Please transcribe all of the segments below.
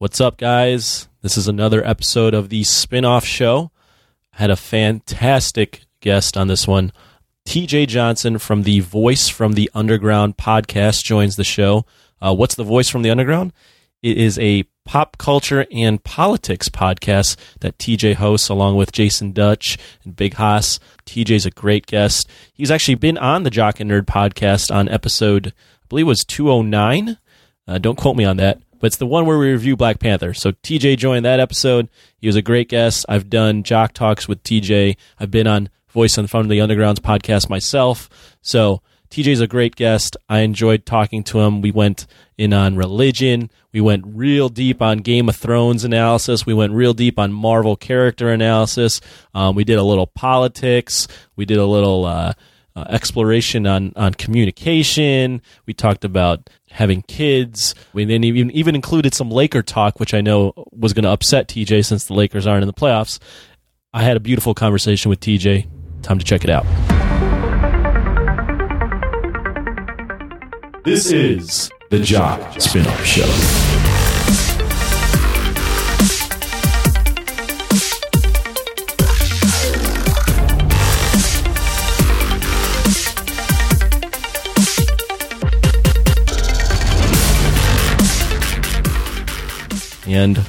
What's up, guys? This is another episode of the spin off show. I had a fantastic guest on this one. TJ Johnson from the Voice from the Underground podcast joins the show. Uh, what's the Voice from the Underground? It is a pop culture and politics podcast that TJ hosts along with Jason Dutch and Big Haas. TJ's a great guest. He's actually been on the Jock and Nerd podcast on episode, I believe it was 209. Uh, don't quote me on that, but it's the one where we review Black Panther. So TJ joined that episode. He was a great guest. I've done Jock Talks with TJ. I've been on Voice on Front of the Underground's podcast myself. So TJ's a great guest. I enjoyed talking to him. We went in on religion. We went real deep on Game of Thrones analysis. We went real deep on Marvel character analysis. Um, we did a little politics. We did a little uh, uh, exploration on on communication. We talked about having kids. We then even even included some Laker talk, which I know was going to upset TJ since the Lakers aren't in the playoffs. I had a beautiful conversation with TJ. Time to check it out. This is the Jock Spinoff Show. And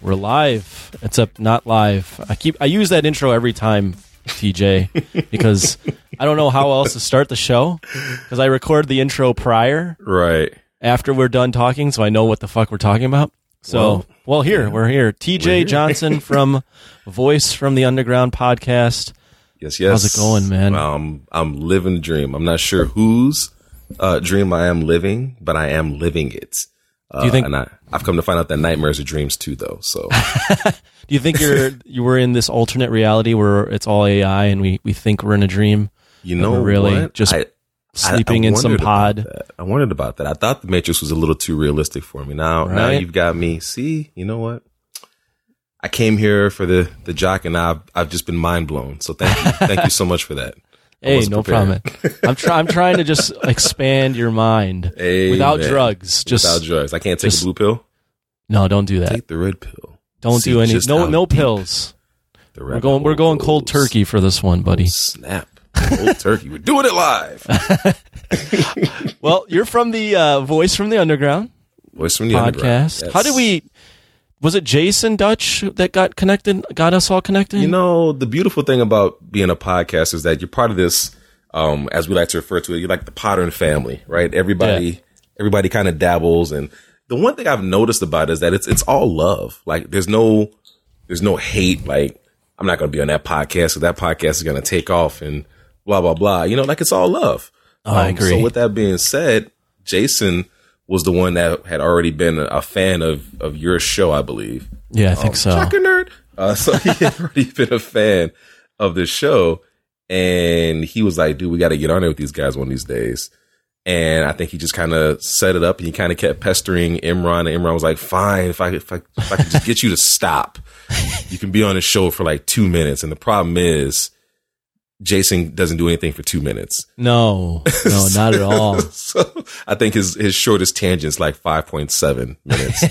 we're live. It's up, not live. I keep I use that intro every time, TJ, because I don't know how else to start the show. Because I record the intro prior, Right. after we're done talking, so I know what the fuck we're talking about. So, well, Well, here we're here. TJ here. Johnson from Voice from the Underground podcast. Yes, yes. How's it going, man? I'm I'm living the dream. I'm not sure whose uh, dream I am living, but I am living it. Uh, you think- And I, I've come to find out that nightmares are dreams too, though. So Do you think you're you were in this alternate reality where it's all AI and we we think we're in a dream? you know, we're really what? just I- sleeping I in some pod. I wondered about that. I thought the Matrix was a little too realistic for me. Now, now you've got me. See, you know what? I came here for the the jock, and I've I've just been mind blown. So thank you, thank you so much for that. Hey, no prepared. problem. I'm try, I'm trying to just expand your mind without Amen. drugs. Just Without drugs, I can't take just- a blue pill. no, don't do that. Take the red pill. Don't See do any no no deep pills. the We're going we're going cold goes. turkey for this one, buddy. Snap. Cold turkey. We're doing it live. Well, you're from the uh, Voice from the Underground Voice from the podcast. Yes. How did we? Was it Jason Dutch that got connected? Got us all connected? You know, the beautiful thing about being a podcast is that you're part of this, um, as we like to refer to it, you're like the Potter and family, right? Everybody, Yeah. everybody kind of dabbles. And the one thing I've noticed about it is that it's, it's all love. Like there's no, there's no hate. Like I'm not going to be on that podcast. So that podcast is going to take off and blah, blah, blah. You know, like it's all love. Oh, I Um, agree. So with that being said, Jason was the one that had already been a, fan of, of your show, I believe. yeah, I think so. Jock nerd. Uh, so he had already been a fan of the show, and he was like, "Dude, we got to get on there with these guys one of these days." And I think he just kind of set it up, and he kind of kept pestering Imran, and Imran was like, "Fine, if I if I if I could just get you to stop, you can be on the show for like two minutes." And the problem is, Jason doesn't do anything for two minutes. No, no, not at all. so I think his his shortest tangent is like five point seven minutes.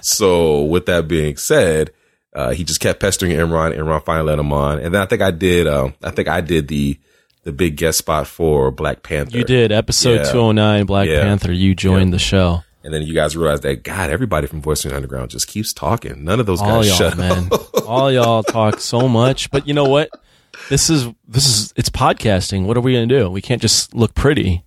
so with that being said, uh, he just kept pestering Imran. Imran finally let him on, and then I think I did. Um, I think I did the the big guest spot for Black Panther. You did episode Yeah. 209 Black Yeah. Panther. You joined the show. and then you guys realized that God, everybody from Voice of the Underground just keeps talking. None of those All guys shut man. up. All y'all talk so much, but you know what? This is this is it's podcasting. What are we gonna do? We can't just look pretty.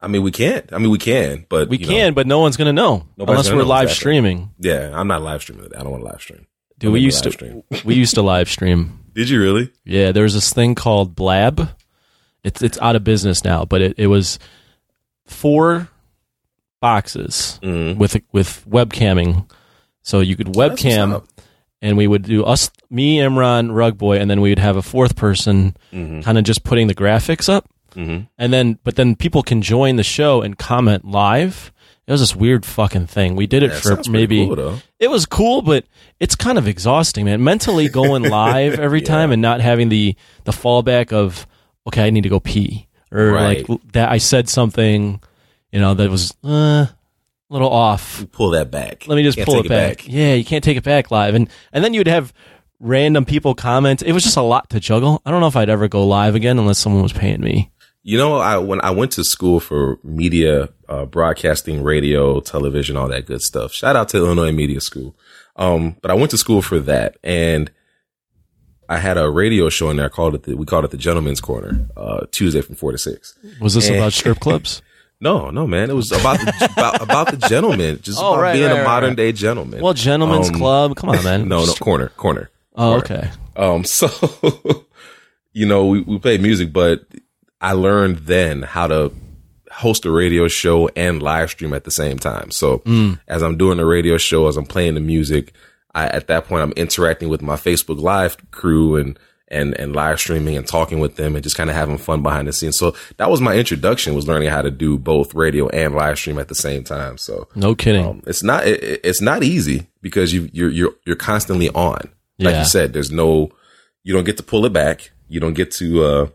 I mean, we can't. I mean, we can, but We can, know, but no one's gonna know Nobody's unless we're know, live exactly. streaming. yeah, I'm not live streaming. I don't want to live stream. Dude, we used to live stream. we used to live stream. Did you really? Yeah, there was this thing called Blab. It's it's out of business now, but it, it was four boxes Mhm. with with webcamming. So you could webcam. And we would do us, me, Imran, Rug Boy, and then we would have a fourth person, Mhm. kind of just putting the graphics up, Mhm. and then but then people can join the show and comment live. It was this weird fucking thing. We did it That for maybe cool, it was cool, but it's kind of exhausting, man. Mentally going live every Yeah. time and not having the the fallback of okay, I need to go pee or Right. like that I said something, you know, that was uh, little off. Pull that back. Let me just pull it back. Yeah, you can't take it back live. And and then you'd have random people comment. It was just a lot to juggle. I don't know if I'd ever go live again unless someone was paying me. You know, I when I went to school for media, uh, broadcasting, radio, television, all that good stuff. Shout out to Illinois Media School. Um, but I went to school for that, and I had a radio show in there. I called it the, we called it the Gentleman's Corner, uh, Tuesday from four to six. Was this And- about strip clubs? No, no, man, it was about the, about, about the gentleman, just Oh, about right, being right, a modern right. day gentleman. Well, gentlemen's Um, club. Come on, man. no, no, corner, corner. Oh, corner. okay. Um, so, you know, we, we play music, but I learned then how to host a radio show and live stream at the same time. So as I'm doing the radio show, as I'm playing the music, I, at that point, I'm interacting with my Facebook live crew and, and, and live streaming and talking with them and just kind of having fun behind the scenes. So that was my introduction was learning how to do both radio and live stream at the same time. So, No kidding. um, it's not it, it's not easy because you you're you're you're constantly on. Like Yeah. you said, there's no you don't get to pull it back. You don't get to uh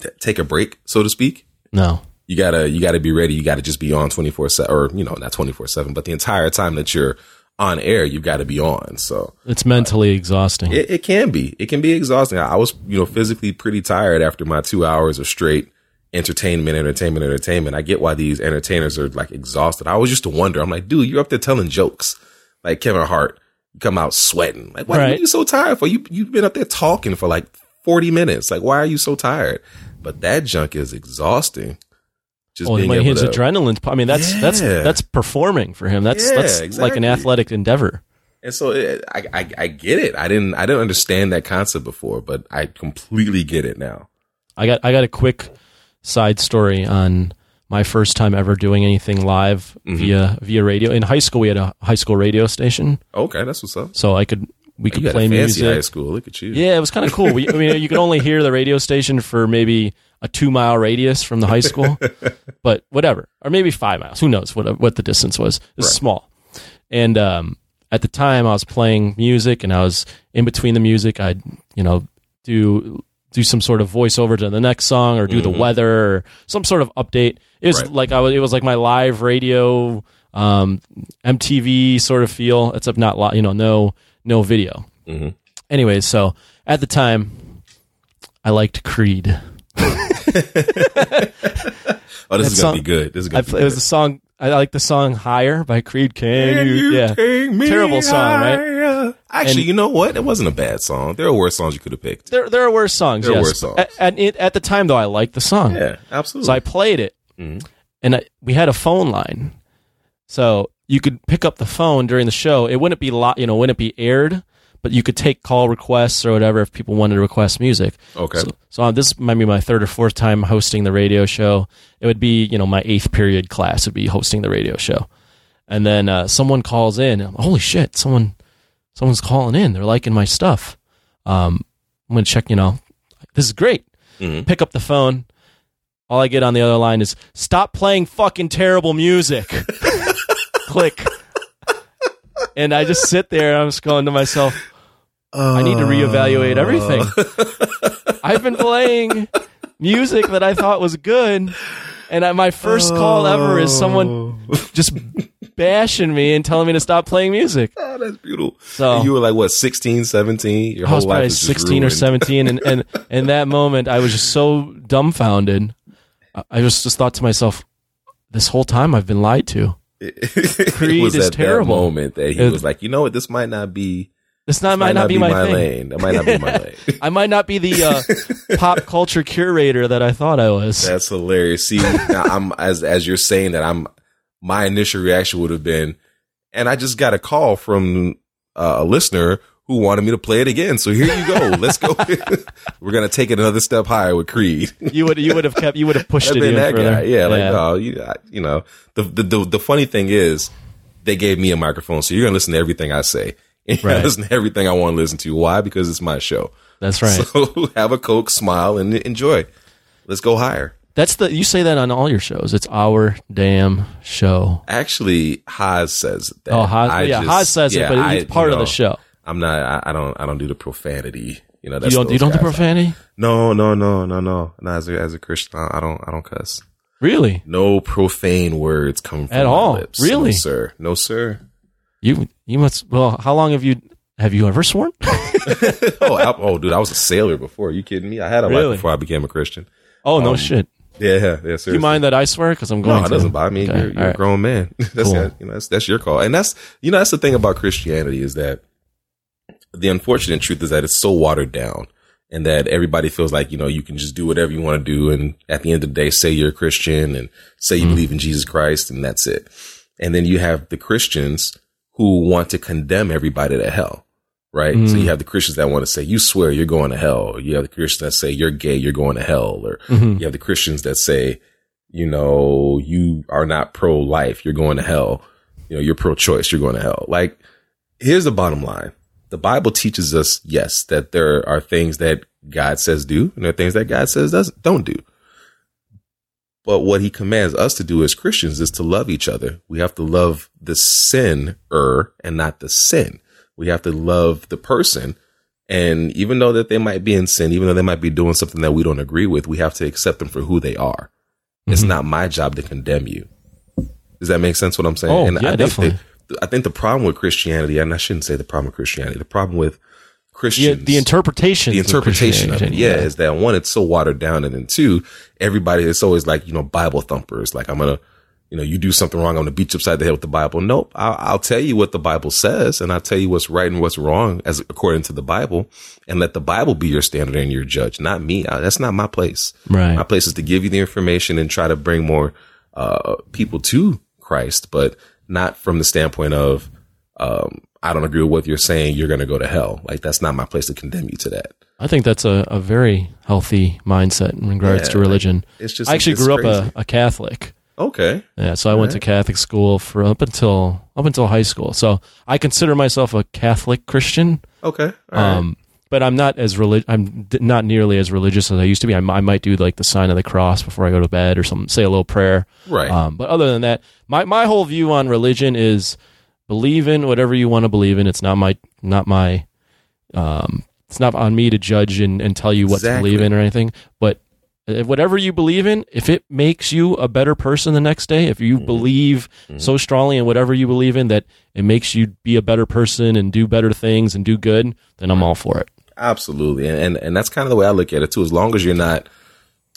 t- take a break, so to speak. no. You gotta you gotta be ready. You gotta just be on twenty four seven, or you know not twenty four seven, but the entire time that you're on air, you've got to be on. So It's mentally exhausting. it, it can be it can be exhausting. I was you know physically pretty tired after my two hours of straight entertainment, entertainment, entertainment. I get why these entertainers are like exhausted. I always used to wonder. I'm like, dude, you're up there telling jokes like Kevin Hart. You come out sweating. Like, why Right. are you so tired for? You you've been up there talking for like 40 minutes. Like, why are you so tired? But that junk is exhausting. Just well, being when his to, adrenaline. I mean, that's that's Yeah. that's performing for him. That's Yeah, that's like an athletic endeavor. And so it, I, I I get it. I didn't I didn't understand that concept before, but I completely get it now. I got I got a quick side story on my first time ever doing anything live Mm-hmm. via via radio. In high school, we had a high school radio station, Okay, that's what's up. so I could we could play music. high school. Look at you. Yeah, it was kind of cool. We, I mean, you could only hear the radio station for maybe a two mile radius from the high school, but whatever, or maybe five miles. Who knows what what the distance was? It was Right. small, and um, at the time I was playing music, and I was in between the music. I'd you know do do some sort of voiceover to the next song, or do the weather, or some sort of update. It was Right. like I was. It was like my live radio, um, MTV sort of feel, except not li- you know no no video Mhm. anyways, so at the time, I liked Creed. Oh, this That is gonna be good. This is gonna be good. it was the song. I like the song "Higher" by Creed. Can, you? Yeah, take me Terrible song, right? Actually, And- you know what? It wasn't a bad song. There are worse songs you could have picked. there there are worse songs. There are yes. worse songs. At, at, it- at the time, though, I liked the song, Yeah, absolutely. so I played it, Mhm. and I, we had a phone line, so you could pick up the phone during the show. It wouldn't be lo- you know, wouldn't be aired, but you could take call requests or whatever if people wanted to request music. okay. So, so uh, this might be my third or fourth time hosting the radio show. It would be, you know, my eighth period class would be hosting the radio show, and then uh, someone calls in. Holy shit! Someone, someone's calling in. They're liking my stuff. Um, I'm gonna check. You know, this is great. Mhm. Pick up the phone. All I get on the other line is stop playing fucking terrible music. Click. And I just sit there and I'm just going to myself, I need to reevaluate oh. everything. I've been playing music that I thought was good, and I, my first call ever is someone oh. just bashing me and telling me to stop playing music. Oh, that's beautiful. So- And you were like what, 16, 17? Your I whole was life probably is just 16 or 17, and and in that moment, I was just so dumbfounded. I just just thought to myself, this whole time I've been lied to. It Creed was is at terrible. that moment that he It- was like, you know what, this might not be This not, might not be my, thing. lane. That might not be my lane. I might not be the uh, pop culture curator that I thought I was. That's hilarious. See, I'm as as you're saying that, I'm my initial reaction would have been, and I just got a call from uh, a listener who wanted me to play it again. So here you go. Let's go. We're gonna take it another step higher with Creed. You would you would have kept you would have pushed I've it even that further. guy. Yeah, like oh, you, I, you know, the, the the the funny thing is, they gave me a microphone, so you're gonna listen to everything I say. And you're Right. gonna listen to everything I want to listen to. Why? Because it's my show. That's right. So have a coke, smile, and enjoy. Let's go higher. That's the you say that on all your shows. It's our damn show. Actually, Haas says that. Oh, Haas, I yeah, just- Haas says yeah, it, but I- it's part you of the show. I'm not. I, I don't. I don't do the profanity. You know. You don't you don't do profanity? No, no, no, no, no. No, as a as a Christian, I don't. I don't cuss. Really? No profane words come from At all? lips. Really? No, sir. No, sir. You you must. Well, how long have you have you ever sworn? oh, I, oh, dude, I was a sailor before. Are you kidding me? I had a Really? life before I became a Christian. Oh no Um, shit. Yeah, yeah, seriously. Do you mind that I swear? Because I'm going. No, it to. doesn't bother me. Okay, You're, you're all a right. grown man. that's Cool. you know that's, that's your call, and that's you know that's the thing about Christianity is that the unfortunate truth is that it's so watered down, and that everybody feels like you know you can just do whatever you want to do, and at the end of the day, say you're a Christian and say you Mm-hmm. believe in Jesus Christ, and that's it. And then you have the Christians who want to condemn everybody to hell. Right. So Mm. you have the Christians that want to say, you swear you're going to hell. Or you have the Christians that say you're gay, you're going to hell. Or Mhm. you have the Christians that say, you know, you are not pro life, you're going to hell. You know, you're pro choice, you're going to hell. Like, here's the bottom line. The Bible teaches us, yes, that there are things that God says do, and there are things that God says doesn't don't do. But what he commands us to do as Christians is to love each other. We have to love the sinner and not the sin. We have to love the person. And even though that they might be in sin, even though they might be doing something that we don't agree with, we have to accept them for who they are. It's Mm-hmm. not my job to condemn you. Does that make sense what I'm saying? Oh, and yeah, I think definitely. that- I think the problem with Christianity, and I shouldn't say the problem with Christianity, the problem with Christians the interpretation. the interpretation of it, yeah, is that one, it's so watered down, and then two, everybody, it's always like you know Bible thumpers. Like I'm gonna, you know, you do something wrong, I'm gonna beat you upside the head with the Bible. Nope, I'll, I'll tell you what the Bible says, and I'll tell you what's right and what's wrong as according to the Bible, and let the Bible be your standard and your judge, not me. I, that's not my place. Right. My place is to give you the information and try to bring more uh, people to Christ, but not from the standpoint of um, I don't agree with what you're saying. You're going to go to hell. Like that's not my place to condemn you to that. I think that's a, a very healthy mindset in regards Yeah, to religion. It's just I actually grew up a, a Catholic. okay. Yeah, so I went to Catholic school for up until up until high school. So I consider myself a Catholic Christian. Okay. All right. But I'm not as relig- I'm d- not nearly as religious as I used to be. I, might do like the sign of the cross before I go to bed or something, say a little prayer. right. Um, but other than that, my, my whole view on religion is believe in whatever you want to believe in. It's not my not my um, it's not on me to judge and, and tell you what to believe in or anything. But if whatever you believe in, if it makes you a better person the next day, if you believe so strongly in whatever you believe in that it makes you be a better person and do better things and do good, then I'm all for it. Absolutely. And, and and that's kind of the way I look at it too. As long as you're not,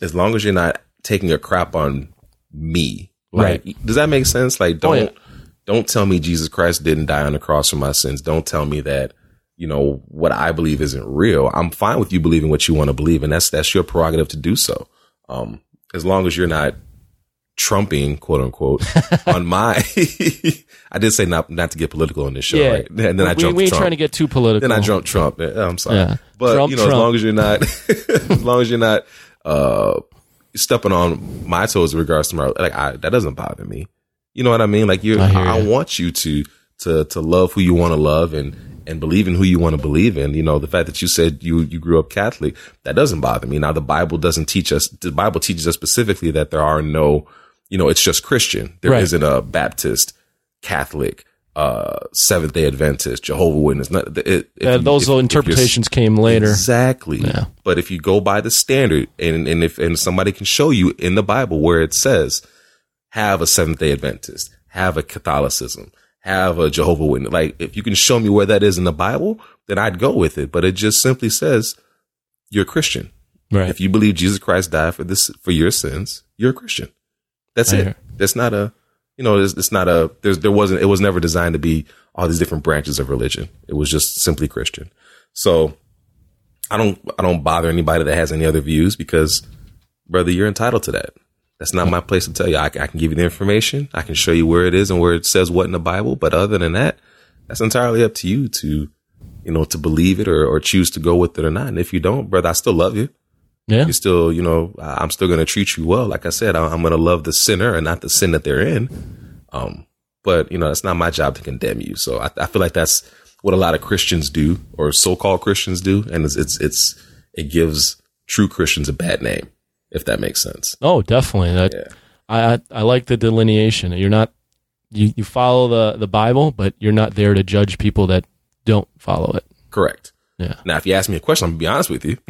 as long as you're not taking a crap on me, like, Does that make sense? Like, don't Oh, yeah. don't tell me Jesus Christ didn't die on the cross for my sins. Don't tell me that you know what I believe isn't real. I'm fine with you believing what you want to believe, and that's that's your prerogative to do so. Um, as long as you're not trumping, quote unquote, on my. I did say not not to get political on this show, right? And then I we, jumped we ain't Trump. trying to get too political. Then I jumped Trump. I'm sorry, Yeah. but Trump, you know, as long as you're not, as long as you're not uh, stepping on my toes in regards to my like, I, that doesn't bother me. You know what I mean? Like you, I I, I want you to to to love who you want to love and and believe in who you want to believe in. You know, the fact that you said you you grew up Catholic, that doesn't bother me. Now, the Bible doesn't teach us. The Bible teaches us specifically that there are no, you know, it's just Christian. There Right. not a Baptist, Catholic, uh, Seventh Day Adventist, Jehovah Witness. Not, it, if Yeah, you- those if- if interpretations came later. Exactly. Yeah. But if you go by the standard and, and if and somebody can show you in the Bible where it says have a Seventh day Adventist, have a Catholicism, have a Jehovah Witness, like if you can show me where that is in the Bible, then I'd go with it. But it just simply says you're a Christian. Right. If you believe Jesus Christ died for this for your sins, you're a Christian. That's it. That's not a you know, it's, it's not a there's there wasn't it was never designed to be all these different branches of religion. It was just simply Christian. So I don't I don't bother anybody that has any other views because brother, you're entitled to that. That's not my place to tell you. I, I can give you the information. I can show you where it is and where it says what in the Bible. But other than that, that's entirely up to you to, you know, to believe it or, or choose to go with it or not. And if you don't, brother, I still love you yeah. you still, you know, I'm still going to treat you well. Like I said, I'm going to love the sinner and not the sin that they're in. Um, but you know, it's not my job to condemn you. So I, I feel like that's what a lot of Christians do or so-called Christians do. And it's, it's, it's, it gives true Christians a bad name, if that makes sense. Oh, definitely. That Yeah. I, I I like the delineation. You're not you, you follow the the Bible, but you're not there to judge people that don't follow it. Correct. Yeah. Now, if you ask me a question, I'm gonna be honest with you,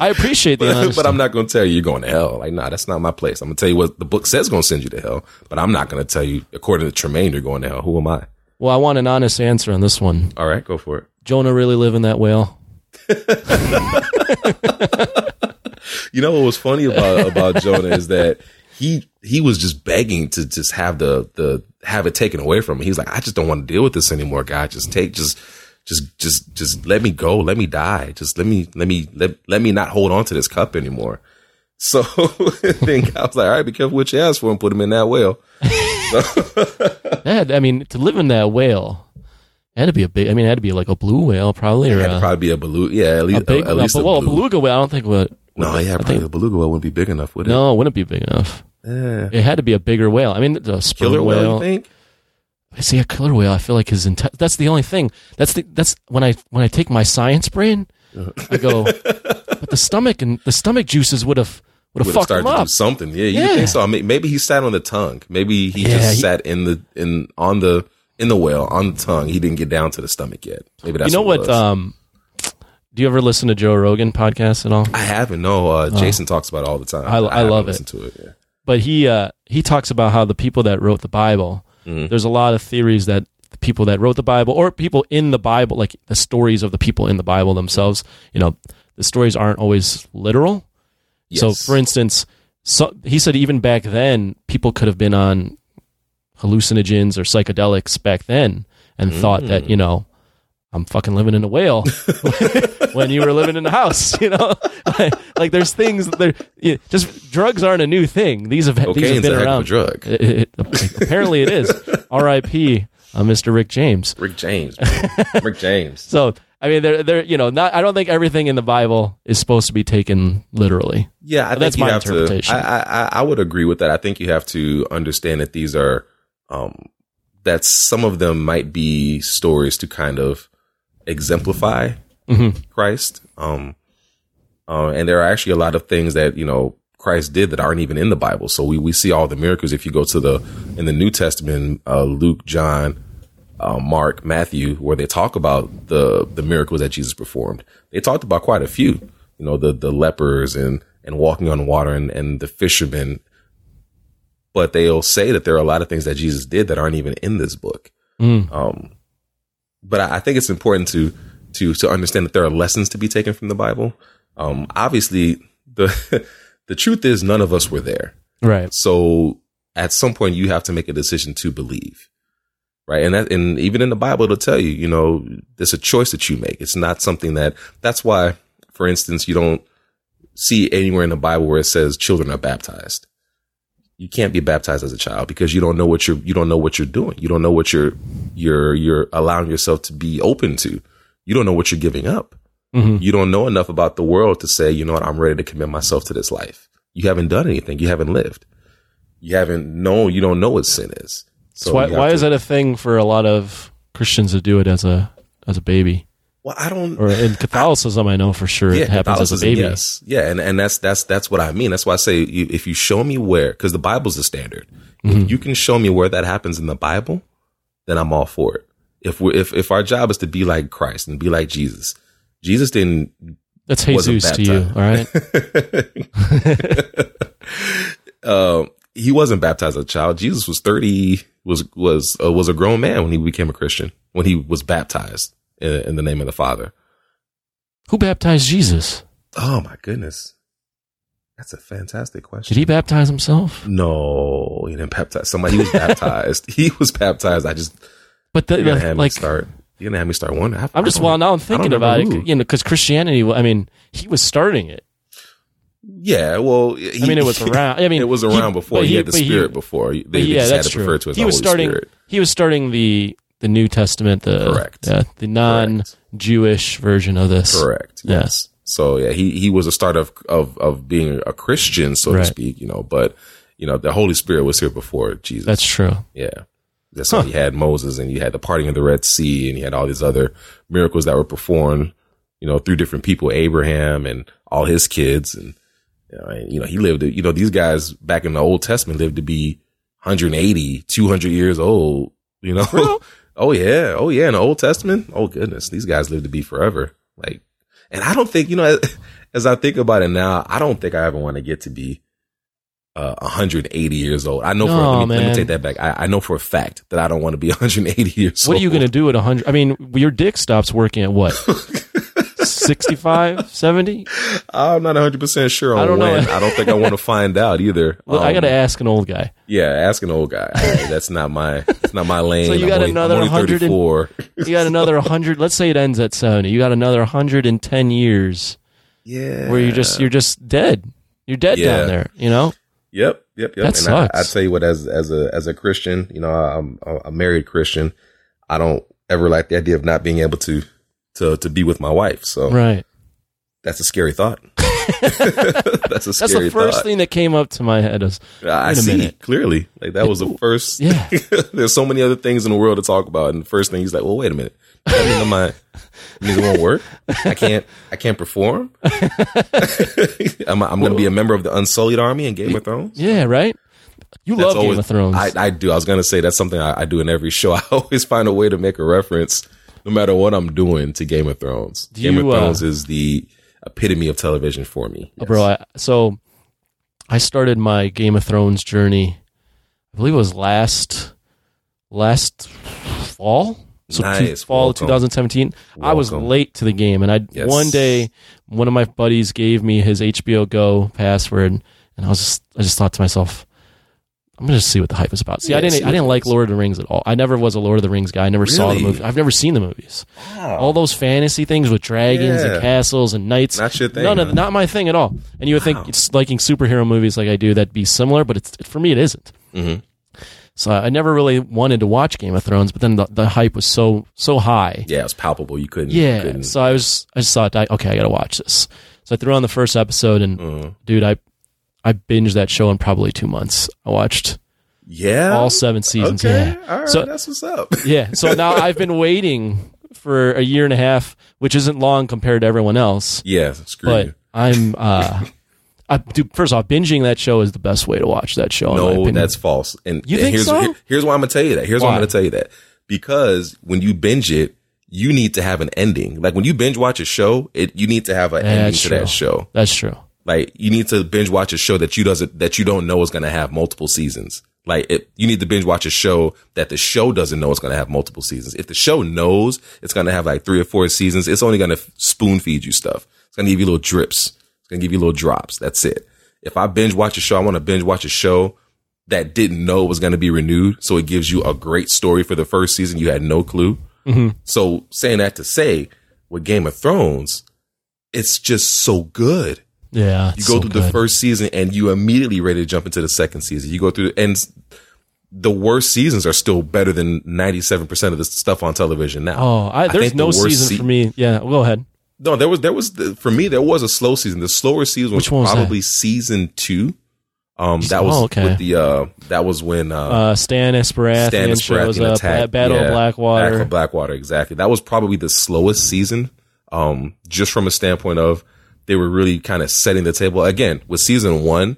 I appreciate the but, honesty. but I'm not gonna tell you you're going to hell. Like, nah, that's not my place. I'm gonna tell you what the book says gonna send you to hell, but I'm not gonna tell you according to Tremaine you're going to hell. Who am I? well, I want an honest answer on this one. All right, go for it. Jonah really live in that whale? You know what was funny about about Jonah is that he he was just begging to just have the the have it taken away from him. He's like, I just don't want to deal with this anymore, God. Just take just just just just let me go, let me die. Just let me let me let let me not hold on to this cup anymore. So then God was like, all right, be careful what you ask for and put him in that whale. That I mean, to live in that whale, it had to be a big. I mean, it had to be like a blue whale, probably, It or had to a, probably be a beluga. Yeah, at least a big. at least a, well, a beluga. whale. I don't think would. No, yeah, probably think- the beluga whale wouldn't be big enough, would it? No, it wouldn't be big enough. Yeah. It had to be a bigger whale. I mean, the sperm Killer whale, whale. I see a killer whale. I feel like his inte- that's the only thing. That's the that's when I when I take my science brain, I go, but the stomach and the stomach juices would have would have fucked started to up. do something. Yeah, you Yeah. think so? I mean, maybe he sat on the tongue. Maybe he Yeah, just he- sat in the in on the in the whale on the tongue. He didn't get down to the stomach yet. Maybe that's You know what. what? Um, do you ever listen to Joe Rogan podcast at all? I haven't. No, uh, Jason talks about it all the time. I- I haven't love it. To it yeah. But he uh, he talks about how the people that wrote the Bible. Mm-hmm. There's a lot of theories that the people that wrote the Bible or people in the Bible, like the stories of the people in the Bible themselves, you know, the stories aren't always literal. So, for instance, so he said even back then, people could have been on hallucinogens or psychedelics back then and thought that Mm. you know I'm fucking living in a whale when you were living in a house. You know, like, like there's things there. You, just drugs aren't a new thing. These have these have been a heck around. of a drug. It- it- it- apparently, it is. R.I.P. Uh, Mr. Rick James. Rick James. Rick James. So I mean, they're they're you know not. I don't think everything in the Bible is supposed to be taken literally. Yeah, I think That's you my have to. interpretation. I, I I would agree with that. I think you have to understand that these are, um, that some of them might be stories to kind of exemplify Mhm. Christ. Um, uh, and there are actually a lot of things that you know Christ did that aren't even in the Bible. So we we see all the miracles. If you go to the in the New Testament, uh, Luke, John, uh, Mark, Matthew, where they talk about the the miracles that Jesus performed. They talked about quite a few. You know, the the lepers and and walking on water and and the fishermen. But they'll say that there are a lot of things that Jesus did that aren't even in this book. Mm. Um, but I, I think it's important to to to understand that there are lessons to be taken from the Bible. Um, obviously, the the truth is none of us were there. Right. So at some point you have to make a decision to believe. Right. And that, and even in the Bible, it'll tell you, you know, there's a choice that you make. It's not something that, that's why, for instance, you don't see anywhere in the Bible where it says children are baptized. You can't be baptized as a child because you don't know what you're, you don't know what you're doing. You don't know what you're, you're, you're allowing yourself to be open to. You don't know what you're giving up. Mhm. You don't know enough about the world to say, you know what, I'm ready to commit myself to this life. You haven't done anything. You haven't lived. You haven't known. You don't know what sin is. So why why to- is that a thing for a lot of Christians to do it as a as a baby? Well, I don't. Or in Catholicism, I know for sure it happens as a baby. Yes, yeah, and and that's that's that's what I mean. That's why I say you, if you show me where, because the Bible's the standard. Mm-hmm. If you can show me where that happens in the Bible, then I'm all for it. If we if if our job is to be like Christ and be like Jesus, Jesus didn't That's Jesus to you, all right? uh, he wasn't baptized as a child. Jesus was thirty was was uh, was a grown man when he became a Christian when he was baptized in, in the name of the Father. Who baptized Jesus? Oh my goodness, that's a fantastic question. Did he baptize himself? No, he didn't baptize somebody. He was baptized. he was baptized. I just But the, the- uh, have like me start. You're gonna have me start wondering. I- I'm just well now I'm thinking about it, you know, because Christianity. I mean, he was starting it. Yeah, well, he, I mean, it was around. I mean, it was he- around before. but He, had the Spirit before. They, yeah, just that's had to true. refer to as he was Holy starting. Spirit. He was starting the the New Testament, the Correct. yeah, the non-Jewish version of this. Correct. Yeah. Yes. So yeah, he he was a start of of of being a Christian, so Right. to speak. You know, but you know, the Holy Spirit was here before Jesus. That's true. Yeah. That's why you had Moses and you had the parting of the Red Sea and you had all these other miracles that were performed, you know, through different people, Abraham and all his kids. And, you know, and, you know he lived, you know, these guys back in the Old Testament lived to be 180, 200 years old, you know? Oh yeah, oh yeah. In the Old Testament, oh goodness, these guys live to be forever. Like, and I don't think you know. As, as I think about it now, I don't think I ever want to get to be uh, 180 years old. I know for No, let me, let me take that back. I, I know for a fact that I don't want to be 180 years old. What old. are you going to do at 100? I mean, your dick stops working at what? 65, 70? I'm not 100 percent sure on I don't know. when. I don't think I want to find out either. I Um, got to ask an old guy. Yeah, ask an old guy. I- that's not my. That's not my lane. So you got only, another I'm only 100 and- You got another 100. Let's say it ends at 70. You got another 110 years yeah. where you just you're just dead. You're dead Yeah. down there, you know? Yep, yep, yep. That and sucks. I, I tell you what, as as a as a Christian, you know, I'm a married Christian. I don't ever like the idea of not being able to to to be with my wife. So Right. that's a scary thought. that's a scary. That's the first thought. thing that came up to my head is I see minute. clearly. Like that was the first. Yeah. There's so many other things in the world to talk about, and the first thing he's like, "Well, wait a minute. That mean my it won't work. I can't. I can't perform. I'm, I'm going to be a member of the Unsullied Army in Game of Thrones. Yeah, right? You That's love Game of Thrones. I, I do. I was gonna say that's something I, I do in every show. I always find a way to make a reference, no matter what I'm doing, to Game of Thrones. Do Game you, of uh, Thrones is the epitome of television for me. Yes. Bro, I, so I started my Game of Thrones journey. I believe it was last last fall. So two- Nice. fall Welcome. 2017. I was late to the game, and I Yes. one day one of my buddies gave me his HBO Go password, and I was just I just thought to myself, I'm gonna just see what the hype is about. See, I Yeah, didn't see I didn't like. Lord of the Rings at all. I never was a Lord of the Rings guy. I never saw the movie. I've never seen the movies. Wow. All those fantasy things with dragons Yeah. and castles and knights. Not your thing, No, no, huh? not my thing at all. And you would Wow. think it's liking superhero movies like I do that'd be similar, but it's for me it isn't. Mhm. So I never really wanted to watch Game of Thrones, but then the, the hype was so so high. Yeah, it was palpable. You couldn't. you Yeah. couldn't- So I was I just thought, okay, I got to watch this. So I threw on the first episode, and Mhm. dude, I I binged that show in probably two months. I watched yeah. all seven seasons. Okay. Yeah. All right. So- that's what's up. Yeah. So now I've been waiting for a year and a half, which isn't long compared to everyone else. yeah. Screw But you. I'm uh I dude, first off, binging that show is the best way to watch that show. No, that's false. And, You and think here's, so? here- here's why I'm gonna tell you that. Here's why, Why? I'm gonna tell you that. Because when you binge it, you need to have an ending. Like when you binge watch a show, it you need to have an ending That's to true. that show. that's true. Like you need to binge watch a show that you doesn't that you don't know is going to have multiple seasons. Like it, you need to binge watch a show that the show doesn't know it's going to have multiple seasons. If the show knows it's going to have like three or four seasons, it's only going to spoon feed you stuff. It's going to give you little drips. It's going to give you little drops. That's it. If I binge watch a show, I want to binge watch a show that didn't know it was going to be renewed. So it gives you a great story for the first season. You had no clue. Mm-hmm. So saying that to say with Game of Thrones, it's just so good. Yeah. You go so through the first season and you immediately ready to jump into the second season. You go through and the worst seasons are still better than 97% of the stuff on television now. Oh, I, there's think no worst season se- for me. Yeah, go ahead. No, there was there was the, for me there was a slow season. The slower season was, was probably season 2. Um that was Oh, okay. with the uh that was when uh Uh, Stannis Baratheon Stan up. attacked- Battle yeah, of Blackwater. Battle of Blackwater, exactly. That was probably the slowest season. Um, just from a standpoint of they were really kind of setting the table. Again, with season one,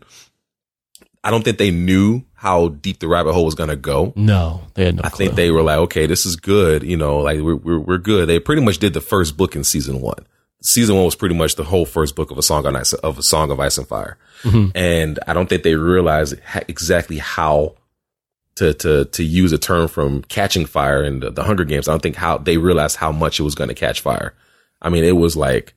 I don't think they knew how deep the rabbit hole was going to go. No, they had no I clue. think they were like, okay, this is good. You know, like we're, we're, we're good. They pretty much did the first book in season one. Season one was pretty much the whole first book of a song on ice, of a song of ice and fire. Mm-hmm. And I don't think they realized exactly how to, to, to use a term from catching fire in the, the Hunger Games. I don't think how they realized how much it was going to catch fire. I mean, it was like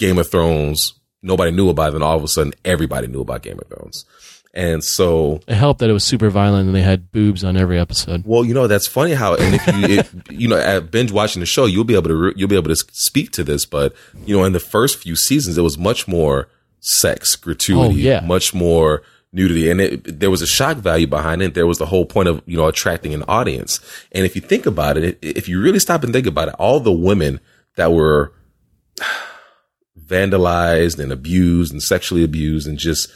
Game of Thrones. Nobody knew about it. And all of a sudden everybody knew about Game of Thrones. And so it helped that it was super violent and they had boobs on every episode. Well, you know that's funny how, and if you, if, you know, at binge watching the show, you'll be able to re- you'll be able to speak to this. But you know, in the first few seasons, it was much more sex, gratuity, Oh, yeah. much more nudity, and it, there was a shock value behind it. There was the whole point of you know attracting an audience. And if you think about it, if you really stop and think about it, all the women that were vandalized and abused and sexually abused and just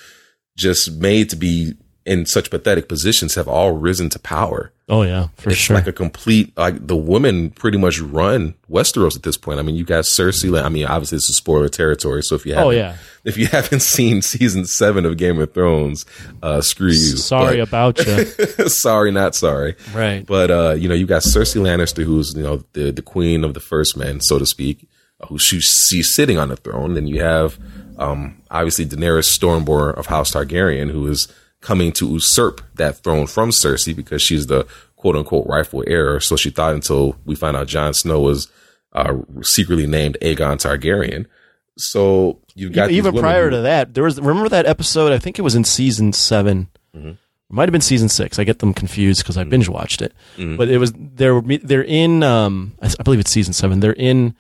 just made to be in such pathetic positions have all risen to power. Oh yeah, for it's sure. like a complete like the women pretty much run Westeros at this point. I mean, you got Cersei. I mean, obviously this is spoiler territory, so if you haven't, Oh, yeah. if you haven't seen season seven of Game of Thrones, uh, screw you. Sorry about you. Sorry, not sorry. Right. But uh, you know, you got Cersei Lannister, who's you know the the queen of the first men, so to speak, who she, she's sitting on the throne. Then you have um, obviously Daenerys Stormborn of House Targaryen, who is coming to usurp that throne from Cersei because she's the quote unquote rightful heir. So she thought until we find out Jon Snow was uh, secretly named Aegon Targaryen. So you've got even prior who- to that, there was remember that episode. I think it was in season 7 Mm-hmm. It might have been season six. I get them confused because I binge watched it. Mm-hmm. But it was they're they're in. Um, I believe it's season seven. They're in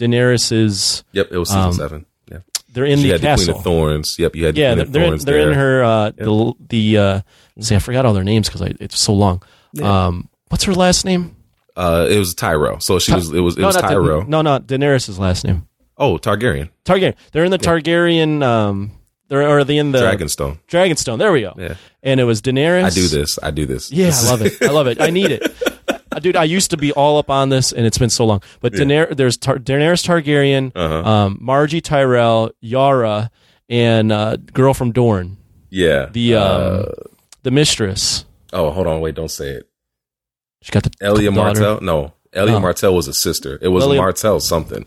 Daenerys's. Yep, it was season um, seven. Yeah, They're in she the had the Queen of Thorns. Yep, you had the yeah, Queen they're in, they're in her uh, the the. Uh, see, I forgot all their names because it's so long. Um, what's her last name? Uh, it was Tyrell. So she was. It was. It was not Da- no, not Daenerys's last name. Oh, Targaryen. Targaryen. They're in the Targaryen. Um, they're or are they in the Dragonstone. Dragonstone. There we go. Yeah. And it was Daenerys. I do this. I do this. Yeah, I love it. I love it. I need it. Dude, I used to be all up on this, and it's been so long. But Daener- there's Tar- Daenerys Targaryen, Uh-huh. um, Margie Tyrell, Yara, and uh, girl from Dorne, Yeah. the um, Uh, the mistress. oh, hold on. Wait. Don't say it. She got the Elia. Martell. No, Elia Oh. Martell was a sister. It was Elia- Martell something.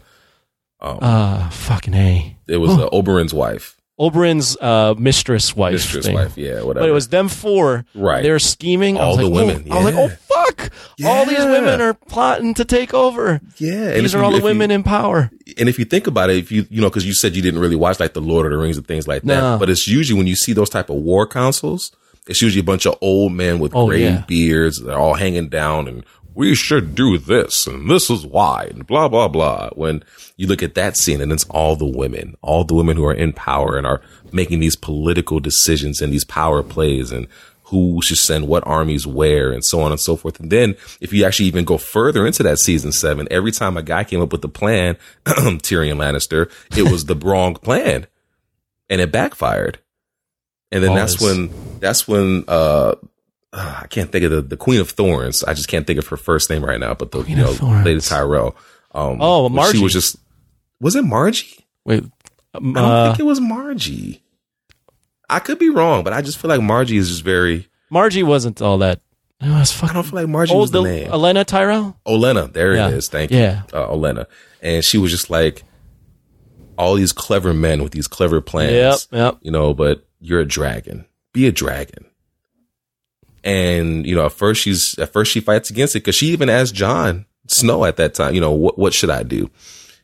Um, Uh, fucking a. it was uh, Oberyn's wife, Oberyn's uh, mistress wife. mistress thing. wife. Yeah, whatever. But it was them four. Right. They're scheming. All the like, women, Oh, I was like, oh fuck! All these women are plotting to take over. yeah. These are you- all the if you- women in power. and if you think about it, if you you know, because you said you didn't really watch like the Lord of the Rings and things like that, No. but it's usually when you see those type of war councils, it's usually a bunch of old men with Oh, gray yeah. beards. They're all hanging down, and we should do this, and this is why, and blah blah blah. When you look at that scene, and it's all the women, all the women who are in power and are making these political decisions and these power plays, and who should send what armies where and so on and so forth. And then if you actually even go further into that season seven, every time a guy came up with the plan, Tyrion Lannister, it was the wrong plan and it backfired. And then that's when, that's when, uh, uh, I can't think of the, the Queen of Thorns. I just can't think of her first name right now, but the, Queen you know. Lady Tyrell. Um, Oh, Margie. She was just, was it Margie? Wait, um, I don't uh, think it was Margie. I could be wrong, but I just feel like Margie is just very, Margie wasn't all that. It was I don't feel like Margie was the, the name. Elena Tyrell. Olenna, there Yeah. it is. Thank Yeah. you. Uh, Olenna. And she was just like all these clever men with these clever plans. Yep, yep. You know, but you're a dragon. Be a dragon. And, you know, at first she's, at first she fights against it because she even asked Jon Snow at that time, you know, what, what should I do?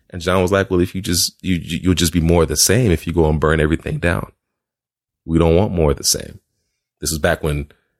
And Jon was like, well, if you just, you, you- you'll just be more of the same if you go and burn everything down. We don't want more of the same. This is back when,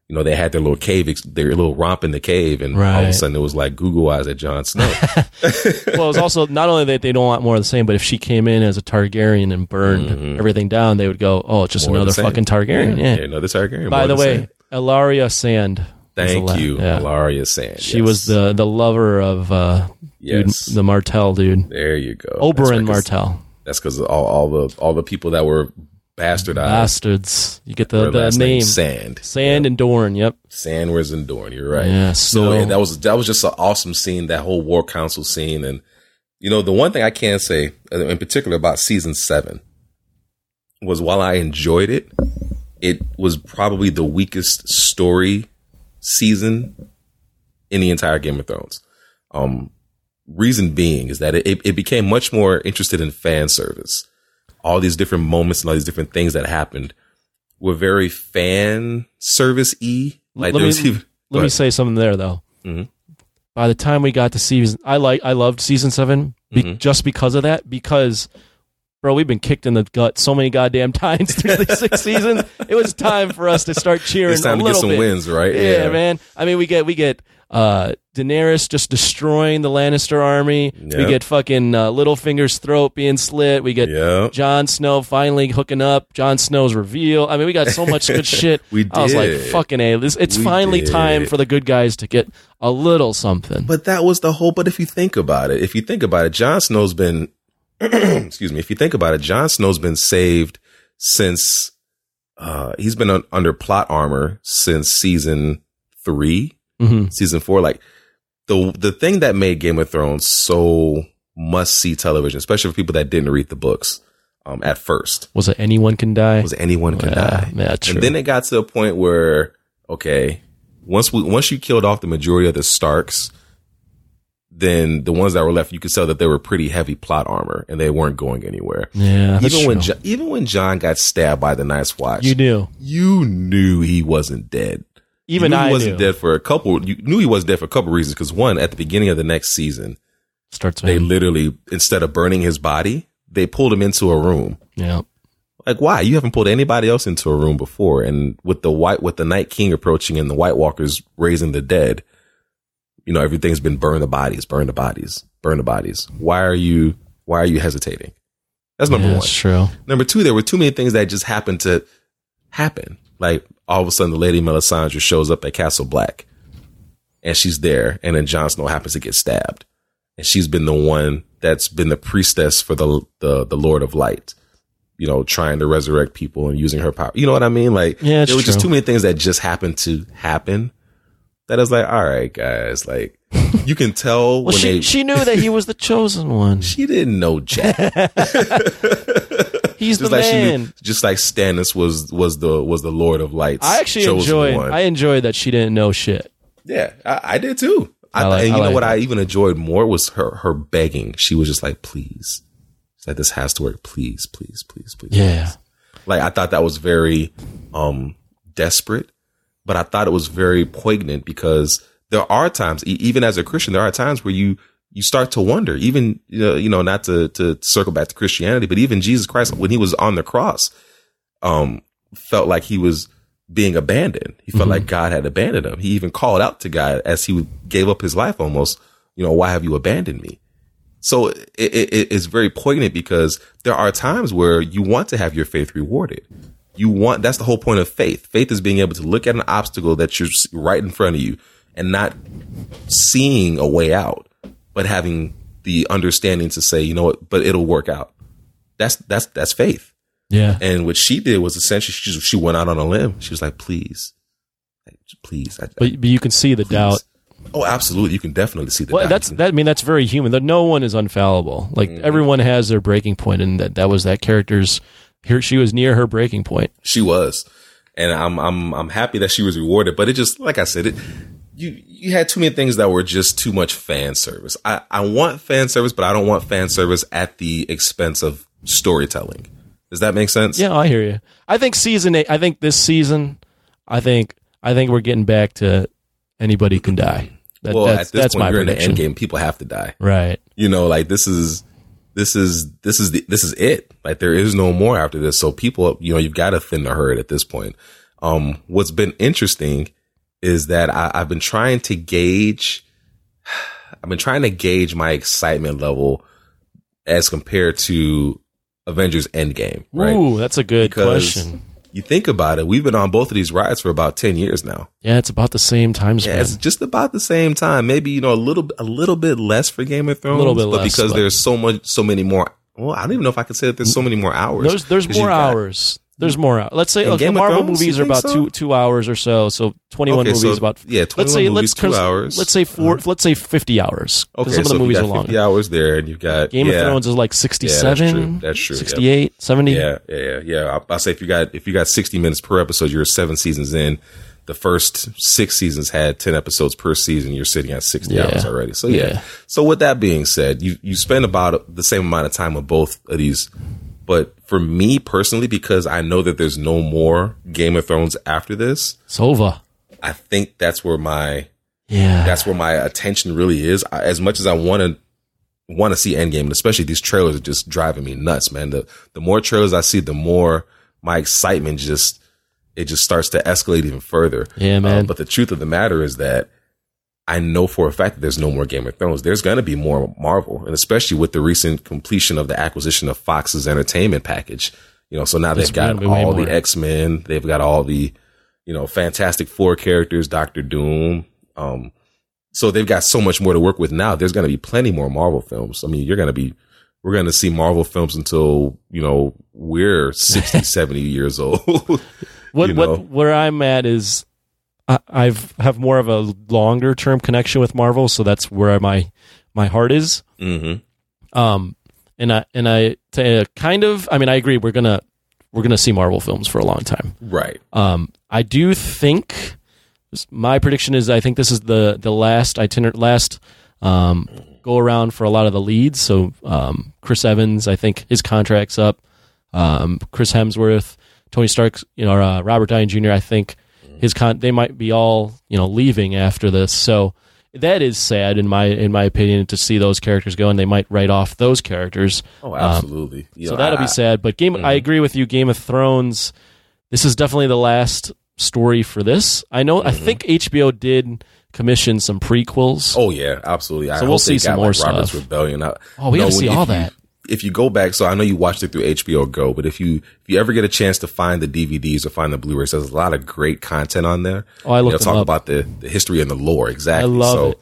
you know, they had their little cave, their little romp in the cave. And all of a sudden it was like Google eyes at Jon Snow. well, it was also not only that they don't want more of the same, but if she came in as a Targaryen and burned everything down, they would go, "Oh, it's just Mm-hmm. More another fucking Targaryen." Yeah. another Targaryen. By more the way, same. Ellaria Sand. thank la- you, Yeah. Ellaria Sand. She Yes. was the the lover of uh, dude, the Martell dude, There you go. Oberyn That's Martell. That's because all, all the all the people that were bastardized. Bastards. You get the the last name. Sand. Sand and Dorne. Yep. Sand was in Dorne, You're right. Yeah, So that was that was just an awesome scene. That whole War Council scene, and you know the one thing I can say uh, in particular about season seven was while I enjoyed it, it was probably the weakest story season in the entire Game of Thrones. Um, reason being is that it, it became much more interested in fan service. All these different moments and all these different things that happened were very fan service y. Like Let me- even. Let me say something there though. Mhm. By the time we got to season, I like I loved season 7 be, Mhm. just because of that. Because, bro, we've been kicked in the gut so many goddamn times through the six seasons. It was time for us to start cheering. It's time to get some bit. wins, right? Yeah, man. I mean, we get we get uh, Daenerys just destroying the Lannister army. We get fucking uh, Littlefinger's throat being slit. We get Yeah. Jon Snow finally hooking up. Jon Snow's reveal. I mean, we got so much good shit. We I was like, fucking a. This, it's We finally did. time for the good guys to get a little something. But that was the whole. But if you think about it, if you think about it, Jon Snow's been, excuse me, if you think about it, Jon Snow's been saved since uh, he's been un- under plot armor since season 3 hmm season four. Like the the thing that made Game of Thrones so must see television, especially for people that didn't read the books um, at first, Was it anyone can die? was anyone can Yeah, die. yeah, true. And then it got to a point where, okay, once we once you killed off the majority of the Starks, then the ones that were left, you could tell that they were pretty heavy plot armor and they weren't going anywhere. yeah, even when jo- even when Jon got stabbed by the Night's Watch, you knew. you knew he wasn't dead. Even you knew I he wasn't knew. dead for a couple. You knew he was dead for a couple reasons. Because one, at the beginning of the next season, Starts they with literally instead of burning his body, they pulled him into a room. yeah. Like why? You haven't pulled anybody else into a room before, and with the white with the Night King approaching and the White Walkers raising the dead, you know everything's been burn the bodies, burn the bodies, burn the bodies. Why are you? Why are you hesitating? That's number yeah, one. That's true. Number two, there were too many things that just happened to happen. Like all of a sudden, the Lady Melisandre shows up at Castle Black, and she's there, and then Jon Snow happens to get stabbed, and she's been the one that's been the priestess for the the, the Lord of Light, you know, trying to resurrect people and using her power. You know what I mean? Like Yeah, there were just too many things that just happened to happen. That is like, all right, guys, like you can tell Well, when she they. she knew that he was the chosen one. she didn't know Jack. He's the just like she man. knew, just like Stannis was was the was the Lord of Lights. I actually enjoyed. one. I enjoyed that she didn't know shit. yeah, I, I did too. I, I like- and I you know like what that. I even enjoyed more was her her begging. She was just like, "Please, She's like this has to work. Please, please, please, please." Yeah. like I thought that was very um desperate, but I thought it was very poignant because there are times, even as a Christian, there are times where you you start to wonder, even you know, not to to circle back to Christianity, but even Jesus Christ when he was on the cross, um, felt like he was being abandoned. He felt like God had abandoned him. He even called out to God as he gave up his life almost. You know, why have you abandoned me? So it, it, it's very poignant because there are times where you want to have your faith rewarded. You want that's the whole point of faith. Faith is being able to look at an obstacle that you're right in front of you and not seeing a way out, but having the understanding to say, you know what, but it'll work out. That's that's that's faith. Yeah. And what she did was essentially she just, she went out on a limb. She was like, please, please. I, But, but you can see the doubt. oh, absolutely. You can definitely see the Well, doubt. that's that. I mean, that's very human. No one is unfallible. Like Mm-hmm. everyone has their breaking point, and that that was that character's. Here, she was near her breaking point. She was, and I'm I'm I'm happy that she was rewarded. But it just like I said, it you you had too many things that were just too much fan service. I I want fan service, but I don't want fan service at the expense of storytelling. Does that make sense? Yeah, I hear you. I think season eight. I think this season. I think I think we're getting back to anybody can die. That, Well, that's at this that's point, my you're in the end game. People have to die. Right. You know, like this is this is this is the, this is it. Like there is no more after this. So people, you know, you've got to thin the herd at this point. Um, what's been interesting is that I, I've been trying to gauge. I've been trying to gauge my excitement level as compared to Avengers Endgame. Right? Ooh, that's a good Because question. you think about it, we've been on both of these rides for about ten years now. Yeah, it's about the same time span. Yeah, it's just about the same time. Maybe you know a little a little bit less for Game of Thrones, a little bit but less, because but- there's so much, so many more. Well, I don't even know if I could say that there's so many more hours. there's there's more hours. There's more. hours. Let's say okay, Game of Marvel Thrones, movies you are think about so? two two hours or so. So 21 Okay, movies so, about yeah, let's 21 say movies, let's two hours. Let's say 4 uh-huh. Let's say 50 hours. 'cause Okay, some of so the you movies got are 50 longer. hours there, and you've got Game yeah, of Thrones is like 67, true. That's true, yeah. 68, 70. Yeah, yeah, yeah. yeah. I, I say if you got if you got 60 minutes per episode, you're seven seasons in. The first six seasons had 10 episodes per season. You're sitting at 60 Yeah. hours already. So yeah. Yeah. So with that being said, you you spend about the same amount of time with both of these. But for me personally, because I know that there's no more Game of Thrones after this, Sova. I think that's where my Yeah. that's where my attention really is. I, as much as I want to want to see Endgame, and especially these trailers are just driving me nuts, man. The the more trailers I see, the more my excitement just it just starts to escalate even further. Yeah, man. Uh, but the truth of the matter is that I know for a fact that there's no more Game of Thrones. There's going to be more Marvel, and especially with the recent completion of the acquisition of Fox's entertainment package. You know, so now they've got all the X Men. They've got all the, you know, Fantastic Four characters, Doctor Doom. Um, so they've got so much more to work with now. There's going to be plenty more Marvel films. I mean, you're going to be we're going to see Marvel films until, you know, we're 60, 70 years old. What you know? what where I'm at is I've have more of a longer term connection with Marvel, so that's where my my heart is. hmm Um, and I and I t- kind of I mean I agree we're gonna we're gonna see Marvel films for a long time. Right. Um, I do think my prediction is I think this is the the last itinerant last um, go around for a lot of the leads. So um, Chris Evans, I think his contract's up. Um, Chris Hemsworth, Tony Stark, you know, uh, Robert Downey Jr. I think his con they might be all you know leaving after this. So that is sad in my in my opinion to see those characters go, and they might write off those characters. Oh, um, absolutely. You So that'll I- be sad. But game, I mm-hmm. agree with you. Game of Thrones. This is definitely the last story for this. I know. I mm-hmm. think HBO did commission some prequels. Oh yeah, absolutely. I So we'll see some got, more like, Robert's stuff. Rebellion. I, Oh, we you gotta see all you- that. If you go back, so I know you watched it through HBO Go, but if you if you ever get a chance to find the DVDs or find the Blu-rays, there's a lot of great content on there. Oh, I looked They'll them talk up. about the, the history and the lore exactly. I love so it.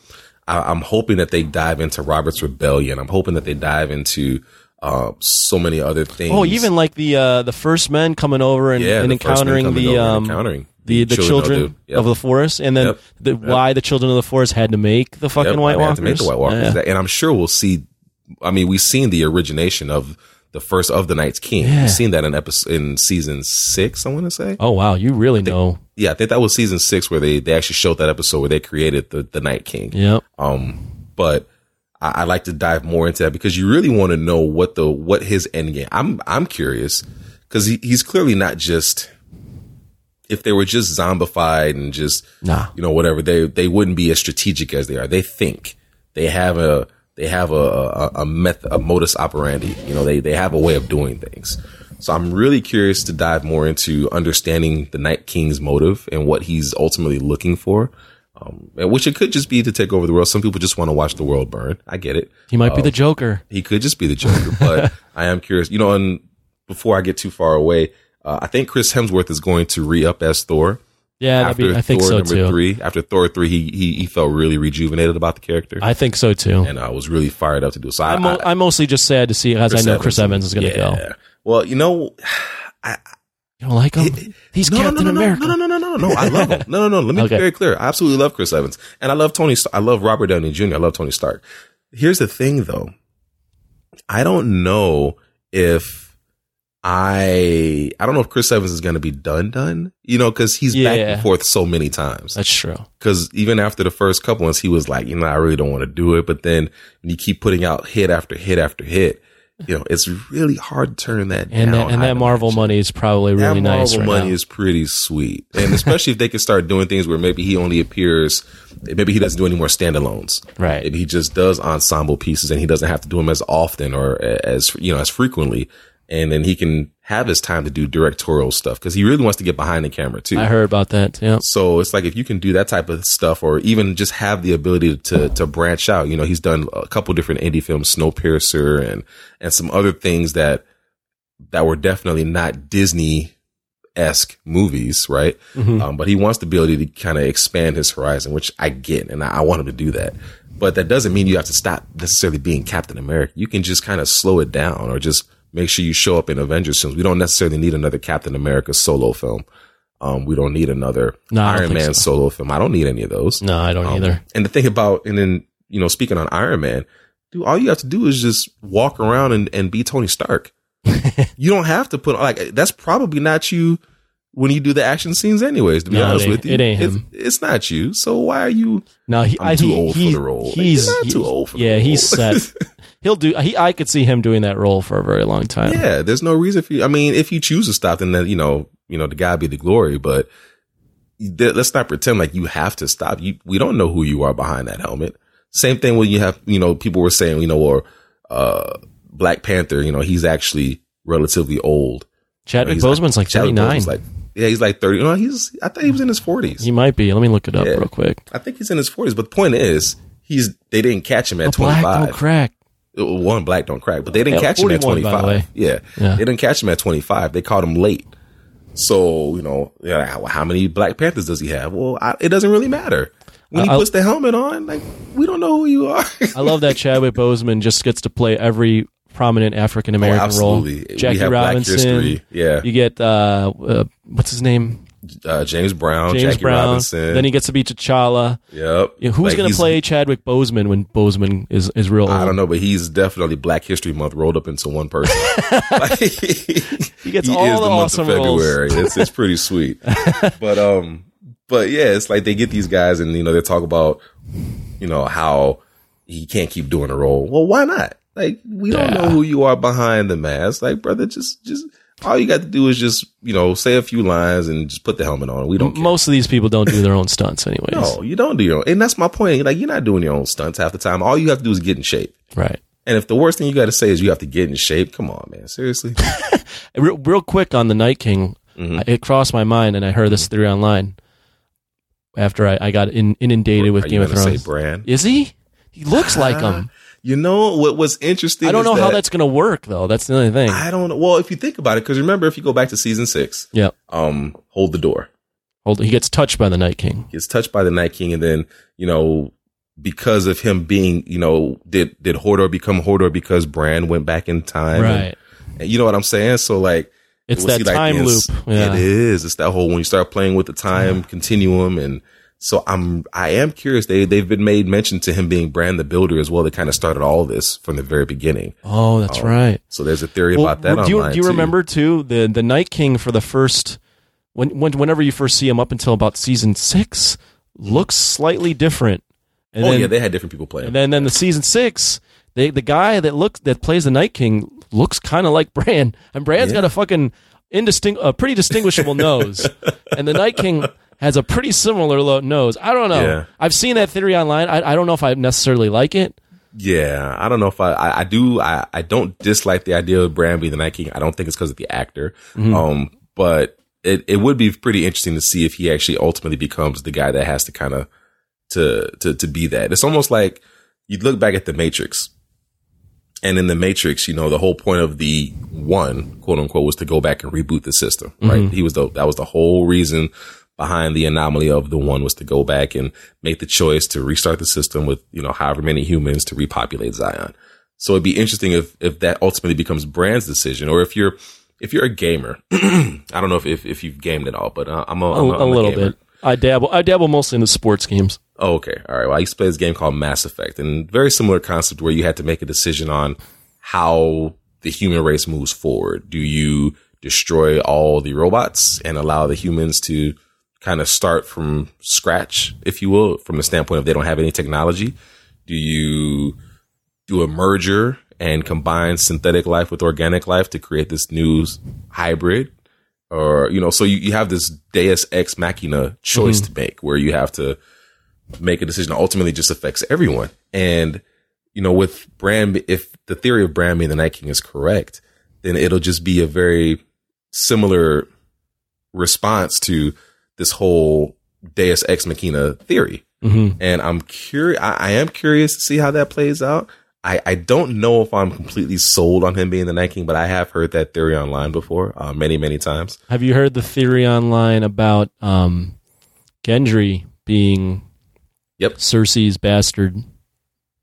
I, I'm hoping that they dive into Robert's Rebellion. I'm hoping that they dive into uh, so many other things. Oh, even like the uh, the first men coming over and, Yeah, and the encountering the um encountering the, the children, of the- yep. of the forest, and then Yep. the, why the children of the forest had to make the fucking Yep, White Walkers. to make the White Walkers, Yeah. and I'm sure we'll see. I mean, we've seen the origination of the first of the Night's King. Yeah. We've seen that in episode in season six. I want to say, Oh wow, you really know. yeah, I think that was season six where they they actually showed that episode where they created the the Night King. Yep. Um, but I, I like to dive more into that because you really want to know what the what his end game. I'm I'm curious because he, he's clearly not just. If they were just zombified and just Nah. you know whatever they they wouldn't be as strategic as they are. They think they have a they have a a, a method a modus operandi. You know they they have a way of doing things. So I'm really curious to dive more into understanding the Night King's motive and what he's ultimately looking for. Um, which it could just be to take over the world. Some people just want to watch the world burn. I get it. He might be the Joker. He could just be the Joker, but I am curious. You know, and before I get too far away, uh, I think Chris Hemsworth is going to re up as Thor. Yeah, after be, I think Thor so number too. three, after Thor three, he, he he felt really rejuvenated about the character, I think so too. and I was really fired up to do. So I, I'm, I, I'm mostly just sad to see as I know Chris Evans is going to yeah. go. Well, you know, I, You don't like him? He's no, no, Captain no, no, America. no, no, no, no, no, no. I love him. No, no, no. Let me Okay. be very clear. I absolutely love Chris Evans, and I love Tony. I love Robert Downey Jr. I love Tony Stark. Here's the thing, though. I don't know if I I don't know if Chris Evans is going to be done done. You know, because he's back and forth so many times. That's true. Because even after the first couple ones, he was like, you know, I really don't want to do it. But then when you keep putting out hit after hit after hit, you know, it's really hard to turn that And down. that, and that Marvel imagine. money is probably That really nice Marvel right money now. is pretty sweet, and especially if they can start doing things where maybe he only appears, maybe he doesn't do any more standalones. Right. Maybe he just does ensemble pieces, and he doesn't have to do them as often or as you know as frequently, and then he can have his time to do directorial stuff because he really wants to get behind the camera too. I heard about that. Yeah. So it's like if you can do that type of stuff, or even just have the ability to to branch out. You know, he's done a couple different indie films, Snowpiercer, and and some other things that that were definitely not Disney esque movies, right? Um, but he wants the ability to kind of expand his horizon, which I get, and I, I want him to do that. But that doesn't mean you have to stop necessarily being Captain America. You can just kind of slow it down, or just make sure you show up in Avengers films. We don't necessarily need another Captain America solo film. Um, we don't need another No, Iron Man so. solo film. I don't need any of those. No, I don't Um, either. And the thing about, and then, you know, speaking on Iron Man, dude, all you have to do is just walk around and, and be Tony Stark. you don't have to put, like, that's probably not you when you do the action scenes anyways, to be No, honest with you. it ain't it's, him. it's not you. So why are you, No, he, I'm too he, old for he- the role. He's not too old for the role. yeah, he's set. He'll do. He, I could see him doing that role for a very long time. yeah, there's no reason for you. I mean, if you choose to stop, then, that, you know, you know, the guy be the glory, but let's not pretend like you have to stop. You, we don't know who you are behind that helmet. Same thing when you have, you know, people were saying, you know, or, uh, Black Panther, you know, he's actually relatively old. Chadwick He's Boseman's like Chadwick 39. Like, yeah, he's like 30. You No, he's, I thought he was in his 40s. he might be. Let me look it up Yeah. real quick. I think he's in his 40s. But the point is, he's, they didn't catch him at A black 25. don't crack. One black don't crack, but they didn't Yeah, catch him at 41, by the 25. Yeah. Yeah. They didn't catch him at 25. They caught him late. So, you know, yeah, how, how many Black Panthers does he have? Well, I, it doesn't really matter. When he I- puts the helmet on, like, we don't know who you are. I love that Chadwick Boseman just gets to play every prominent African American Oh, role. Jackie Robinson. history. Yeah. You get uh, uh, what's his name? Uh, James Brown, James Jackie Brown. Robinson. Then he gets to be T'Challa. yep. Know, who's Like, going to play Chadwick Boseman when Boseman is is real? Old? I don't know, but he's definitely Black History Month rolled up into one person. Like, he gets all the awesome roles. It's it's pretty sweet. but um, but yeah, it's like they get these guys and you know they talk about you know how he can't keep doing a role. Well, why not? Like we don't know who you are behind the mask. Like brother, just just all you got to do is just you know say a few lines and just put the helmet on. We don't. care. Most of these people don't do their own stunts, anyways. No, you don't do your own. And that's my point. Like, you're not doing your own stunts half the time. All you have to do is get in shape. Right. And if the worst thing you got to say is you have to get in shape, come on, man. Seriously. Real, real quick on the Night King, Mhm. it crossed my mind, and I heard this theory online after I, I got in, inundated with Are Game of Thrones. Say Bran? Is he? He looks like him. You know what was interesting? I don't know how that's going to work, though. That's the only thing. I don't know. Well, if you think about it, because remember, if you go back to season six, yeah. um, hold the door. Hold. He gets touched by the Night King. He Gets touched by the Night King, and then you know because of him being, you know, did did Hodor become Hodor because Bran went back in time? Right. and you know what I'm saying? So like. It's that like, time the loop. Yeah. It is. It's that whole when you start playing with the time continuum and so I'm I am curious. They they've been made mention to him being Bran the Builder as well. They kind of started all of this from the very beginning. Oh, that's um, right. So there's a theory Well, about that do you, do you too. remember too the the Night King for the first when, when whenever you first see him up until about season six looks slightly different. And oh then, yeah, they had different people playing. and then then the season six, they the guy that looks that plays the Night King looks kind of like Bran, and Bran's Yeah. got a fucking indistinct, a pretty distinguishable nose, and the Night King has a pretty similar nose. I don't know. Yeah. I've seen that theory online. I, I don't know if I necessarily like it. yeah, I don't know if I I, I do I, I don't dislike the idea of Bran being the Night King. I don't think it's because of the actor. Mm-hmm. Um, but it it would be pretty interesting to see if he actually ultimately becomes the guy that has to kind of to to to be that. It's almost like you look back at the Matrix. And in the Matrix, you know, the whole point of the one, quote unquote, was to go back and reboot the system, right? He was the, that was the whole reason behind the anomaly of the one was to go back and make the choice to restart the system with, you know, however many humans to repopulate Zion. So it'd be interesting if, if that ultimately becomes Bran's decision or if you're, if you're a gamer, I don't know if, if, if you've gamed at all, but uh, I'm a, A, I'm a, a I'm little gamer. bit. I dabble. I dabble mostly in the sports games. Oh, okay. All right. Well, I used to play this game called Mass Effect and very similar concept where you had to make a decision on how the human race moves forward. Do you destroy all the robots and allow the humans to kind of start from scratch, if you will, from the standpoint of they don't have any technology? Do you do a merger and combine synthetic life with organic life to create this new hybrid? Or, you know, so you, you have this Deus Ex Machina choice mm-hmm. to make where you have to make a decision that ultimately just affects everyone. And, you know, with Bran, if the theory of Bran being the Night King is correct, then it'll just be a very similar response to this whole Deus Ex Machina theory. Mm-hmm. And I'm curious, I, I am curious to see how that plays out. I, I don't know if I'm completely sold on him being the Night King, but I have heard that theory online before, uh, many, many times. Have you heard the theory online about um, Gendry being Yep. Cersei's bastard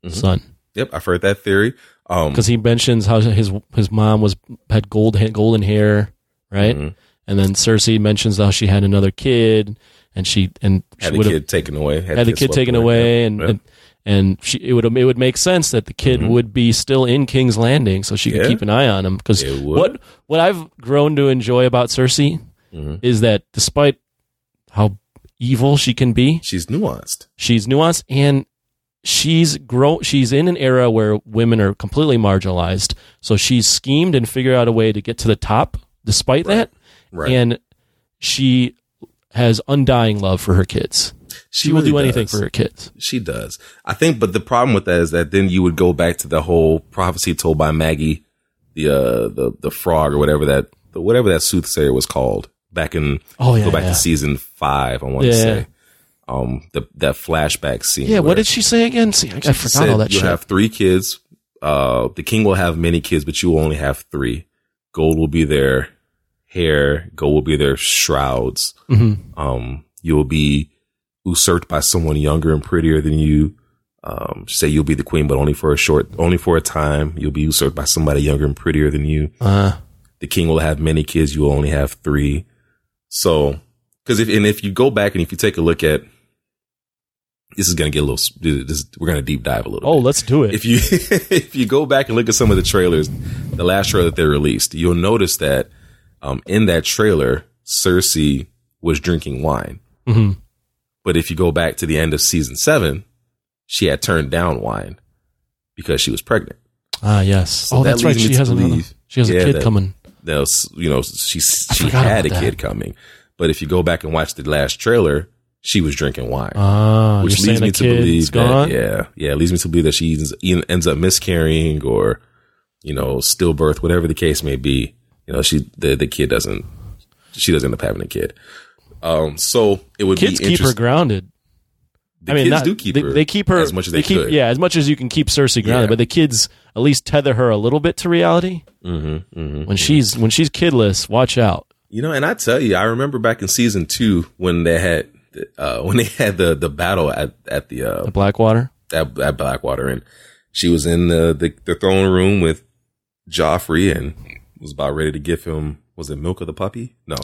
Mhm. son? Yep, I've heard that theory. Um, Because he mentions how his his mom was had gold golden hair, right? mhm. And then Cersei mentions how she had another kid, and she and she had the would have kid taken away. had the kid taken away. and, yep. and and she it would it would make sense that the kid Mhm. would be still in King's Landing, so she could Yeah. keep an eye on him. Because what what I've grown to enjoy about Cersei Mhm. is that despite how evil she can be, she's nuanced. she's nuanced and she's grow she's in an era where women are completely marginalized. So she's schemed and figured out a way to get to the top despite that. Right. And she has undying love for her kids. She, will really do anything does. for her kids. She does. I think, but the problem with that is that then you would go back to the whole prophecy told by Maggy, the uh, the the frog or whatever that the, whatever that soothsayer was called back in. Oh, yeah, go back yeah. to season five. I want Yeah. to say, um, the that flashback scene. Yeah, what did she say again? See, I, I she forgot all that You'll shit. have three kids. Uh, the king will have many kids, but you will only have three. Gold will be their hair. Gold will be their shrouds. Mhm. Um, you will be usurped by someone younger and prettier than you. um, say you'll be the queen, but only for a short, only for a time. You'll be usurped by somebody younger and prettier than you. Uh, The king will have many kids. You will only have three. So, because if and if you go back and if you take a look at, this is going to get a little. This, we're going to deep dive a little. oh, bit. let's do it. if you if you go back and look at some of the trailers, the last trailer that they released, you'll notice that um, in that trailer, Cersei was drinking wine. hmm But if you go back to the end of season seven, she had turned down wine because she was pregnant. Ah, yes. So oh, that that's right. She has another. She has a kid that- coming. S- you know, she she had a about kid coming, but if you go back and watch the last trailer, she was drinking wine. Ah, which leads me to believe gone. that yeah, yeah, leads me to believe that she ends, ends up miscarrying or you know stillbirth, whatever the case may be. You know, she the the kid doesn't she doesn't end up having a kid. Um, so it would be Kids be keep her grounded. The I mean, kids not, do keep they, her. they keep her as much as they, keep, could. Yeah, as much as you can keep Cersei grounded, Yeah. but the kids at least tether her a little bit to reality. Mm-hmm, mm-hmm. When she's when she's kidless, watch out. You know, and I tell you, I remember back in season two when they had uh, when they had the the battle at at the uh, The Blackwater. at, at Blackwater, and she was in the, the the throne room with Joffrey and was about ready to give him was it milk of the poppy? No,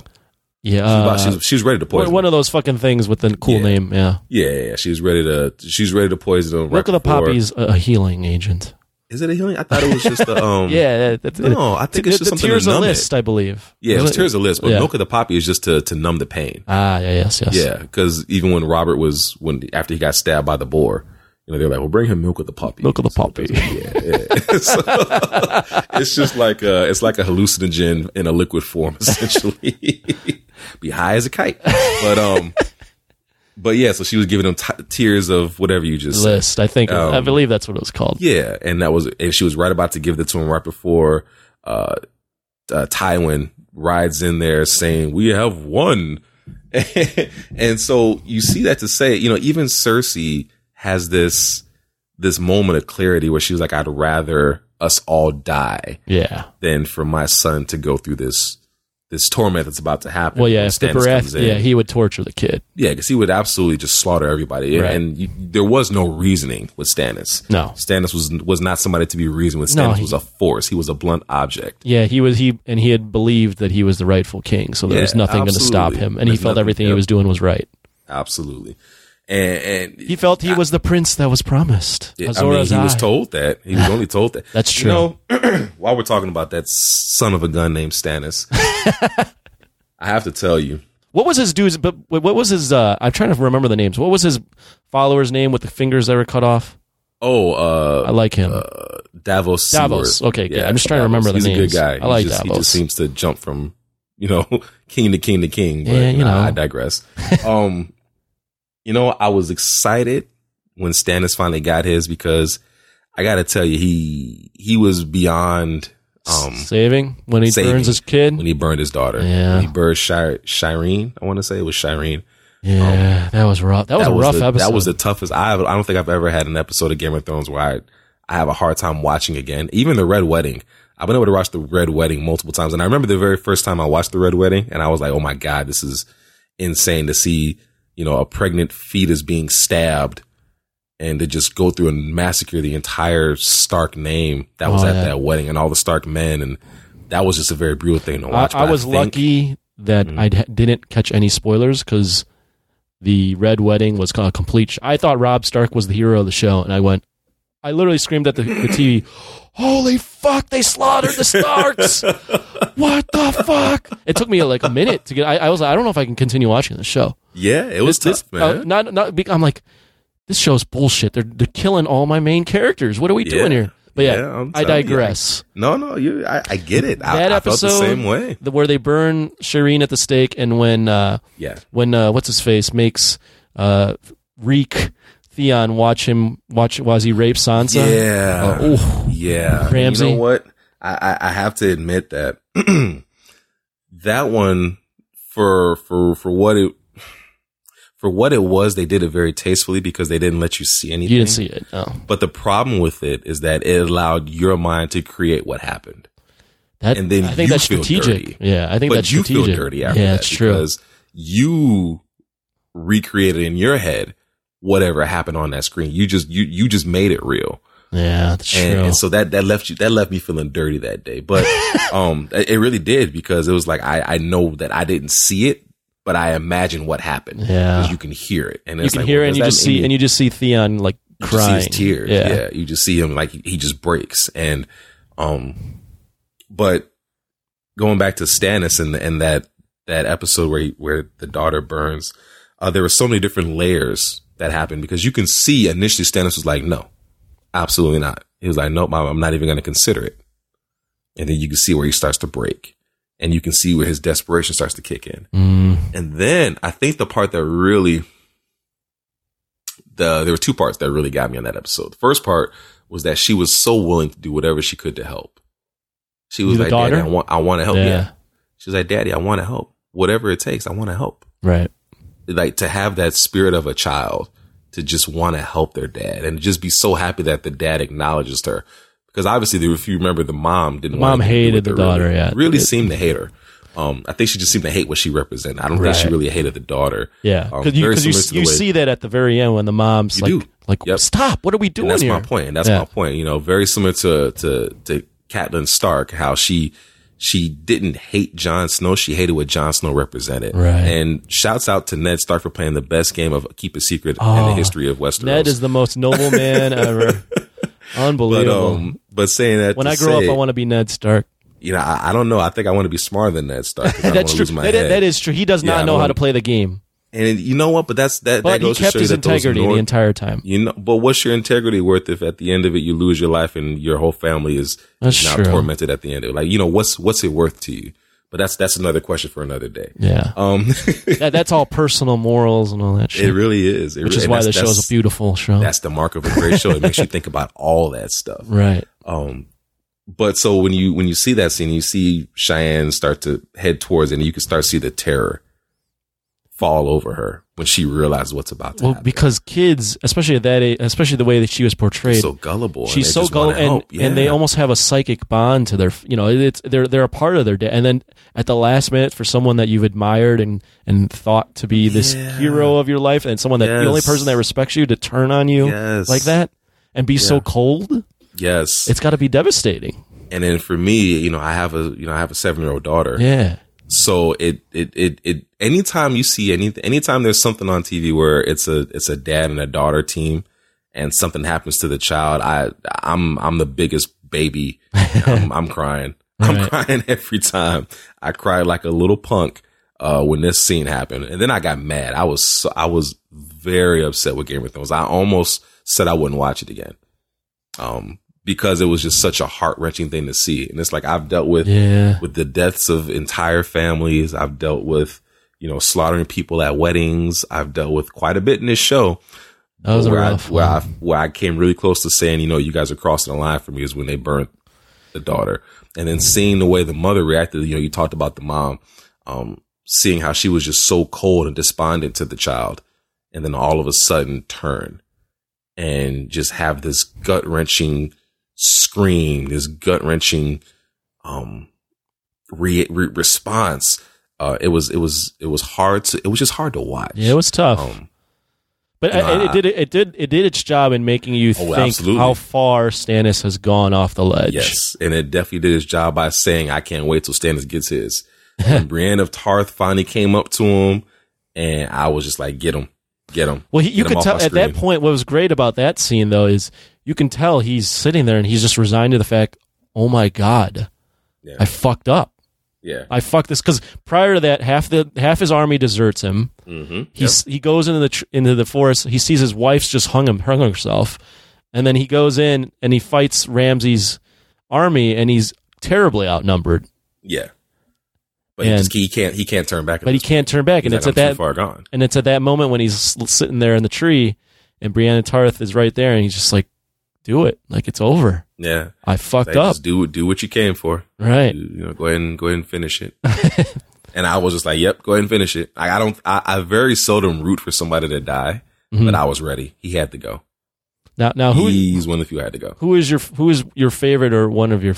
Yeah, she, was about- she, uh, was, she was ready to poison. one, one of those fucking things with the cool Yeah. name. Yeah, yeah, yeah, yeah, she was ready to she's ready to poison him. look right at the before- poppy's a, a healing agent. Is it a healing? I thought it was just the um. Yeah, that's No, I think it's the, just the something tears to a numb list, it. I believe. Yeah, it was tears of Lys, but Yeah. milk of the poppy is just to to numb the pain. Ah, yeah, yes, yes. Yeah, because even when Robert was when after he got stabbed by the boar, you know they're like, "Well, bring him milk of the poppy. Milk of the So poppy. Yeah, yeah. So, it's just like a, it's like a hallucinogen in a liquid form, essentially. Be high as a kite, but um, but yeah. So she was giving him t- tears of whatever you just said. List. I think I Um, believe that's what it was called. Yeah, and that was and she was right about to give it to him right before uh, uh Tywin rides in there saying, "We have won." and so you see that to say, you know, even Cersei has this this moment of clarity where she was like, "I'd rather us all die Yeah. than for my son to go through this this torment that's about to happen." Well, yeah. If the Stannis Barath, in. yeah, he would torture the kid. yeah, because he would absolutely just slaughter everybody, Right. and you, there was no reasoning with Stannis. No. Stannis was was not somebody to be reasoned with. No, Stannis he- was a force. He was a blunt object. Yeah, he was he, and he had believed that he was the rightful king, so there Yeah, was nothing going to stop him, and he felt nothing- everything he was doing was right. Absolutely, and, and He felt he was the prince that was promised. I mean, he was told that. He was only told that. That's true. You know, while we're talking about that son of a gun named Stannis, I have to tell you, What was his dude's? But what was his? uh I'm trying to remember the names. What was his follower's name with the fingers that were cut off? oh, uh, I like him. Davos. Davos. Seaworth. Okay, good. I'm just trying to remember the He's names. a good guy. I like just, He just seems to jump from you know king to king to king. But Yeah, you nah, know. I digress. um, you know, I was excited when Stannis finally got his because I got to tell you, he he was beyond um Saving when he saving. burns his kid. when he burned his daughter. Yeah. when he burned Shire, Shireen. I want to say it was Shireen. yeah, that was rough. That was a rough the, episode. That was the toughest. I have, I don't think I've ever had an episode of Game of Thrones where I I have a hard time watching again. Even the Red Wedding. I've been able to watch the Red Wedding multiple times, and I remember the very first time I watched the Red Wedding, and I was like, "Oh my god, this is insane to see." You know, a pregnant fetus being stabbed, and to just go through and massacre the entire Stark name that was Oh, at yeah. that wedding, and all the Stark men, and that was just a very brutal thing to watch. I but was think- lucky that Mhm. I didn't catch any spoilers because the Red Wedding was kind of complete. Sh- I thought Robb Stark was the hero of the show, and I went. I literally screamed at the, the TV, "Holy fuck! They slaughtered the Starks! what the fuck?" It took me like a minute to get. I, I was like, I don't know if I can continue watching the show. Yeah, it was This- tough, this- uh, man. not not. I'm like, this show's bullshit. They're they're killing all my main characters. What are we doing Yeah. here? But yeah, Yeah, I telling you, digress. No, no, you. I, I get it. I, that I episode, felt the same way. the- where they burn Shireen at the stake, and when uh, Yeah, when uh, what's his face makes uh, Reek Theon watch him watch was he rapes Sansa. yeah, ooh. yeah. Ramsay. You know what? I, I, I have to admit that that one for for for what it for what it was, they did it very tastefully because they didn't let you see anything. You didn't see it. No, But the problem with it is that it allowed your mind to create what happened. that And then I think you that's strategic. dirty. Yeah, I think but that's you strategic. feel dirty after yeah, that it's true. because you recreated in your head whatever happened on that screen. You just you you just made it real. Yeah, that's And, true. and so that that left you that left me feeling dirty that day. But um it really did because it was like I I know that I didn't see it, but I imagine what happened. Yeah. You can hear it. And you can like, hear well, it and you just see and you just see Theon like you just see crying. his tears. Yeah. Yeah. You just see him like he just breaks. And um but going back to Stannis and and that that episode where he, where the daughter burns, uh, there were so many different layers that happened because you can see initially Stannis was like, no, absolutely not. He was like, nope, I'm not even going to consider it. And then you can see where he starts to break, and you can see where his desperation starts to kick in. Mm, And then I think the part that really the there were two parts that really got me on that episode. The first part was that she was so willing to do whatever she could to help. She was like, "Daddy. I want I want to help." Yeah. Yeah. She was like, "Daddy, I want to help. Whatever it takes, I want to help." right. Like to have that spirit of a child to just want to help their dad and just be so happy that the dad acknowledges her. Because obviously, if you remember, the mom didn't. Mom want anything to hated the daughter, Really, yeah. really seemed to hate her. Um, I think she just seemed to hate what she represented. I don't think she really hated the daughter. Yeah, Um, because you, 'cause you, the you see that at the very end when the mom's You like, do. like, Yep. stop! What are we doing And that's here? my point. That's Yeah. my point. You know, very similar to to to Catelyn Stark, how she she didn't hate Jon Snow. She hated what Jon Snow represented. Right. And shouts out to Ned Stark for playing the best game of Keep a Secret in Oh, the history of Westeros. Ned is the most noble man ever. but Unbelievable. um, but saying that when to I grow say, up, I want to be Ned Stark. you know, I, I don't know. I think I want to be smarter than Ned Stark. That's true. That, that is true. He does not know how wanna- play the game, and you know what? But that's that. but that he goes to kept show his integrity North- the entire time. You know, but what's your integrity worth if at the end of it you lose your life and your whole family is That's now true. tormented at the end of it? Like, you know, what's what's it worth to you? But that's that's another question for another day. Yeah, Um, that, that's all personal morals and all that shit. it really is. It which re- is why the show's that's- a beautiful show. That's the mark of a great show. It makes you think about all that stuff. right. Um, but so when you when you see that scene, you see Shireen start to head towards it, and you can start to see the terror fall over her when she realizes what's about to Well, happen. because kids, especially at that age, especially the way that she was portrayed, She's so gullible. she's so gullible, and, help. and they almost have a psychic bond to their, you know, it's they're they're a part of their day. And then at the last minute, for someone that you've admired and and thought to be this Yeah. hero of your life, and someone that the only person that respects you to turn on you Yes. like that and be so cold, yes, it's got to be devastating. and then for me, you know, I have a you know I have a seven year old daughter. Yeah, So it, it, it, it, anytime you see any, anytime there's something on TV where it's a, it's a dad and a daughter team and something happens to the child, I, I'm, I'm the biggest baby. I'm, I'm crying. I'm Right. crying every time. I cried like a little punk, uh, when this scene happened. And then I got mad. I was, so, I was very upset with Game of Thrones. I almost said I wouldn't watch it again. Um, because it was just such a heart wrenching thing to see. And it's like I've dealt with yeah, with the deaths of entire families. I've dealt with, you know, slaughtering people at weddings. I've dealt with quite a bit in this show. that was a where rough I, where I where I came really close to saying, you know, you guys are crossing the line for me is when they burnt the daughter, and then seeing the way the mother reacted. You know, you talked about the mom, um, seeing how she was just so cold and despondent to the child, and then all of a sudden turn and just have this gut wrenching scream, this gut wrenching um re- re- response. Uh, it was it was it was hard to it was just hard to watch. Yeah, it was tough. Um, But know, it, it did it did it did its job in making you Oh, think absolutely. how far Stannis has gone off the ledge. Yes, and it definitely did its job by saying, "I can't wait till Stannis gets his." And Brienne of Tarth finally came up to him, and I was just like, "Get him, get him." Well, he, you him could tell at that point. What was great about that scene, though, is you can tell he's sitting there and he's just resigned to the fact, "Oh my god, Yeah. I fucked up. Yeah. I fucked this." Because prior to that, half the half his army deserts him. Mm-hmm. He's he goes into the tr- into the forest. He sees his wife's just hung him hung herself, and then he goes in and he fights Ramsay's army, and he's terribly outnumbered. Yeah. But he, just, he can't. He can't turn back. But he can't turn back, and He's it's like, at that far gone. And it's at that moment when he's sitting there in the tree and Brienne of Tarth is right there and he's just like, do it. Like it's over. Yeah. I fucked Like, up. Just do do what you came for. Right. You, you know, go ahead and go ahead and finish it. and I was just like, "Yep, go ahead and finish it." I, I don't. I, I very seldom root for somebody to die, Mhm. but I was ready. He had to go. Now, now who He's one of the few who had to go. who is your who is your favorite or one of your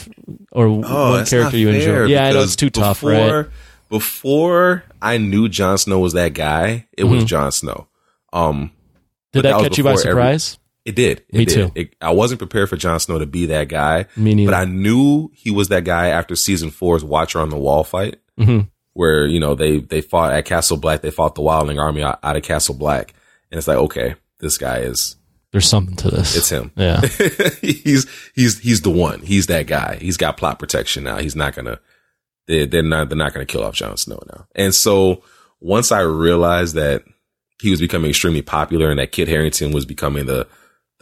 or one Oh, that's character you enjoy? Yeah, I know it's too tough, before, right? Before I knew Jon Snow was that guy, it was Mhm. Jon Snow. Um, Did that, that catch you by before every- surprise? It did. It Me did. too. It, I wasn't prepared for Jon Snow to be that guy, Me neither. but I knew he was that guy after season four's Watcher on the Wall fight, Mhm. where you know they they fought at Castle Black. They fought the Wildling Army out, out of Castle Black, and it's like, okay, this guy is There's something to this. it's him. Yeah. he's he's he's the one. He's that guy. He's got plot protection now. He's not gonna. They they're not they're not gonna kill off Jon Snow now. And so once I realized that he was becoming extremely popular and that Kit Harington was becoming the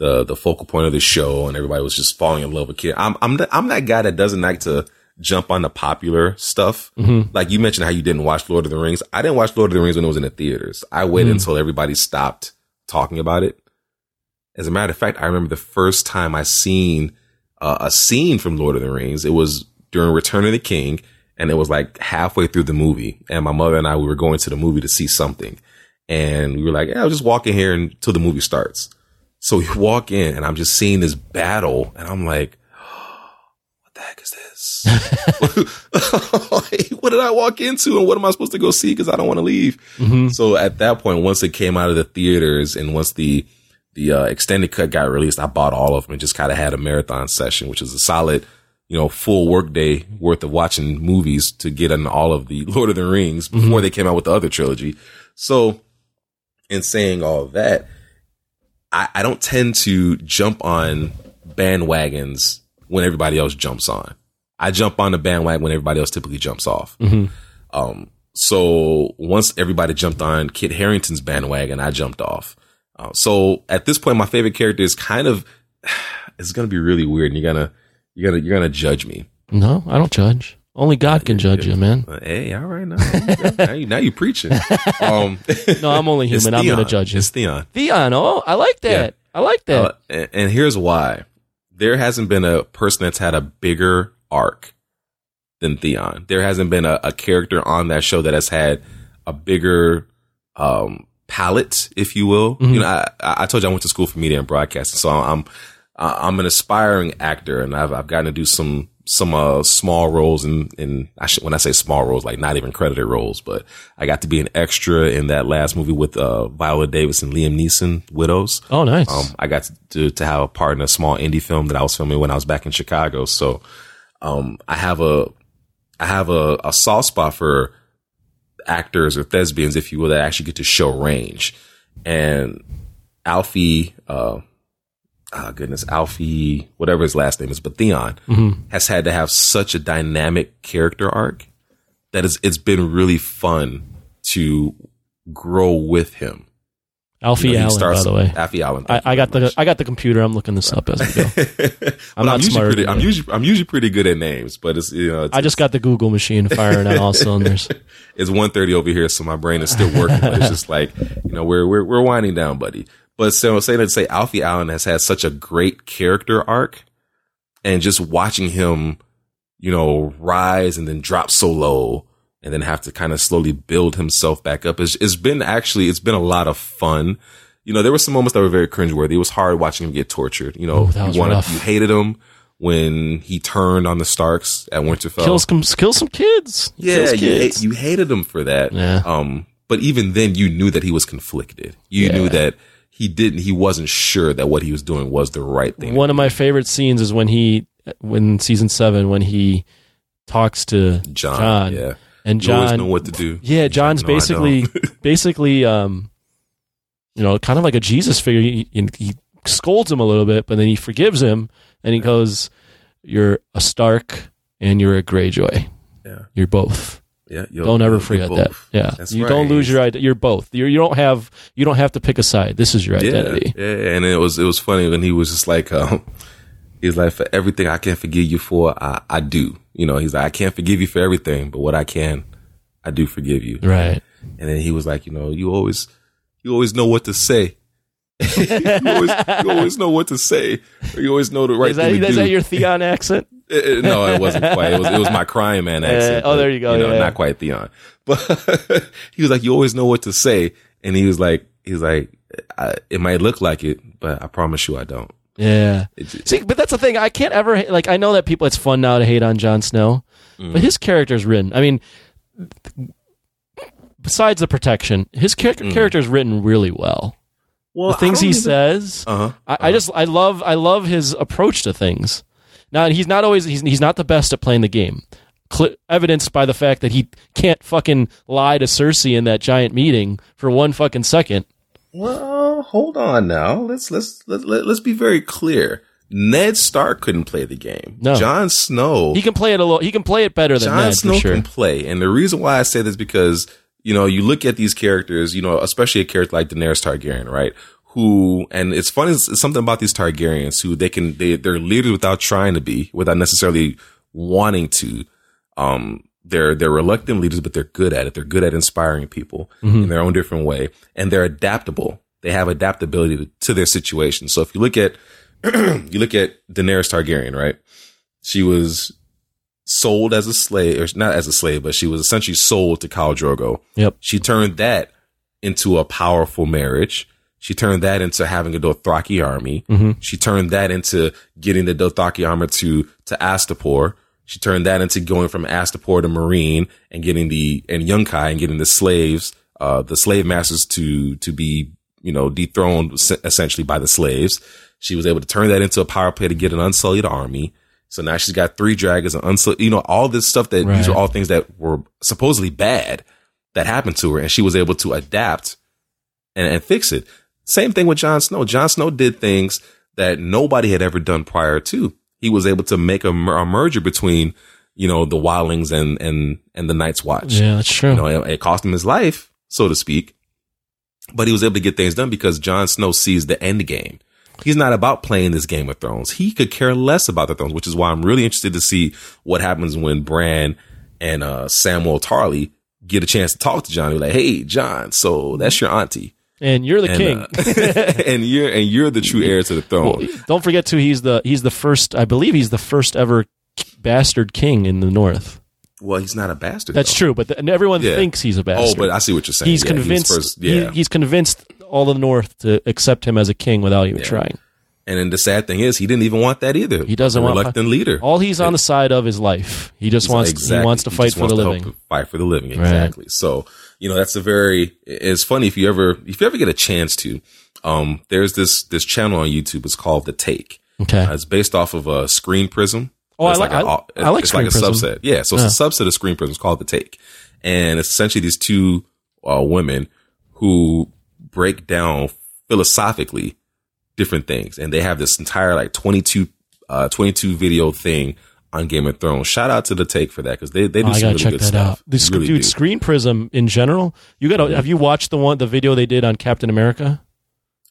the the focal point of the show and everybody was just falling in love with Kit. I'm I'm the, I'm that guy that doesn't like to jump on the popular stuff. Like you mentioned how you didn't watch Lord of the Rings. I didn't watch Lord of the Rings when it was in the theaters. I waited until everybody stopped talking about it. As a matter of fact, I remember the first time I seen uh, a scene from Lord of the Rings. It was during Return of the King, and it was like halfway through the movie. And my mother and I we were going to the movie to see something, and we were like, "Yeah, I'll just walk in here until the movie starts." So we walk in, and I'm just seeing this battle, and I'm like, "What the heck is this? what did I walk into, and what am I supposed to go see? Because I don't want to leave." So at that point, once it came out of the theaters, and once the the uh, extended cut got released, I bought all of them and just kind of had a marathon session, which is a solid, you know, full workday worth of watching movies to get on all of the Lord of the Rings before they came out with the other trilogy. So, in saying all that, I, I don't tend to jump on bandwagons when everybody else jumps on. I jump on the bandwagon when everybody else typically jumps off. Um, so once everybody jumped on Kit Harington's bandwagon, I jumped off. Uh, so at this point, my favorite character is kind of, it's going to be really weird and you're to, you're to, you're going to judge me. no, I don't judge. Only God can judge you, man. Hey, all right. Now, now, you, now you preaching. Um, No, I'm only human. I'm going to judge you. It's Theon. Theon, oh, I like that. I like that. Uh, and, and here's why. There hasn't been a person that's had a bigger arc than Theon. There hasn't been a, a character on that show that has had a bigger um, palette, if you will. You know, I, I told you I went to school for media and broadcasting, so I'm I'm an aspiring actor, and I've I've gotten to do some some uh, small roles in in I should, when I say small roles, like not even credited roles, but I got to be an extra in that last movie with uh, Viola Davis and Liam Neeson, Widows. oh, nice. Um, I got to, to have a part in a small indie film that I was filming when I was back in Chicago. So, um, I have a, I have a, a soft spot for actors or thespians, if you will, that actually get to show range. And Alfie, uh, oh goodness, Alfie, whatever his last name is, but Theon mm-hmm. has had to have such a dynamic character arc that it's, it's been really fun to grow with him. Alfie You know, Allen, by the way. Alfie Allen. I, I got the much. I got the computer. I'm looking this up as we go. I'm not usually pretty. I'm usually I'm usually pretty good at names, but it's you know it's, I just got the Google machine firing on all cylinders. it's 1.30 over here, so my brain is still working. but it's just like you know we're we're we're winding down, buddy. But so say that say Alfie Allen has had such a great character arc, and just watching him, you know, rise and then drop so low, and then have to kind of slowly build himself back up. It's, it's been actually it's been a lot of fun. You know, there were some moments that were very cringeworthy. It was hard watching him get tortured. You know, Ooh, you wanted, rough. you hated him when he turned on the Starks at Winterfell. Kill some kill some kids. Yeah, Kills you, kids. you hated him for that. Yeah. Um, but even then, you knew that he was conflicted. You Yeah. knew that he didn't. He wasn't sure that what he was doing was the right thing. One of my favorite scenes is when he, when season seven, when he talks to Jon, Jon, yeah, and always know Jon, what to do. yeah, Jon's No, basically, basically, um, you know, kind of like a Jesus figure. He, he- he scolds him a little bit, but then he forgives him, and he goes, "You're a Stark and you're a Greyjoy. Yeah. You're both. Yeah, Don't ever forget that. Yeah, That's you right. don't lose your identity. You're both. You're, you don't have. You don't have to pick a side. This is your identity. Yeah, yeah, and it was it was funny when he was just like, um, he's like, for everything I can forgive you for, I, I do. You know, he's like, I can't forgive you for everything, but what I can, I do forgive you. Right. And then he was like, you know, you always, you always know what to say. you, always, you always know what to say. You always know the right Is that, thing to is do. that your Theon accent? Uh, uh, no, it wasn't quite. It was it was my crying man accent. oh, there you go, know, yeah. not quite Theon, but he was like, you always know what to say, and he was like, "He's like, I, it might look like it, but I promise you, I don't. Yeah. It's- See, but that's the thing. I can't ever like. I know that people. It's fun now to hate on Jon Snow, Mm. but his character's written. I mean, besides the protection, his char- Mm. character's written really well. Well, the things he don't even- says. Uh-huh. I, I just I love I love his approach to things. Now he's not always he's he's not the best at playing the game. Cl- evidenced by the fact that he can't fucking lie to Cersei in that giant meeting for one fucking second. Well, hold on now. Let's let's let, let, let's be very clear. Ned Stark couldn't play the game. No. Jon Snow. He can play it a little. He can play it better than Jon Ned Snow sure. can play, and the reason why I say this is because you know you look at these characters, you know, especially a character like Daenerys Targaryen, right? Who and it's funny, it's something about these Targaryens who they can they they're leaders without trying to be, without necessarily wanting to. Um, they're they're reluctant leaders, but they're good at it. They're good at inspiring people Mm-hmm. in their own different way, and they're adaptable. They have adaptability to, to their situation. So if you look at you look at Daenerys Targaryen, right? She was sold as a slave, or not as a slave, but she was essentially sold to Khal Drogo. Yep. She turned that into a powerful marriage. She turned that into having a Dothraki army. Mhm. She turned that into getting the Dothraki army to to Astapor. She turned that into going from Astapor to Meereen and getting the and Yunkai and getting the slaves, uh, the slave masters to to be you know dethroned essentially by the slaves. She was able to turn that into a power play to get an unsullied army. So now she's got three dragons and unsullied, you know, all this stuff that these are all things that were supposedly bad that happened to her, and she was able to adapt and, and fix it. Same thing with Jon Snow. Jon Snow did things that nobody had ever done prior to. He was able to make a, a merger between, you know, the Wildlings and and and the Night's Watch. Yeah, that's true. You know, it, it cost him his life, so to speak, but he was able to get things done because Jon Snow sees the end game. He's not about playing this Game of Thrones. He could care less about the thrones, which is why I'm really interested to see what happens when Bran and uh, Samuel Tarly get a chance to talk to Jon. Be like, "Hey, Jon, so that's your auntie, and you're the and, king. uh, and you're and you're the true heir to the throne." Well, don't forget too. He's the he's the first. I believe he's the first ever bastard king in the North. Well, he's not a bastard. That's though. true, but the, and everyone Yeah. thinks he's a bastard. Oh, but I see what you're saying. he's Yeah, he convinced. first- he- yeah, he's convinced all the North to accept him as a king without even Yeah. trying. And then the sad thing is, he didn't even want that either. He doesn't a want- reluctant leader. All he's on the side of is life. He just wants Exactly. he wants to fight for the living. fight for the living. Exactly. So, you know, that's a very, it's funny if you ever, if you ever get a chance to, um, there's this, this channel on YouTube. It's called The Take. Okay. Uh, it's based off of a Screen Prism. Oh, I It's like- a- I- I like It's like a Prism. subset. Yeah. So it's a subset of Screen Prism. It's called The Take. And it's essentially these two, uh, women who break down philosophically different things. And they have this entire like 22, uh, 22 video thing on Game of Thrones. Shout out to the take for that because they, they do Oh, some really check good that stuff. out. The sc- Really dude, do. Screen Prism in general. You got to have you watched the one the video they did on Captain America?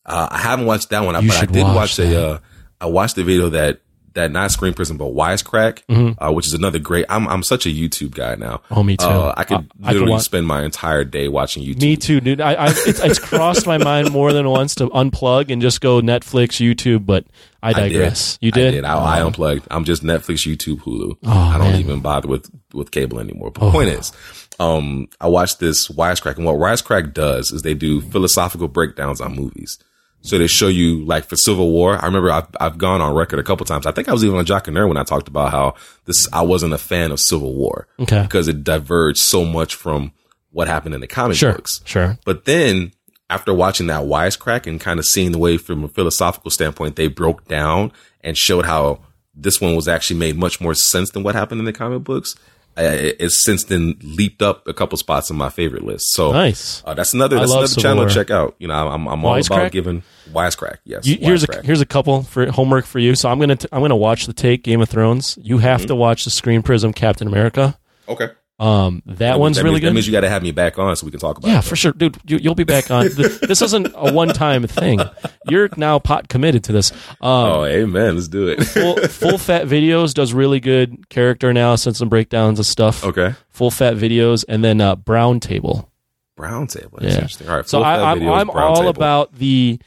Uh, I haven't watched that one, You but I did watch watch, a. Uh, I watched the video that that not Screen Prism but Wisecrack, Mm-hmm. uh, which is another great. I'm I'm such a YouTube guy now. Oh, me too. Uh, I could I- I could literally spend my entire day watching YouTube. Me too, dude. I, I it's, it's crossed my mind more than once to unplug and just go Netflix, YouTube, but I I did. digress. You did? I did. I, I unplugged. I'm just Netflix, YouTube, Hulu. Oh, I don't man. even bother with with cable anymore. But the point is, um, I watched this Wisecrack, and what Wisecrack does is they do philosophical breakdowns on movies. So they show you, like for Civil War. I remember I've, I've gone on record a couple times. I think I was even on Jock and Nerd when I talked about how this I wasn't a fan of Civil War Okay. because it diverged so much from what happened in the comic Sure. books. Sure. But then after watching that wisecrack and kind of seeing the way from a philosophical standpoint, they broke down and showed how this one was actually made much more sense than what happened in the comic books. It- it's since then leaped up a couple spots on my favorite list. So Nice. uh, that's another that's another Civil channel War. to check out. You know, I'm I'm all Wisecrack? about giving wisecrack. Yes, You, here's a here's a couple for homework for you. So I'm gonna t- I'm gonna watch the take Game of Thrones. You have Mm-hmm. to watch the Screen Prism Captain America. okay. Um, that, one's really means, That good. means you got to have me back on so we can talk about. Yeah, it. for sure, dude. You, you'll be back on. This isn't a one-time thing. You're now pot committed to this. Um, Oh, amen. Let's do it. full, full fat videos does really good character analysis and breakdowns of stuff. okay. Full fat videos, and then uh, Brown Table. Brown table. That's Yeah. interesting. All right. So I, fat I'm I'm all table. about the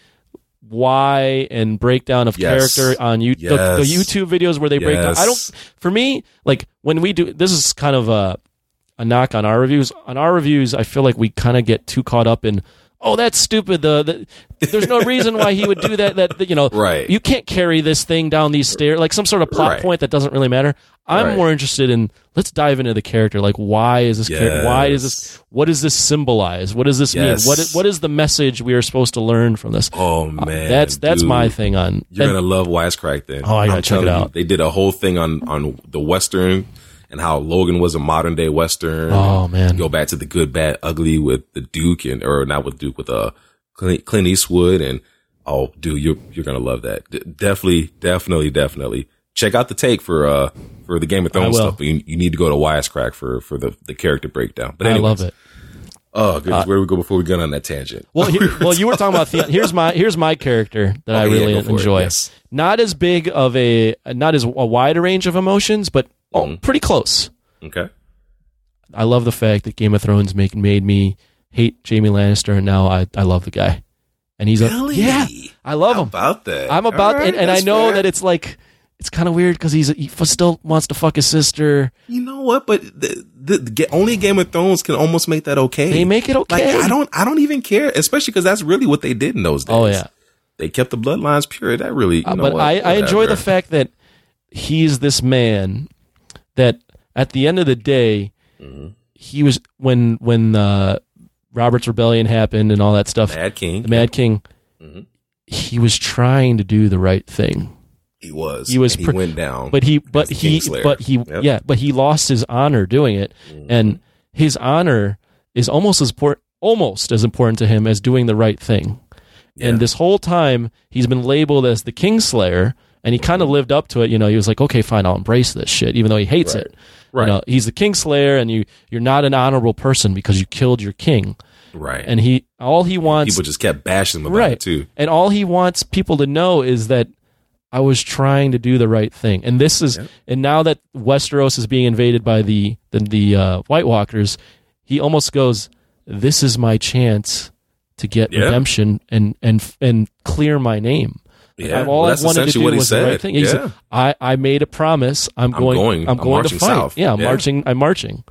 why and breakdown of Yes. character on you the, the YouTube videos where they break down. I don't. For me, like when we do this is kind of a a knock on our reviews. On our reviews, I feel like we kind of get too caught up in oh, that's stupid. The, the there's no reason why he would do that. That you know, Right. You can't carry this thing down these stairs, like some sort of plot Right. point that doesn't really matter. I'm Right. more interested in let's dive into the character. Like, why is this character? Why is this? What does this symbolize? What does this Yes. mean? What is, what is the message we are supposed to learn from this? Oh uh, man, that's that's dude. my thing on. You're and- gonna love Wisecrack then. Oh, I gotta I'm check it telling you, out. they did a whole thing on on the Western and how Logan was a modern day Western. Oh, man. go back to the good, bad, ugly with the Duke and or not with Duke with uh Clint, Clint Eastwood and oh, dude, you're you're gonna love that. D- definitely, definitely, definitely. Check out the take for uh for the Game of Thrones stuff, but you, you need to go to Wisecrack for for the the character breakdown. But I love it. Oh goodness, where do we go before we get on that tangent? Well, he, well, you were talking about the, here's my here's my character that I Okay, yeah, really it, enjoy. yes. Not as big of a not as a wide range of emotions, but oh, Mm-hmm. pretty close. Okay. I love the fact that Game of Thrones make, made me hate Jaime Lannister, and now I, I love the guy. And he's Really? a yeah, I love How him. about that? I'm about, right, and, and I know fair. that it's like it's kind of weird because he's he f- still wants to fuck his sister. You know what? But the, the, the only Game of Thrones can almost make that okay. They make it okay. Like I don't, I don't even care, especially because that's really what they did in those days. Oh yeah, they kept the bloodlines pure. That really, you Uh, know but what? I, I enjoy the fact that he's this man that at the end of the day Mm-hmm. he was when when uh, Robert's rebellion happened and all that stuff. Mad King. the Mad King, Mm-hmm. he was trying to do the right thing. he was. He was and pr- went down. but he but he but he Yep. yeah but he lost his honor doing it and his honor is almost as important almost as important to him as doing the right thing Yeah. and this whole time he's been labeled as the kingslayer and he kind of lived up to it you know he was like okay fine i'll embrace this shit even though he hates Right. it Right. you know he's the kingslayer and you you're not an honorable person because you killed your king right. and he all he wants people just kept bashing him about right it too. and all he wants people to know is that I was trying to do the right thing. And this is, and now that Westeros is being invaded by the the, the uh, White Walkers, he almost goes, "This is my chance to get redemption and and and clear my name." Yeah. I've- all Well, I that's wanted to do what he was the right said. thing. He said, Yeah. I, I made a promise. I'm I'm going. going- I'm going to fight. south. Yeah, I'm Yeah. marching. I'm marching.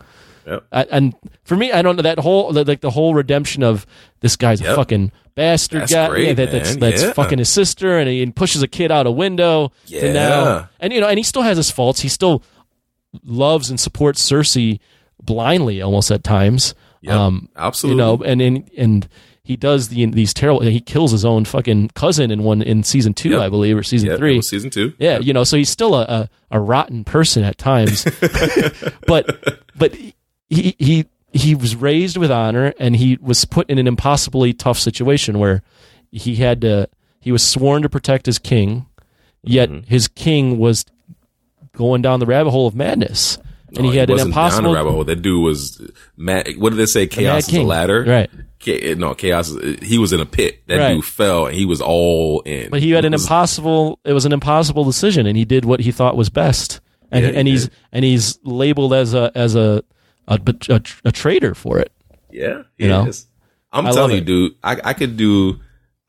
Yep. I, and for me, I don't know that whole like the whole redemption of this guy's a fucking bastard That's guy great, yeah, that, that's that's Yeah. fucking his sister and he pushes a kid out a window. Yeah. now, and you know, and he still has his faults. He still loves and supports Cersei blindly, almost at times. Yep. Um, Absolutely. you know, and and and he does the these terrible. He kills his own fucking cousin in one in season two, Yep. I believe, or season yeah, three. season two. Yeah, you know, so he's still a, a, a rotten person at times, but but he he he was raised with honor, and he was put in an impossibly tough situation where he had to he was sworn to protect his king, yet Mm-hmm. his king was going down the rabbit hole of madness, and No, he had an wasn't down impossible the rabbit hole. That dude was mad. What did they say? Chaos is a ladder. Right. Cha- no, chaos. He was in a pit. That Right. dude fell, and he was all in. But he had an impossible. It was an impossible decision, and he did what he thought was best. And Yeah, he and he's and he's labeled as a as a a, a, a traitor for it. Yeah, You he know? is. I'm I telling you, it. dude. I, I could do.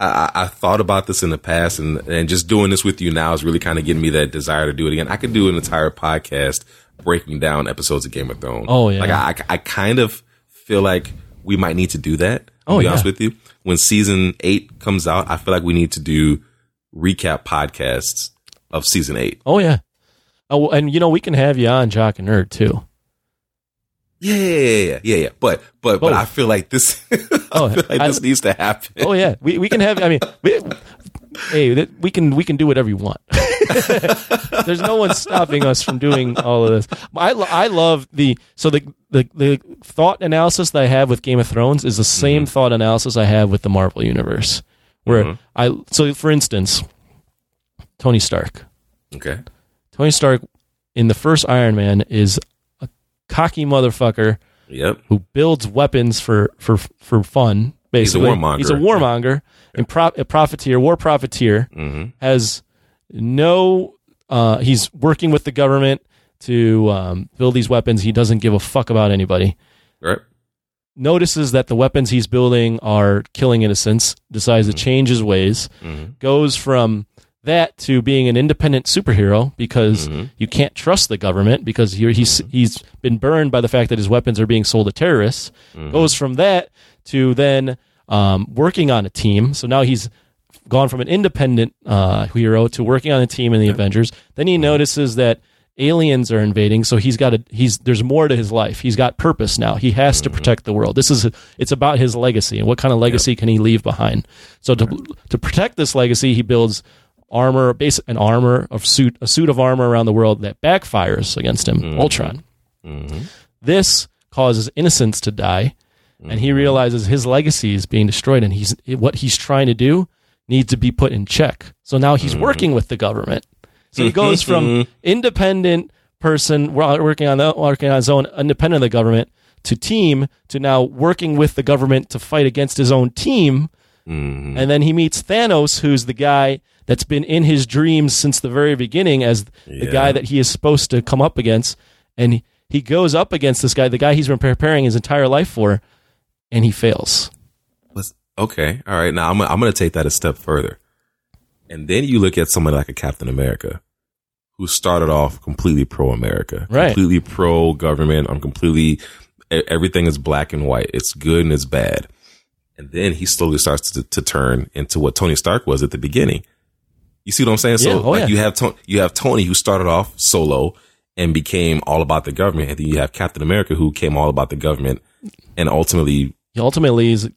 I, I I thought about this in the past, and and just doing this with you now is really kind of getting me that desire to do it again. I could do an entire podcast breaking down episodes of Game of Thrones. Oh, yeah. like I I kind of feel like we might need to do that. Oh, be yeah. honest with you. When season eight comes out, I feel like we need to do recap podcasts of season eight. Oh yeah. Oh, well, and you know we can have you on Jock and Nerd too. Yeah, yeah, yeah, yeah, yeah. But but but I feel like this. Oh, I feel like I- this needs to happen. Oh yeah, we we can have. I mean, we, hey, th- we can we can do whatever you want. There's no one stopping us from doing all of this. I lo- I love the so the the the thought analysis that I have with Game of Thrones is the same Mm-hmm. thought analysis I have with the Marvel universe. Where Mhm. I so for instance, Tony Stark. Okay. Tony Stark in the first Iron Man is a cocky motherfucker Yep. who builds weapons for for for fun. He's a Basically, warmonger. He's a warmonger and pro- a profiteer, war profiteer. Mm-hmm. Has no. Uh, he's working with the government to um, build these weapons. He doesn't give a fuck about anybody. Right. Notices that the weapons he's building are killing innocents. Decides to change his ways. Mhm. Goes from that to being an independent superhero because Mhm. you can't trust the government because he, he's he's been burned by the fact that his weapons are being sold to terrorists. Mm-hmm. Goes from that to then um, working on a team. So now he's gone from an independent uh, hero to working on a team in the Avengers. Then he notices that aliens are invading, so he's got a he's there's more to his life. He's got purpose now. He has to protect the world. This is it's about his legacy and what kind of legacy can he leave behind. So to to protect this legacy, he builds armor, base an armor of suit a suit of armor around the world that backfires against him. Ultron. This causes innocents to die, and he realizes his legacy is being destroyed, and he's what he's trying to do needs to be put in check. So now he's working with the government. So he goes from independent person working on the, working on his own, independent of the government, to team to now working with the government to fight against his own team. Mm-hmm. And then he meets Thanos, who's the guy that's been in his dreams since the very beginning as the Yeah. guy that he is supposed to come up against. And he goes up against this guy, the guy he's been preparing his entire life for, and he fails. Okay, all right. Now I'm I'm going to take that a step further, and then you look at someone like a Captain America, who started off completely pro America, Right. Completely pro government. I'm completely everything is black and white. It's good and it's bad, and then he slowly starts to, to turn into what Tony Stark was at the beginning. You see what I'm saying? So Yeah. Oh, like yeah. you have Tony, you have Tony who started off solo and became all about the government, and then you have Captain America who came all about the government and ultimately He ultimately is,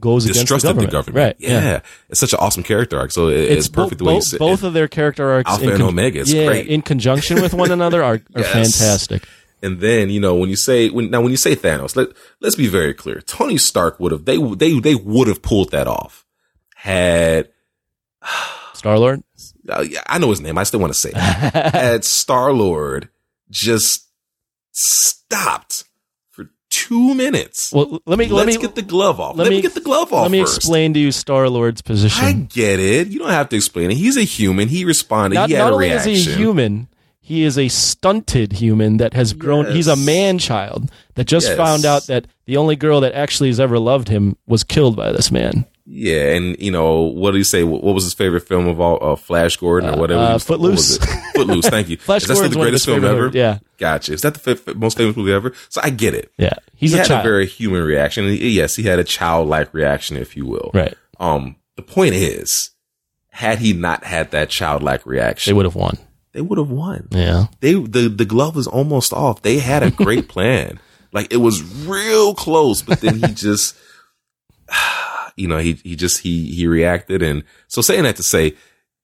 goes against the government. the government. Right. Yeah. It's such an awesome character arc. So it, it's, bo- perfect the way you both, both of their character arcs Alpha in and Omega, it's yeah, great. in conjunction with one another are, are Yes. fantastic. And then, you know, when you say, when, now when you say Thanos, let, let's be very clear. Tony Stark would have, they, they, they would have pulled that off had, Star Lord. uh, yeah, I know his name. I still want to say it. had Star Lord just stopped two minutes. Well, let me let Let's me get the glove off. let Let, me, me- get the glove off let me first. explain to you Star Lord's position. I get it. You don't have to explain it. He's a human. He responded. not he had not a only reaction. is he a human, he is a stunted human that has grown. He's a man child that just Yes. found out that the only girl that actually has ever loved him was killed by this man. Yeah, and you know what do you say? What, what was his favorite film of all? Uh, Flash Gordon or whatever. uh, he was- what Footloose. Footloose. Thank you. Flash Is that Gordon's the greatest film ever? movies. Yeah. Gotcha. Is that the f- most famous movie ever? So I get it. Yeah, he's he a had child. a very human reaction. Yes, he had a childlike reaction, if you will. right. Um. The point is, had he not had that childlike reaction, They would have won. they would have won. Yeah. They the the glove was almost off. They had a great plan. Like it was real close, but then he just you know, he he just he he reacted and so saying that to say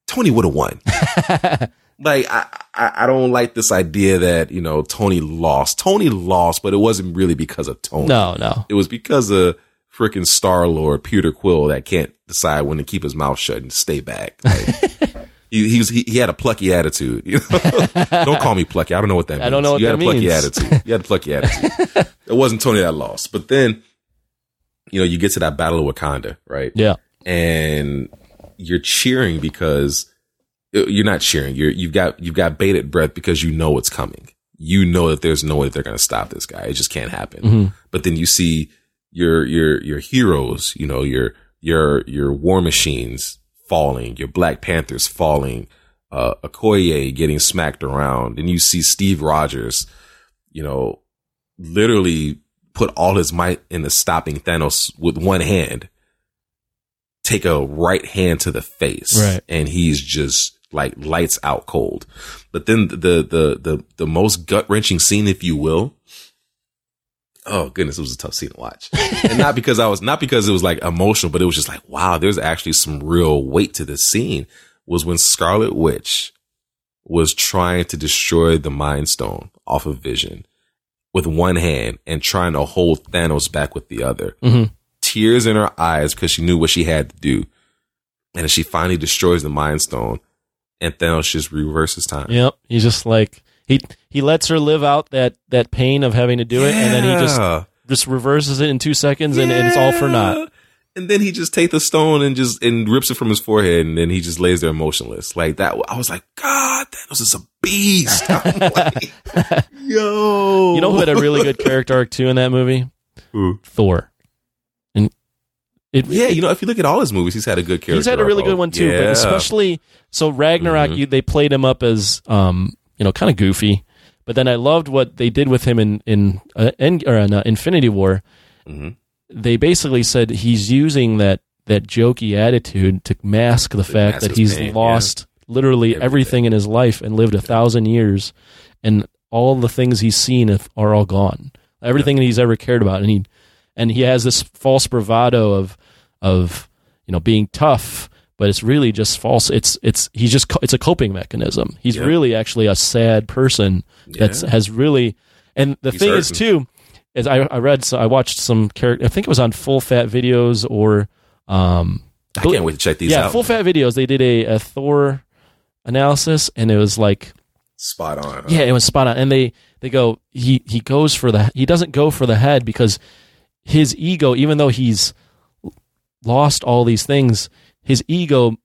Tony would have won. like I, I I don't like this idea that, you know, Tony lost. Tony lost, but it wasn't really because of Tony. No, no. It was because of freaking Star Lord Peter Quill that can't decide when to keep his mouth shut and stay back. Like, he, he was he, he had a plucky attitude. You know? don't call me plucky. I don't know what that means. I don't know what you that had a plucky attitude. You had a plucky attitude. it wasn't Tony that lost, but then you know you get to that battle of Wakanda, right? Yeah. and you're cheering because uh, you're not cheering. You're you've got you've got bated breath because you know it's coming. You know that there's no way that they're going to stop this guy. It just can't happen. Mhm. But then you see your your your heroes. You know your your your War Machines falling. Your Black Panthers falling. Uh, Okoye getting smacked around, and you see Steve Rogers. You know, literally put all his might into stopping Thanos with one hand take a right hand to the face Right. and he's just like lights out cold. But then the the the the most gut-wrenching scene if you will oh goodness it was a tough scene to watch. And not because i was not because it was like emotional but it was just like wow there's actually some real weight to this scene was when scarlet witch was trying to destroy the mind stone off of vision with one hand and trying to hold thanos back with the other Mhm. tears in her eyes because she knew what she had to do. And she finally destroys the Mind Stone, and Thanos just reverses time. Yep. He's just like he he lets her live out that that pain of having to do it, and then he just just reverses it in two seconds, and, and it's all for naught. Yeah. And then he just takes the stone and just and rips it from his forehead, and then he just lays there motionless like that. I was like, God, Thanos is a beast. I'm like, Yo, You know who had a really good character arc too in that movie? Who? Thor. And it Yeah, you know, if you look at all his movies, he's had a good character. he's had a really arc. good one too, but especially so Ragnarok, Mhm. you, they played him up as um you know kind of goofy, but then I loved what they did with him in in uh, End, or in uh, Infinity War. Mhm. They basically said he's using that that jokey attitude to mask the fact mask that he's pain, lost literally everything. Everything. in his life and lived a thousand years, and all the things he's seen if- are all gone. Everything that he's ever cared about, and he and he has this false bravado of of you know being tough, but it's really just false. It's it's he's just it's a coping mechanism. He's Yeah. really actually a sad person that's Yeah. has really and the He's thing is too is I, I read so I watched some character I think it was on full fat videos or um I can't wait to check these yeah out. full fat videos they did a, a Thor analysis and it was like Spot on. huh? yeah it was spot on and they they go he he goes for the he doesn't go for the head because his ego even though he's lost all these things his ego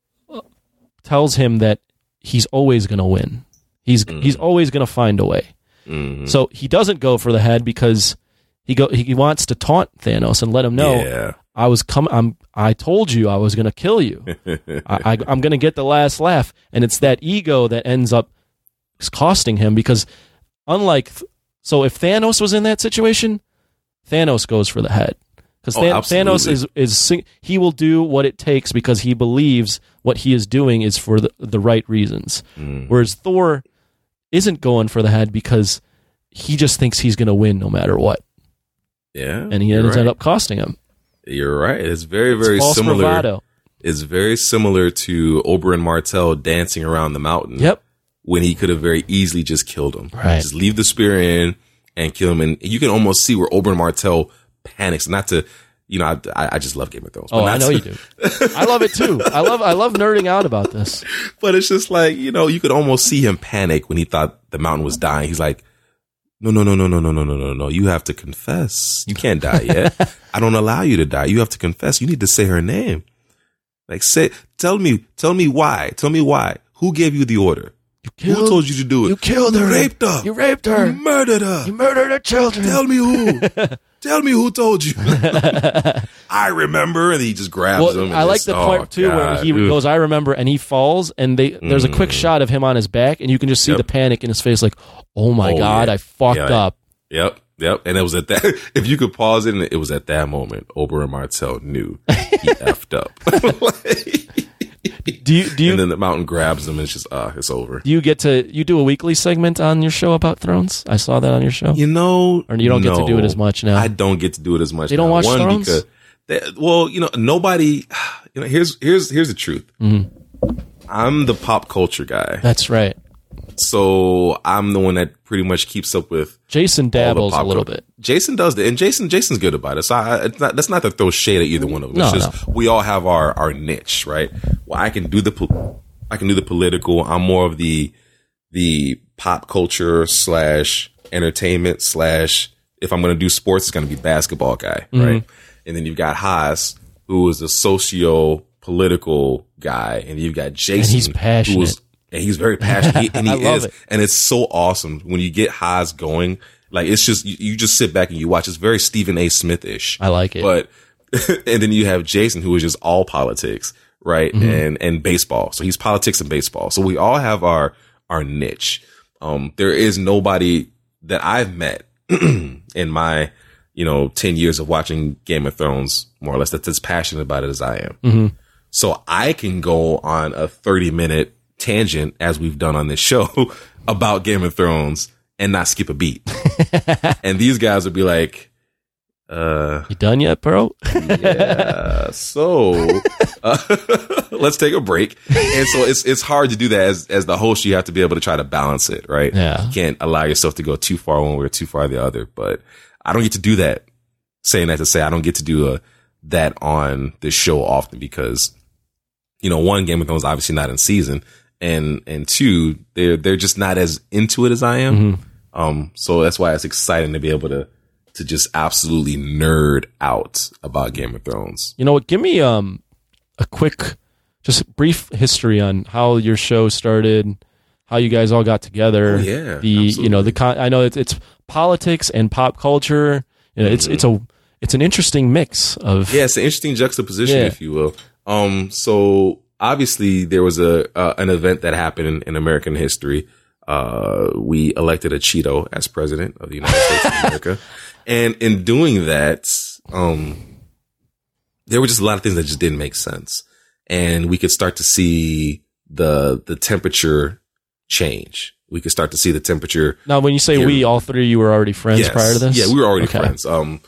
tells him that he's always going to win he's he's always going to find a way Mhm. so he doesn't go for the head because he go he wants to taunt Thanos and let him know Yeah. I was come I'm I told you I was going to kill you. I, I I'm going to get the last laugh and it's that ego that ends up costing him because unlike so if Thanos was in that situation, Thanos goes for the head. Cuz Oh, Thanos is is he will do what it takes because he believes what he is doing is for the, the right reasons. Mm. Whereas Thor isn't going for the head because he just thinks he's going to win no matter what, Yeah. and he ends right. up costing him. You're right. It's very, very it's similar. bravado. It's very similar to Oberyn Martell dancing around the mountain. Yep. When he could have very easily just killed him. Right. Just leave the spear in and kill him. And you can almost see where Oberyn Martell panics. Not to, you know, I, I just love Game of Thrones. but Oh, I know to- you do. I love it too. I love I love nerding out about this. But it's just like, you know, you could almost see him panic when he thought the mountain was dying. He's like, no, no, no, no, no, no, no, no, no, no. You have to confess. You can't die yet. I don't allow you to die. You have to confess. You need to say her name. Like say, tell me, tell me why. Tell me why. Who gave you the order? Who killed- told you to do it? you killed her. You raped her. You raped You her. murdered her. You murdered her children. Tell me who. Tell me who told you. I remember. And he just grabs him. well, and I like the oh, part too where he Ugh. goes, "I remember," and he falls, and they there's a quick mm. shot of him on his back, and you can just see Yep. the panic in his face, like, "Oh my Oh, god, yeah. I fucked Yeah. up." Yep, yep. And it was at that. If you could pause it, and it was at that moment, Oberyn Martell knew he effed up. Do you do you and then the mountain grabs them, and it's just ah, it's over. do you get to you do a weekly segment on your show about Thrones? I saw that on your show. You know, Or you don't get to do it as much now? I don't get to do it as much. They don't watch One Thrones? because, they, well, you know, nobody. You know, here's here's here's the truth. Mm-hmm. I'm the pop culture guy, That's right. So I'm the one that pretty much keeps up with Jason dabbles a little bit. Jason does that, and Jason Jason's good about it. So I, it's not, that's not to throw shade at either one of them. No, it's just we all have our our niche, right? Well, I can do the I can do the political. I'm more of the the pop culture slash entertainment slash. If I'm going to do sports, it's going to be basketball guy, Mm-hmm. right? And then you've got Haas, who is a socio political guy, and you've got Jason, he's passionate. who is and he's very passionate, he, and he is, it. and it's so awesome when you get Haas going. Like it's just you, you just sit back and you watch. It's very Stephen A. Smith ish. I like it. But and then you have Jason, who is just all politics, right? Mm-hmm. And and baseball. So he's politics and baseball. So we all have our our niche. Um, there is nobody that I've met in my you know ten years of watching Game of Thrones, more or less, that's as passionate about it as I am. Mm-hmm. So I can go on a 30 minute tangent as we've done on this show about Game of Thrones and not skip a beat. and these guys would be like, uh, You done yet, bro? yeah, so uh, let's take a break. And so it's it's hard to do that as as the host. You have to be able to try to balance it, right? Yeah. You can't allow yourself to go too far one way or too far the other. But I don't get to do that. Saying that to say I don't get to do a, that on this show often because you know one Game of Thrones obviously not in season, and and two they're they're just not as into it as I am. Um, so that's why it's exciting to be able to to just absolutely nerd out about Game of Thrones. You know what? Give me um a quick, just brief history on how your show started, how you guys all got together. Oh, yeah, the you know the con- I know it's, it's politics and pop culture. You know, it's it's a it's an interesting mix of Yeah, it's an interesting juxtaposition, Yeah. if you will. Um, so obviously there was a uh, an event that happened in, in American history. Uh, we elected a Cheeto as president of the United States of America, and in doing that, um, there were just a lot of things that just didn't make sense. And we could start to see the, the temperature change. We could start to see the temperature. Now, when you say Here- we, all three of you were already friends Yes. prior to this? Yeah, we were already Okay. friends. Um,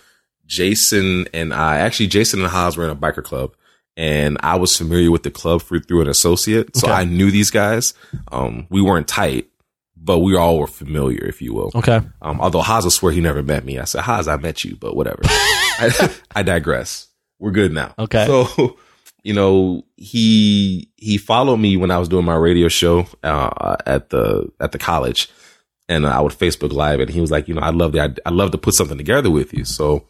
Jason and I, actually, Jason and Haas were in a biker club and I was familiar with the club through, through an associate. So Okay. I knew these guys. Um, we weren't tight, but we all were familiar, if you will. Okay. Um, although Haas will swear he never met me. I said, Haas, I met you, but whatever. I, I digress. We're good now. Okay. So, you know, he, he followed me when I was doing my radio show, uh, at the, at the college and I would Facebook live and he was like, you know, I'd love to, I'd love to put something together with you. So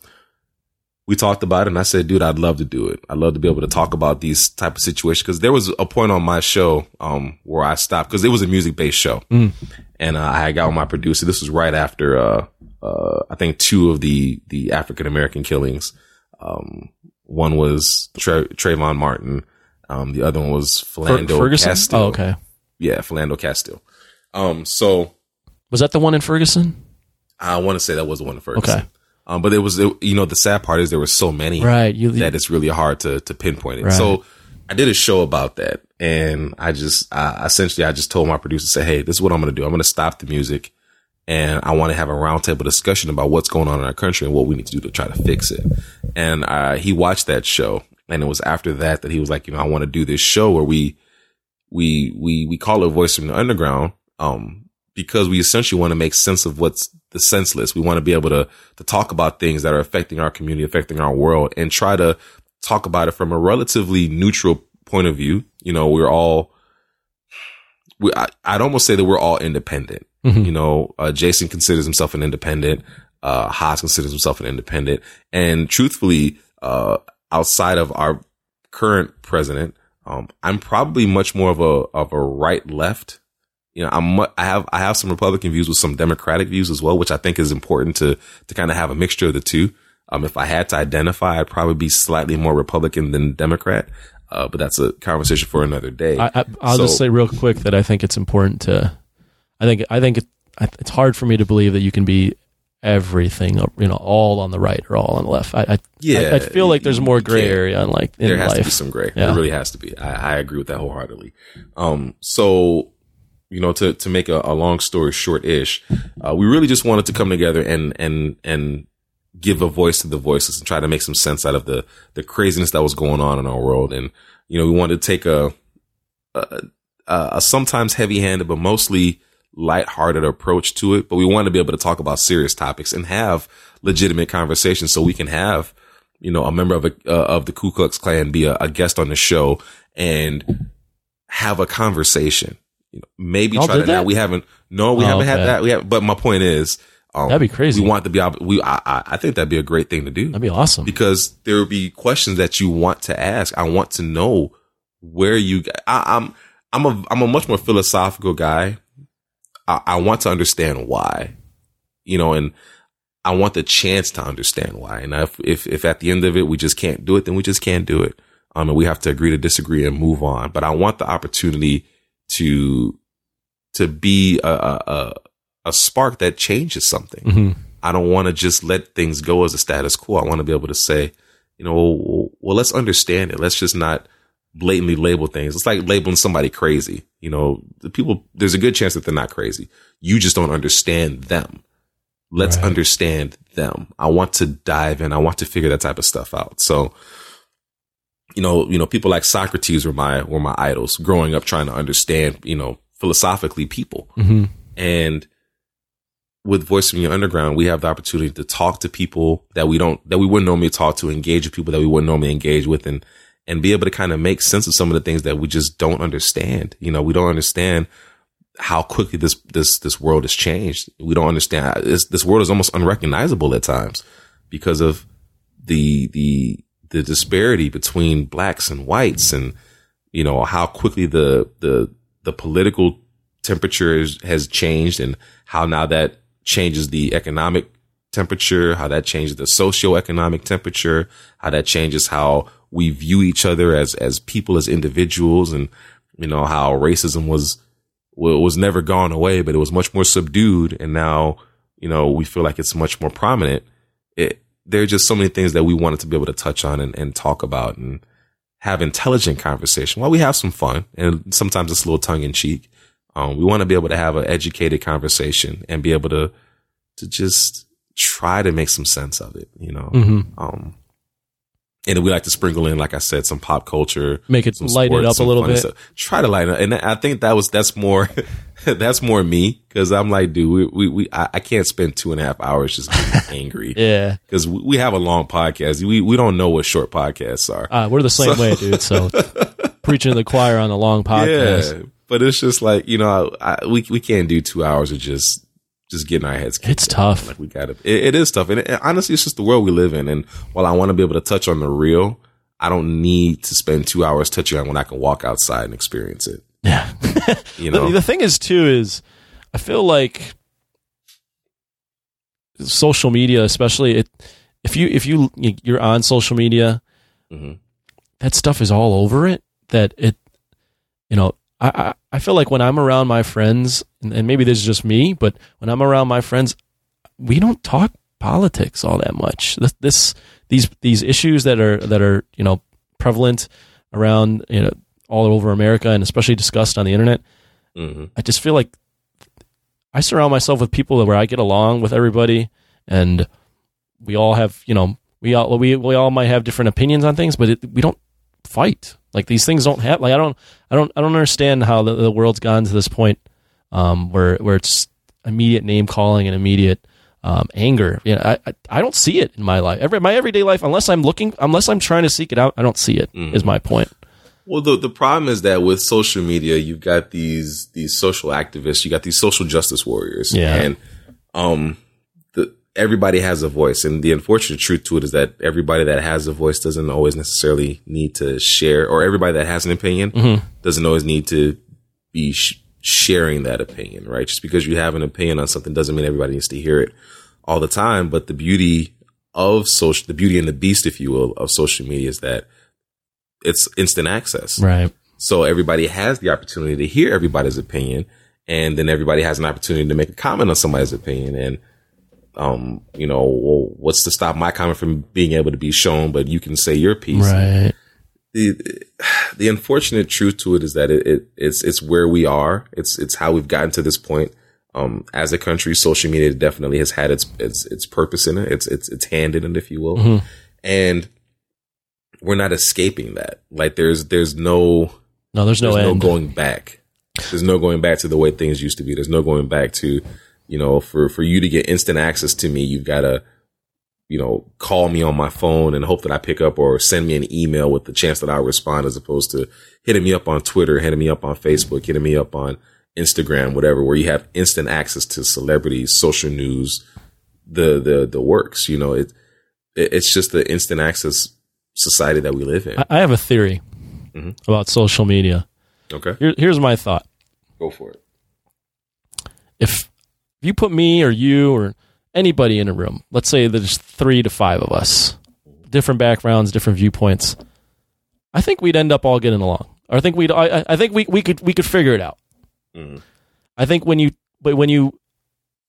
we talked about it and I said, dude, I'd love to do it. I'd love to be able to talk about these type of situations. Cause there was a point on my show, um, where I stopped cause it was a music based show and uh, I got with my producer. This was right after, uh, uh, I think two of the, the African American killings. Um, one was Tra- Trayvon Martin. Um, the other one was Fer- Philando Ferguson? Castile. Oh, okay. Yeah, Philando Castile. Um, so Was that the one in Ferguson? I want to say that was the one first. Okay. Um, but it was, you know, the sad part is there were so many Right. You, that it's really hard to, to pinpoint it. Right. So I did a show about that and I just, I, essentially I just told my producer, say, Hey, this is what I'm going to do. I'm going to stop the music and I want to have a roundtable discussion about what's going on in our country and what we need to do to try to fix it. And, uh, he watched that show and it was after that that he was like, you know, I want to do this show where we, we, we, we call it voice from the underground. Um, because we essentially want to make sense of what's the senseless. We want to be able to, to talk about things that are affecting our community, affecting our world and try to talk about it from a relatively neutral point of view. You know, we're all, we, I, I'd almost say that we're all independent. Mhm. You know, uh, Jason considers himself an independent. Uh, Haas considers himself an independent. And truthfully, uh, outside of our current president, um, I'm probably much more of a, of a right left. You know, I'm, I have, I have some Republican views with some Democratic views as well, which I think is important to, to kind of have a mixture of the two. Um, if I had to identify, I'd probably be slightly more Republican than Democrat. Uh, but that's a conversation for another day. I, I, I'll just say real quick that I think it's important to. I think I think it, it's hard for me to believe that you can be everything, you know, all on the right or all on the left. I, I Yeah, I, I feel like there's more gray area in like in there has life. to be some gray. Yeah. There really has to be. I, I agree with that wholeheartedly. Um, so, you know, to, to make a, a long story short ish, uh, we really just wanted to come together and, and, and give a voice to the voices and try to make some sense out of the, the craziness that was going on in our world. And, you know, we wanted to take a, a, a sometimes heavy handed, but mostly lighthearted approach to it. But we wanted to be able to talk about serious topics and have legitimate conversations so we can have, you know, a member of a, uh, of the Ku Klux Klan be a, a guest on the show and have a conversation. You know, maybe Y'all try did to. Now that? we haven't. No, we Oh, haven't had that. We have, but my point is, um, That'd be crazy. We want to be. We. I, I I think that'd be a great thing to do That'd be awesome. because there will be questions that you want to ask. I want to know where you. I, I'm. I'm a. I'm a much more philosophical guy. I, I want to understand why, you know, and I want the chance to understand why. And if if if at the end of it we just can't do it, then we just can't do it. Um, and we have to agree to disagree and move on. But I want the opportunity to to be a a, a, a spark that changes something. hmm I don't want to just let things go as a status quo. I want to be able to say, you know, well, well, let's understand it. Let's just not blatantly label things. It's like labeling somebody crazy. You know, the people, there's a good chance that they're not crazy. You just don't understand them. Let's Right. understand them. I want to dive in. I want to figure that type of stuff out. So, you know, you know, people like Socrates were my, were my idols growing up trying to understand, you know, philosophically people. hmm And with Voice from Your Underground, we have the opportunity to talk to people that we don't, that we wouldn't normally talk to, engage with people that we wouldn't normally engage with and, and be able to kind of make sense of some of the things that we just don't understand. You know, we don't understand how quickly this, this, this world has changed. We don't understand. This, this world is almost unrecognizable at times because of the, the, the disparity between blacks and whites and, you know, how quickly the, the, the political temperature is, has changed and how now that changes the economic temperature, how that changes the socioeconomic temperature, how that changes how we view each other as, as people, as individuals. And, you know, how racism was, wa- was never gone away, but it was much more subdued. And now, you know, we feel like it's much more prominent. It, there are just so many things that we wanted to be able to touch on and, and talk about and have intelligent conversation. While we have some fun and sometimes it's a little tongue in cheek, um, we want to be able to have an educated conversation and be able to to just try to make some sense of it. You know, Mm-hmm. um, and we like to sprinkle in, like I said, some pop culture, Make it light it up a little bit. stuff. Try to lighten it up, and I think that was that's more that's more me because I'm like, dude, we we, we I, I can't spend two and a half hours just getting angry Yeah. because we, we have a long podcast. We we don't know what short podcasts are. Uh, we're the same way, dude. So preaching to the choir on the long podcast. Yeah, but it's just like you know, I, we we can't do two hours of just just getting our heads. kicked It's in. tough. Like we got. It, it is tough, and it, honestly, it's just the world we live in. And while I want to be able to touch on the real, I don't need to spend two hours touching on when I can walk outside and experience it. Yeah. You know, The thing is, too, is I feel like social media, especially it, if you if you you're on social media, Mhm. that stuff is all over it. That it, you know, I I, feel like when I'm around my friends, and, maybe this is just me, but when I'm around my friends, we don't talk politics all that much. This, this these these issues that are that are you know prevalent around you know all over America and especially discussed on the internet. Mhm. I just feel like I surround myself with people where I get along with everybody, and we all have, you know, we all we we all might have different opinions on things, but it, we don't fight. Like these things don't have. Like I don't, I don't, I don't understand how the, the world's gone to this point um, where where it's immediate name calling and immediate um, anger. You know, I, I I don't see it in my life. Every my everyday life, unless I'm looking, unless I'm trying to seek it out, I don't see it. Is Mhm. my point. Well, the the problem is that with social media, you've got these these social activists, you got these social justice warriors, Yeah. and um, the everybody has a voice, and the unfortunate truth to it is that everybody that has a voice doesn't always necessarily need to share, or everybody that has an opinion mm-hmm. doesn't always need to be sh- sharing that opinion, right? Just because you have an opinion on something doesn't mean everybody needs to hear it all the time. But the beauty of social, the beauty and the beast, if you will, of social media is that it's instant access. Right. So everybody has the opportunity to hear everybody's opinion, and then everybody has an opportunity to make a comment on somebody's opinion. And um, you know, well, what's to stop my comment from being able to be shown, but you can say your piece. Right. The the unfortunate truth to it is that it, it it's it's where we are. It's it's how we've gotten to this point. Um, as a country, social media definitely has had its its its purpose in it. It's it's its hand in it, if you will, Mhm. and we're not escaping that. Like there's there's no No, there's no there's no going back. There's no going back to the way things used to be. There's no going back to, you know, for for you to get instant access to me, you've got to, you know, call me on my phone and hope that I pick up or send me an email with the chance that I'll respond as opposed to hitting me up on Twitter, hitting me up on Facebook, hitting me up on Instagram, whatever, where you have instant access to celebrities, social news, the the the works. You know, it, it it's just the instant access society that we live in. I, have a theory Mhm. about social media. Okay, Here, here's my thought. go for it. If you put me or you or anybody in a room, let's say there's three to five of us, different backgrounds, different viewpoints, I think we'd end up all getting along. Or I think we'd. I, I- think we, we could we could figure it out. Mhm. I think when you but when you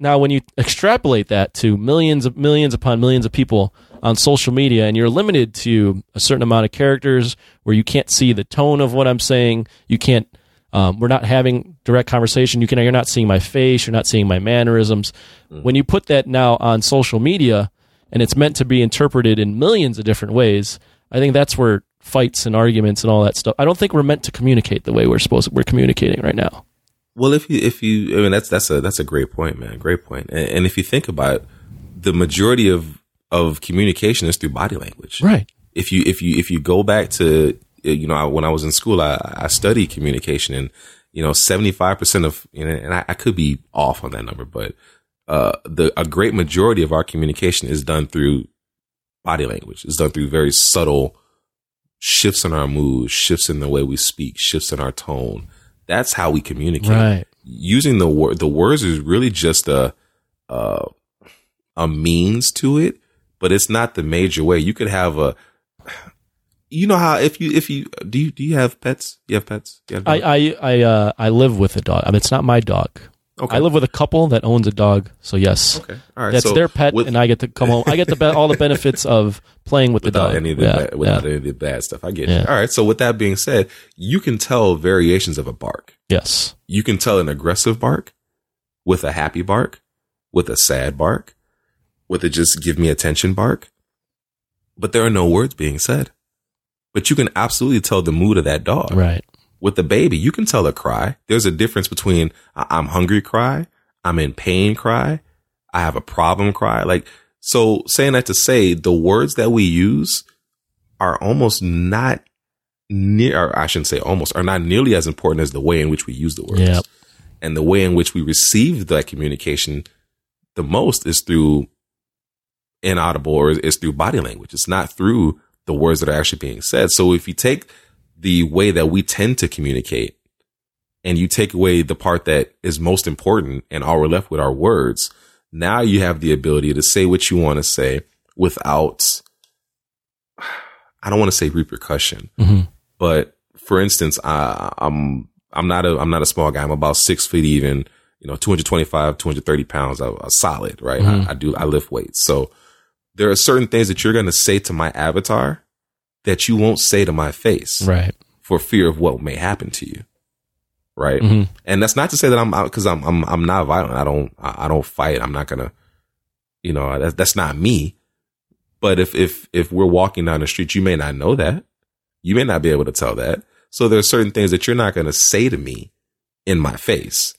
now when you extrapolate that to millions of millions upon millions of people on social media and you're limited to a certain amount of characters where you can't see the tone of what I'm saying, you can't um, we're not having direct conversation. You can you're not seeing my face, you're not seeing my mannerisms. When you put that now on social media and it's meant to be interpreted in millions of different ways, I think that's where fights and arguments and all that stuff. I don't think we're meant to communicate the way we're supposed to, we're communicating right now. Well, if you if you, I mean, that's that's a that's a great point, man. Great point. And, and if you think about it, the majority of of communication is through body language. Right. If you if you if you go back to you know I- when I was in school, I, I studied communication, and you know seventy five percent of you know, and I, I could be off on that number, but uh, the a great majority of our communication is done through body language. It's done through very subtle shifts in our mood, shifts in the way we speak, shifts in our tone. That's how we communicate Right. using the word the words is really just a uh, a means to it, but it's not the major way. You could have a you know how if you if you do you do you have pets? You have pets? You have I? I I uh I live with a dog. I mean, it's not my dog. Okay. I live with a couple that owns a dog, so yes, Okay. All right. that's so their pet, with- and I get to come home. I get the be- all the benefits of playing with the dog. any of the Yeah, bad, without yeah. any of the bad stuff. I get Yeah. you. All right. So with that being said, you can tell variations of a bark. Yes. You can tell an aggressive bark with a happy bark, with a sad bark, with a just give me attention bark. But there are no words being said. But you can absolutely tell the mood of that dog. Right. With the baby, you can tell a cry. There's a difference between I'm hungry cry, I'm in pain cry, I have a problem cry. Like, so saying that to say the words that we use are almost not near, or I shouldn't say almost, are not nearly as important as the way in which we use the words. Yep. And the way in which we receive that communication the most is through inaudible or is through body language. It's not through the words that are actually being said. So if you take the way that we tend to communicate and you take away the part that is most important and all we're left with are words, now you have the ability to say what you want to say without, I don't want to say repercussion, hmm but for instance, I, I'm I'm not a I'm not a small guy. I'm about six feet even. You know, 225, 230 pounds. I, I solid, right? Mhm. I, I do I lift weights. So there are certain things that you're going to say to my avatar that you won't say to my face Right. for fear of what may happen to you, right? hmm And that's not to say that I'm because I'm I'm I'm not violent. I don't I, I don't fight. I'm not gonna, you know, that's that's not me. But if if if we're walking down the street, you may not know that. You may not be able to tell that. So there are certain things that you're not going to say to me in my face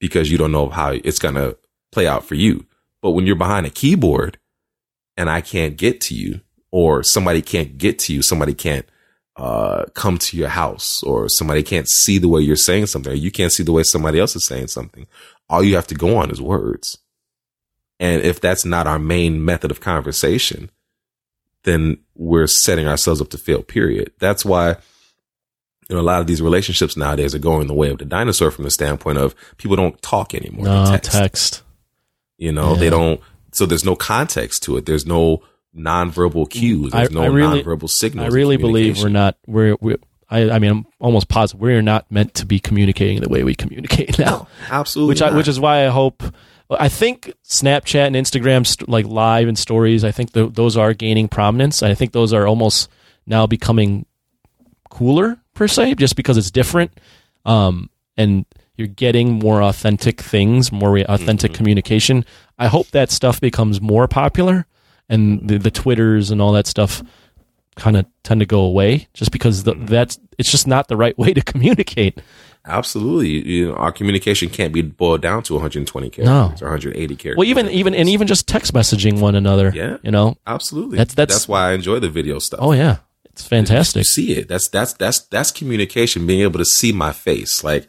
because you don't know how it's going to play out for you. But when you're behind a keyboard and I can't get to you or somebody can't get to you, somebody can't uh, come to your house or somebody can't see the way you're saying something or you can't see the way somebody else is saying something. All you have to go on is words. And if that's not our main method of conversation, then we're setting ourselves up to fail, period. That's why you know, a lot of these relationships nowadays are going the way of the dinosaur from the standpoint of people don't talk anymore. No they text. text. You know, Yeah. they don't, so there's no context to it. There's no nonverbal cues. There's I- no I really- nonverbal signals. I really believe we're not. We're. we're I, I mean, I'm almost positive we're not meant to be communicating the way we communicate now. Absolutely. which I, which is why I hope. I think Snapchat and Instagram, st- like live and stories, I think th- those are gaining prominence. I think those are almost now becoming cooler per se, just because it's different, um, and you're getting more authentic things, more re- authentic communication. I hope that stuff becomes more popular, and the, the Twitters and all that stuff kind of tend to go away, just because the, that's it's just not the right way to communicate. Absolutely. You know, our communication can't be boiled down to 120 characters or 180 characters. Well, even even and even just text messaging one another. Yeah. you know. Absolutely. That's- that's- why I enjoy the video stuff. Oh yeah, it's fantastic. You see it. That's that's that's that's communication. Being able to see my face. Like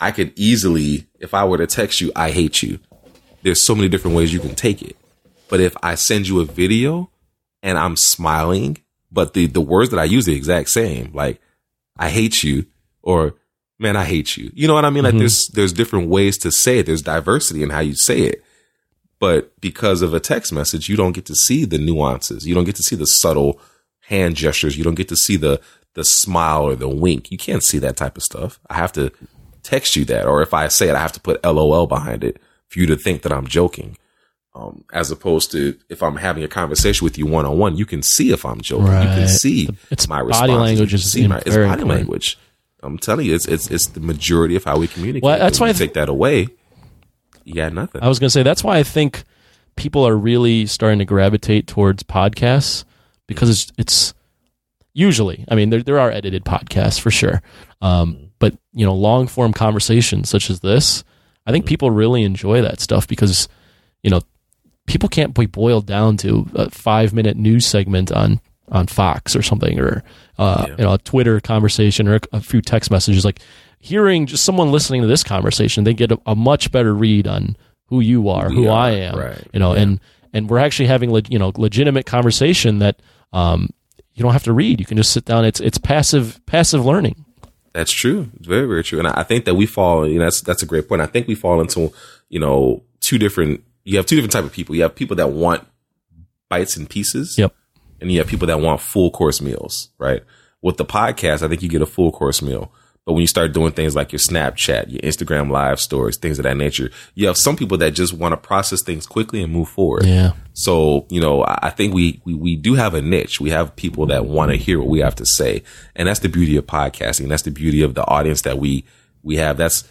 I could easily, if I were to text you, I hate you. There's so many different ways you can take it. But if I send you a video and I'm smiling, but the the words that I use the exact same, like I hate you or man, I hate you. You know what I mean? Like Mhm. there's there's different ways to say it. There's diversity in how you say it. But because of a text message, you don't get to see the nuances. You don't get to see the subtle hand gestures. You don't get to see the the smile or the wink. You can't see that type of stuff. I have to text you that, or if I say it, I have to put LOL behind it for you to think that I'm joking. Um, as opposed to if I'm having a conversation with you one on one, you can see if I'm joking. You can Right. see It's my body language You see my, it's body important. language. I'm telling you, it's it's it's the majority of how we communicate. Well, that's When why I th- take that away. Yeah, nothing. I was going to say that's why I think people are really starting to gravitate towards podcasts because it's it's usually. I mean, there there are edited podcasts for sure, um, but you know, long form conversations such as this, I think people really enjoy that stuff because you know people can't be boiled down to a five minute news segment on on Fox or something or uh, Yeah. you know a Twitter conversation or a few text messages. Like hearing just someone listening to this conversation they get a, a much better read on who you are who are, I am right, you know yeah. and and we're actually having leg- you know legitimate conversation that um you don't have to read. You can just sit down. It's it's passive passive learning That's true. It's very, very true. And I I think that we fall, you know, that's, that's a great point. I think we fall into, you know, two different, you have two different type of people. You have people that want bites and pieces. Yep. And you have people that want full course meals, right? With the podcast, I think you get a full course meal. But when you start doing things like your Snapchat, your Instagram live stories, things of that nature, you have some people that just want to process things quickly and move forward. Yeah. So, you know, I think we, we, we do have a niche. We have people that want to hear what we have to say. And that's the beauty of podcasting. That's the beauty of the audience that we, we have. That's,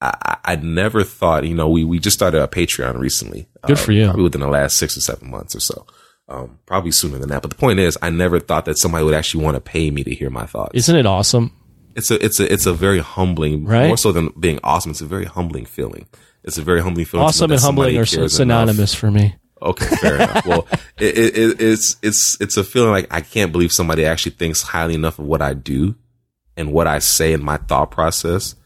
I, I never thought, you know, we, we just started a Patreon recently. Good for you. Probably within the last six or seven months or so. Um, probably sooner than that. But the point is, I never thought that somebody would actually want to pay me to hear my thoughts. Isn't it awesome? It's a, it's a, it's a very humbling, Right? more so than being awesome. It's a very humbling feeling. It's a very humbling feeling. Awesome and humbling are synonymous for me. Okay, fair enough. Well, it, it, it, it's it's it's a feeling like I can't believe somebody actually thinks highly enough of what I do and what I say in my thought process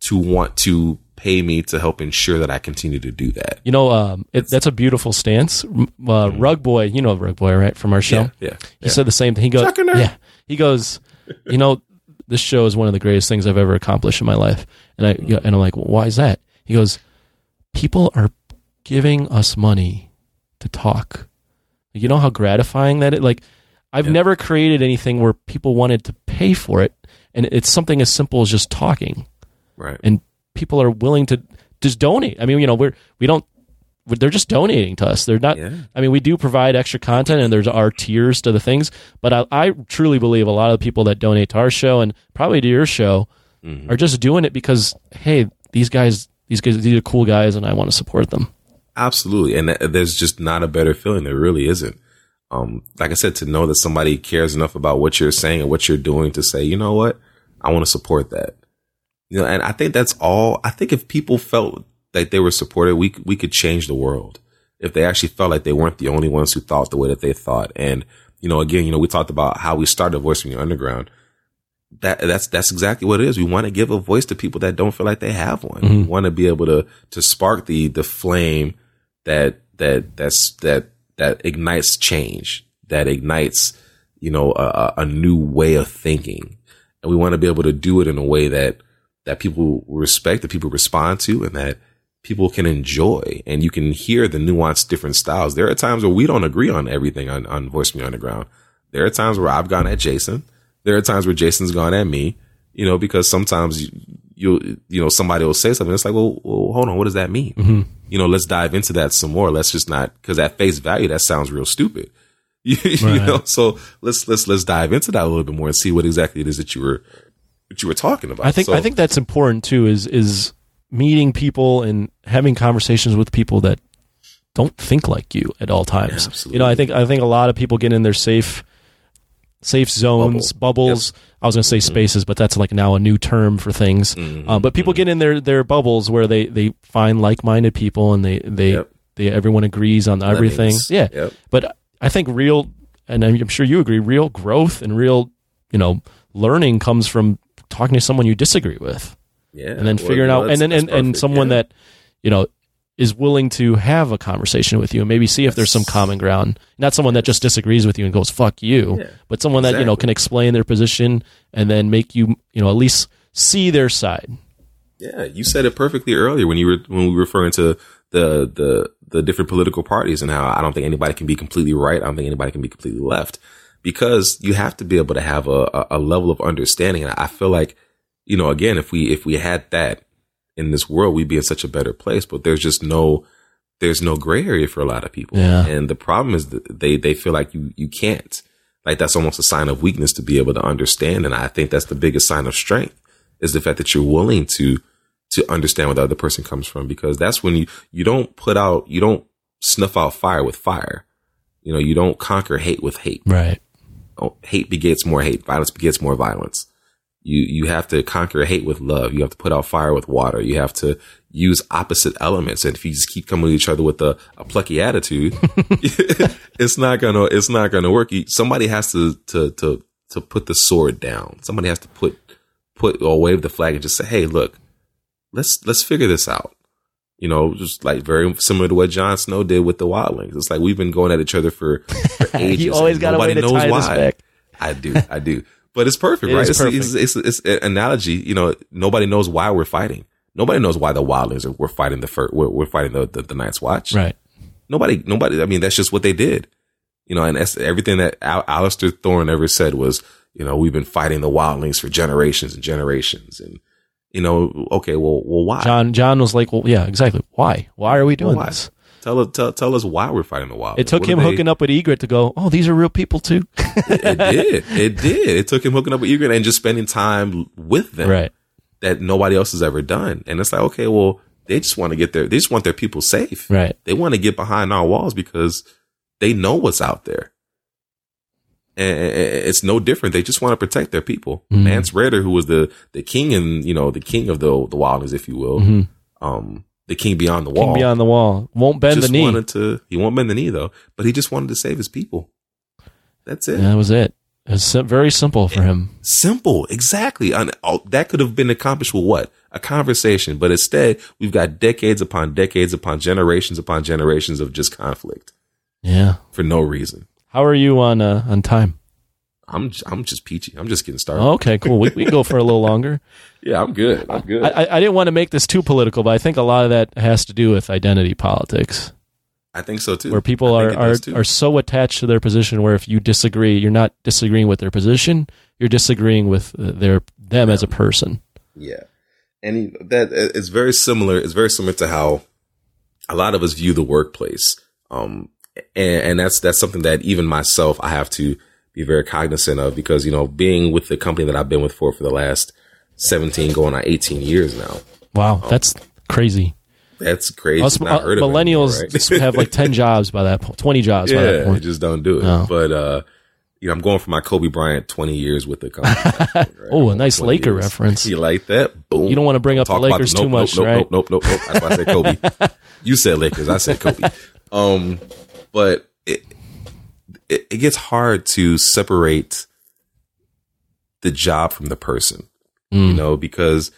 to want to pay me to help ensure that I continue to do that. You know, um, it, that's a beautiful stance. Uh, Rug Boy, you know Rug Boy, right? From our show. Mm-hmm. Yeah, yeah. He said the same thing. He goes, yeah. He goes, you know, this show is one of the greatest things I've ever accomplished in my life. And I and I'm like, well, why is that? He goes, people are giving us money to talk. You know how gratifying that is. Like, I've never created anything where people wanted to pay for it, and it's something as simple as just talking Right. and people are willing to just donate. I mean, you know, we're we don't they're just donating to us. They're not. Yeah. I mean, we do provide extra content, and there's our tiers to the things. But I, I truly believe a lot of the people that donate to our show and probably to your show Mm-hmm. are just doing it because hey, these guys, these guys, these are cool guys, and I want to support them. Absolutely. And th- there's just not a better feeling. There really isn't. Um, like I said, to know that somebody cares enough about what you're saying and what you're doing to say, you know what? I want to support that. You know, and I think that's all. I think if people felt like they were supported, we, we could change the world. If they actually felt like they weren't the only ones who thought the way that they thought. And, you know, again, you know, we talked about how we started Voice from the Underground. That, that's, that's exactly what it is. We want to give a voice to people that don't feel like they have one. Mm-hmm. We want to be able to, to spark the, the flame that that that's that that ignites change that ignites you know a- a new way of thinking and we want to be able to do it in a way that that people respect that people respond to and that people can enjoy and you can hear the nuanced different styles there are times where we don't agree on everything on, on voice me underground there are times where i've gone at jason there are times where jason's gone at me you know because sometimes you you you know somebody will say something it's like well, well hold on what does that mean mm-hmm. you know, let's dive into that some more. Let's just not because at face value that sounds real stupid. You, you Right. know, so let's let's let's dive into that a little bit more and see what exactly it is that you were that you were talking about. I think So- I think that's important too. Is is meeting people and having conversations with people that don't think like you at all times. absolutely. you know, I think I think a lot of people get in their safe safe zones, Bubble. bubbles. I was going to say spaces, but that's like now a new term for things. Mm-hmm. Um, but people get in their their bubbles where they they find like minded people and they they Yep. they everyone agrees on everything. Lemmings. Yeah, Yep. but I think real, and I'm sure you agree, real growth and real you know learning comes from talking to someone you disagree with yeah, and then figuring well, out and then and, and someone Yeah. that you know is willing to have a conversation with you and maybe see if there's some common ground not someone that just disagrees with you and goes fuck you Yeah, but someone that you know can explain their position and then make you you know at least see their side Yeah, you said it perfectly earlier when you were when we were referring to the the the different political parties and how I don't think anybody can be completely right. I don't think anybody can be completely left because you have to be able to have a, a level of understanding. And I feel like, you know, again, if we if we had that in this world, we'd be in such a better place. But there's just no there's no gray area for a lot of people. Yeah. And the problem is that they they feel like you you can't. Like that's almost a sign of weakness to be able to understand. And I think that's the biggest sign of strength is the fact that you're willing to to understand where the other person comes from because that's when you you don't put out you don't snuff out fire with fire. You know, you don't conquer hate with hate. right Oh, hate begets more hate. Violence begets more violence. You you have to conquer hate with love. You have to put out fire with water. You have to use opposite elements. And if you just keep coming at each other with a, a plucky attitude, it's not gonna it's not gonna work. You, somebody has to to to to put the sword down. Somebody has to put put or wave the flag and just say, "Hey, look, let's let's figure this out." You know, just like very similar to what Jon Snow did with the Wildlings. It's like we've been going at each other for, for ages. you always got a way to knows tie this why. back I do, I do. But it's perfect, It right? It's, perfect. It's, it's, it's, an analogy. You know, nobody knows why we're fighting. Nobody knows why the Wildlings are we're fighting the fir- we're, we're fighting the, the the Night's Watch. right Nobody, nobody. I mean, that's just what they did. You know, and that's everything that Al- Alliser Thorne ever said was, you know, we've been fighting the wildlings for generations and generations. And, you know, okay, well, well, why? Jon Jon was like, well, yeah, exactly. Why? Why are we doing Why? this? Tell us, tell, tell us why we're fighting the wild. It took What him they- hooking up with Ygritte to go, oh, these are real people too. it did. It did. It took him hooking up with Ygritte and just spending time with them. right. that nobody else has ever done. And it's like, okay, well, they just want to get their, they just want their people safe. Right. They want to get behind our walls because they know what's out there. And it's no different. They just want to protect their people. Mhm. Mance Rayder, who was the, the king and, you know, the king of the, the wilderness, if you will, Mhm. um, the king beyond the wall. King beyond the wall. Won't bend the knee. wanted to, he won't bend the knee though, but he just wanted to save his people. That's it. Yeah, that was it. It was sim- very simple for him. Simple, exactly. And all, that could have been accomplished with what? A conversation. But instead, we've got decades upon decades upon generations upon generations of just conflict Yeah. for no reason. How are you on uh, on time? I'm I'm just peachy. I'm just getting started. Okay, cool. We, we can go for a little longer. Yeah, I'm good. I'm good. I, I, I didn't want to make this too political, but I think a lot of that has to do with identity politics, I think so too. where people are are, are so attached to their position. Where if you disagree, you're not disagreeing with their position; you're disagreeing with uh, their them as a person. Yeah, and that it's very similar. It's very similar to how a lot of us view the workplace. Um, and, and that's that's something that even myself I have to be very cognizant of because you know being with the company that I've been with for for the last seventeen going on eighteen years now. Wow, that's crazy. That's crazy. Us not uh, heard of millennials anymore, right? have like ten jobs by that point, twenty jobs by that point. just don't do it. No. But uh, you know, I'm going for my Kobe Bryant twenty years with the company. right? Oh, a nice Laker years. reference. You like that? Boom. You don't want to bring up the Talk about Lakers nope, too much, nope, right? Nope, nope, nope, nope. That's why I said Kobe. you said Lakers. I said Kobe. Um, but it, it it gets hard to separate the job from the person. You Mm. know, because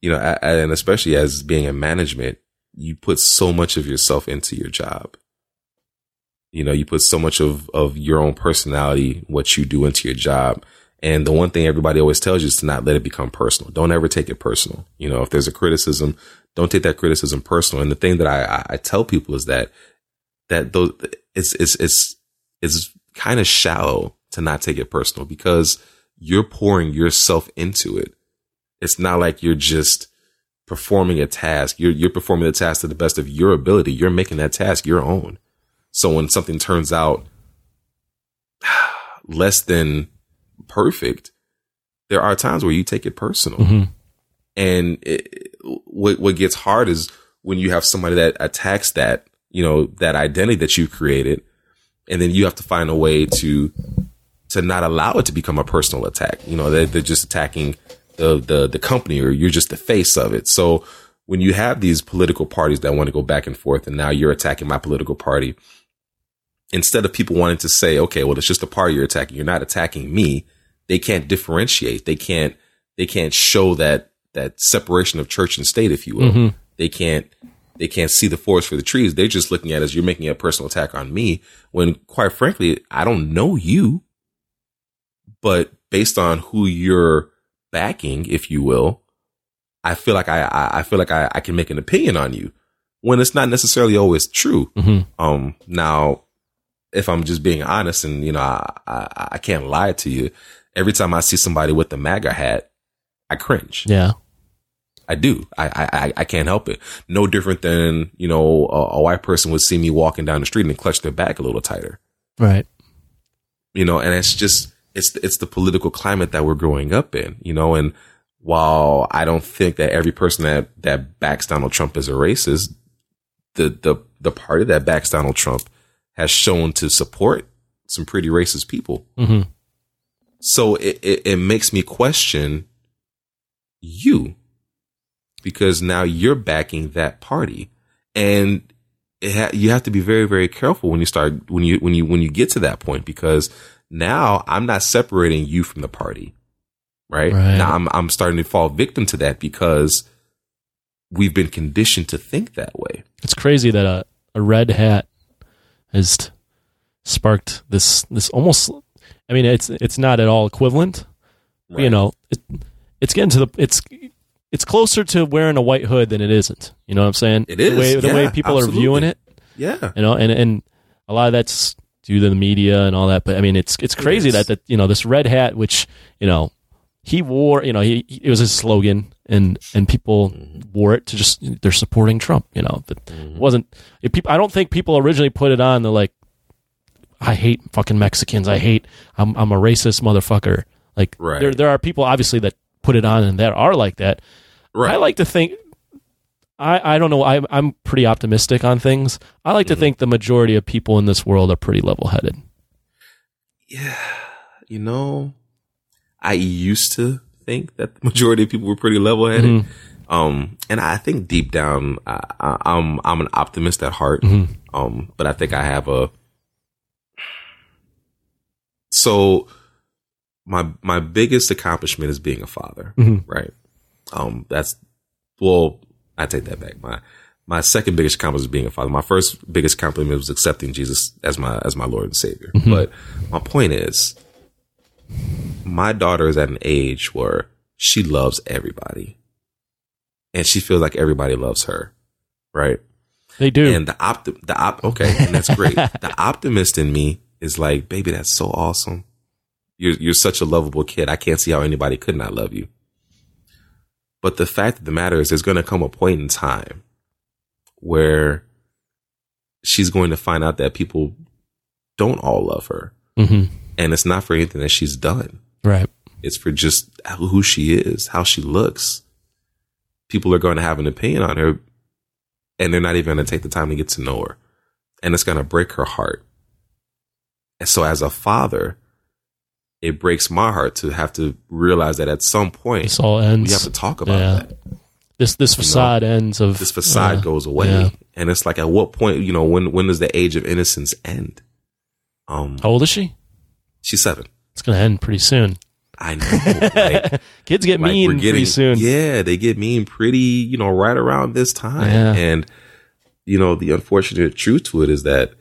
you know, and especially as being in management, you put so much of yourself into your job. You know, you put so much of of your own personality, what you do into your job. And the one thing everybody always tells you is to not let it become personal. Don't ever take it personal. You know, if there's a criticism, don't take that criticism personal. And the thing that I, I, I tell people is that, that those, it's, it's, it's, it's kind of shallow to not take it personal because you're pouring yourself into it. It's not like you're just performing a task. You're, you're performing the task to the best of your ability. You're making that task your own. So when something turns out less than perfect, there are times where you take it personal. Mhm. And it, what what gets hard is when you have somebody that attacks that, you know, that identity that you created, and then you have to find a way to to not allow it to become a personal attack. You know, they're, they're just attacking the, the the company, or you're just the face of it. So when you have these political parties that want to go back and forth, and now you're attacking my political party, instead of people wanting to say, okay, well, it's just a party you're attacking, you're not attacking me. They can't differentiate. They can't. They can't show that that separation of church and state, if you will. Mhm. They can't. They can't see the forest for the trees. They're just looking at it as you're making a personal attack on me. When, quite frankly, I don't know you, but based on who you're backing, if you will, I feel like I, I, I feel like I, I can make an opinion on you when it's not necessarily always true. Mhm. Um, now, if I'm just being honest and, you know, I, I, I can't lie to you. Every time I see somebody with the MAGA hat, I cringe. Yeah. I do. I, I, I- can't help it. No different than, you know, a, a white person would see me walking down the street and clutch their back a little tighter Right. you know, and it's just, it's, it's the political climate that we're growing up in, you know, and while I don't think that every person that, that backs Donald Trump is a racist, the, the, the party that backs Donald Trump has shown to support some pretty racist people. hmm So it, it, it makes me question you because now you're backing that party and it ha- you have to be very, very careful when you start, when you, when you, when you get to that point because now I'm not separating you from the party. Right? Right. Now I'm, I'm starting to fall victim to that because we've been conditioned to think that way. It's crazy that a, a red hat has sparked this this almost. I mean, it's it's not at all equivalent. but, You know, it, it's getting to the it's it's closer to wearing a white hood than it isn't. You know what I'm saying? It is, the way, the way yeah, people are viewing it. Yeah. You know, and and a lot of that's due to the media and all that. But I mean, it's it's crazy is. that that you know this red hat, which you know he wore, you know, he it was his slogan, and and people mm-hmm. wore it to just they're supporting Trump. You know, that mm-hmm. wasn't if people. I don't think people originally put it on. They're like, I hate fucking Mexicans. I hate. I'm I'm a racist motherfucker. Like Right. there there are people obviously that put it on and that are like that. Right. I like to think. I, I don't know. I, I'm pretty optimistic on things. I like to Mm-hmm. think the majority of people in this world are pretty level headed. yeah, you know, I used to think that the majority of people were pretty level headed. Mm-hmm. Um, and I think deep down, I, I, I'm I'm an optimist at heart. Mm-hmm. Um, but I think I have a so my my biggest accomplishment is being a father, Mm-hmm. right? Um, that's well, I take that back. My my second biggest accomplishment is being a father. My first biggest accomplishment was accepting Jesus as my as my Lord and Savior. But my point is, my daughter is at an age where she loves everybody, and she feels like everybody loves her, right? They do. And the opt the op- okay, and that's great. the optimist in me is like, baby, that's so awesome. You're you're such a lovable kid. I can't see how anybody could not love you. But the fact of the matter is, there's going to come a point in time where she's going to find out that people don't all love her, hmm and it's not for anything that she's done. Right. It's for just who she is, how she looks. People are going to have an opinion on her, and they're not even going to take the time to get to know her. And it's going to break her heart. And so, as a father, it breaks my heart to have to realize that at some point, This all ends. we have to talk about yeah. that. This this facade ends of This facade uh, goes away. yeah. And it's like, at what point, you know, when, when does the age of innocence end? Um, How old is she? she's seven. It's gonna end pretty soon. I know. Like, Kids get like mean pretty soon. Yeah, they get mean pretty, you know, right around this time. Yeah. And you know, the unfortunate truth to it is that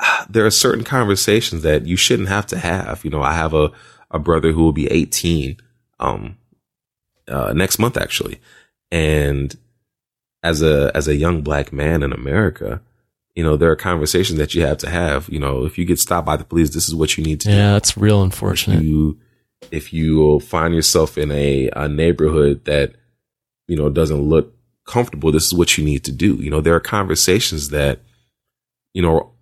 there are certain conversations that you shouldn't have to have. You know, I have a a brother who will be 18 um uh next month actually. And as a as a young black man in America, you know, there are conversations that you have to have. You know, if you get stopped by the police, this is what you need to do Yeah, that's real unfortunate. you if you find yourself in a, a neighborhood that you know doesn't look comfortable this is what you need to do you know there are conversations that you know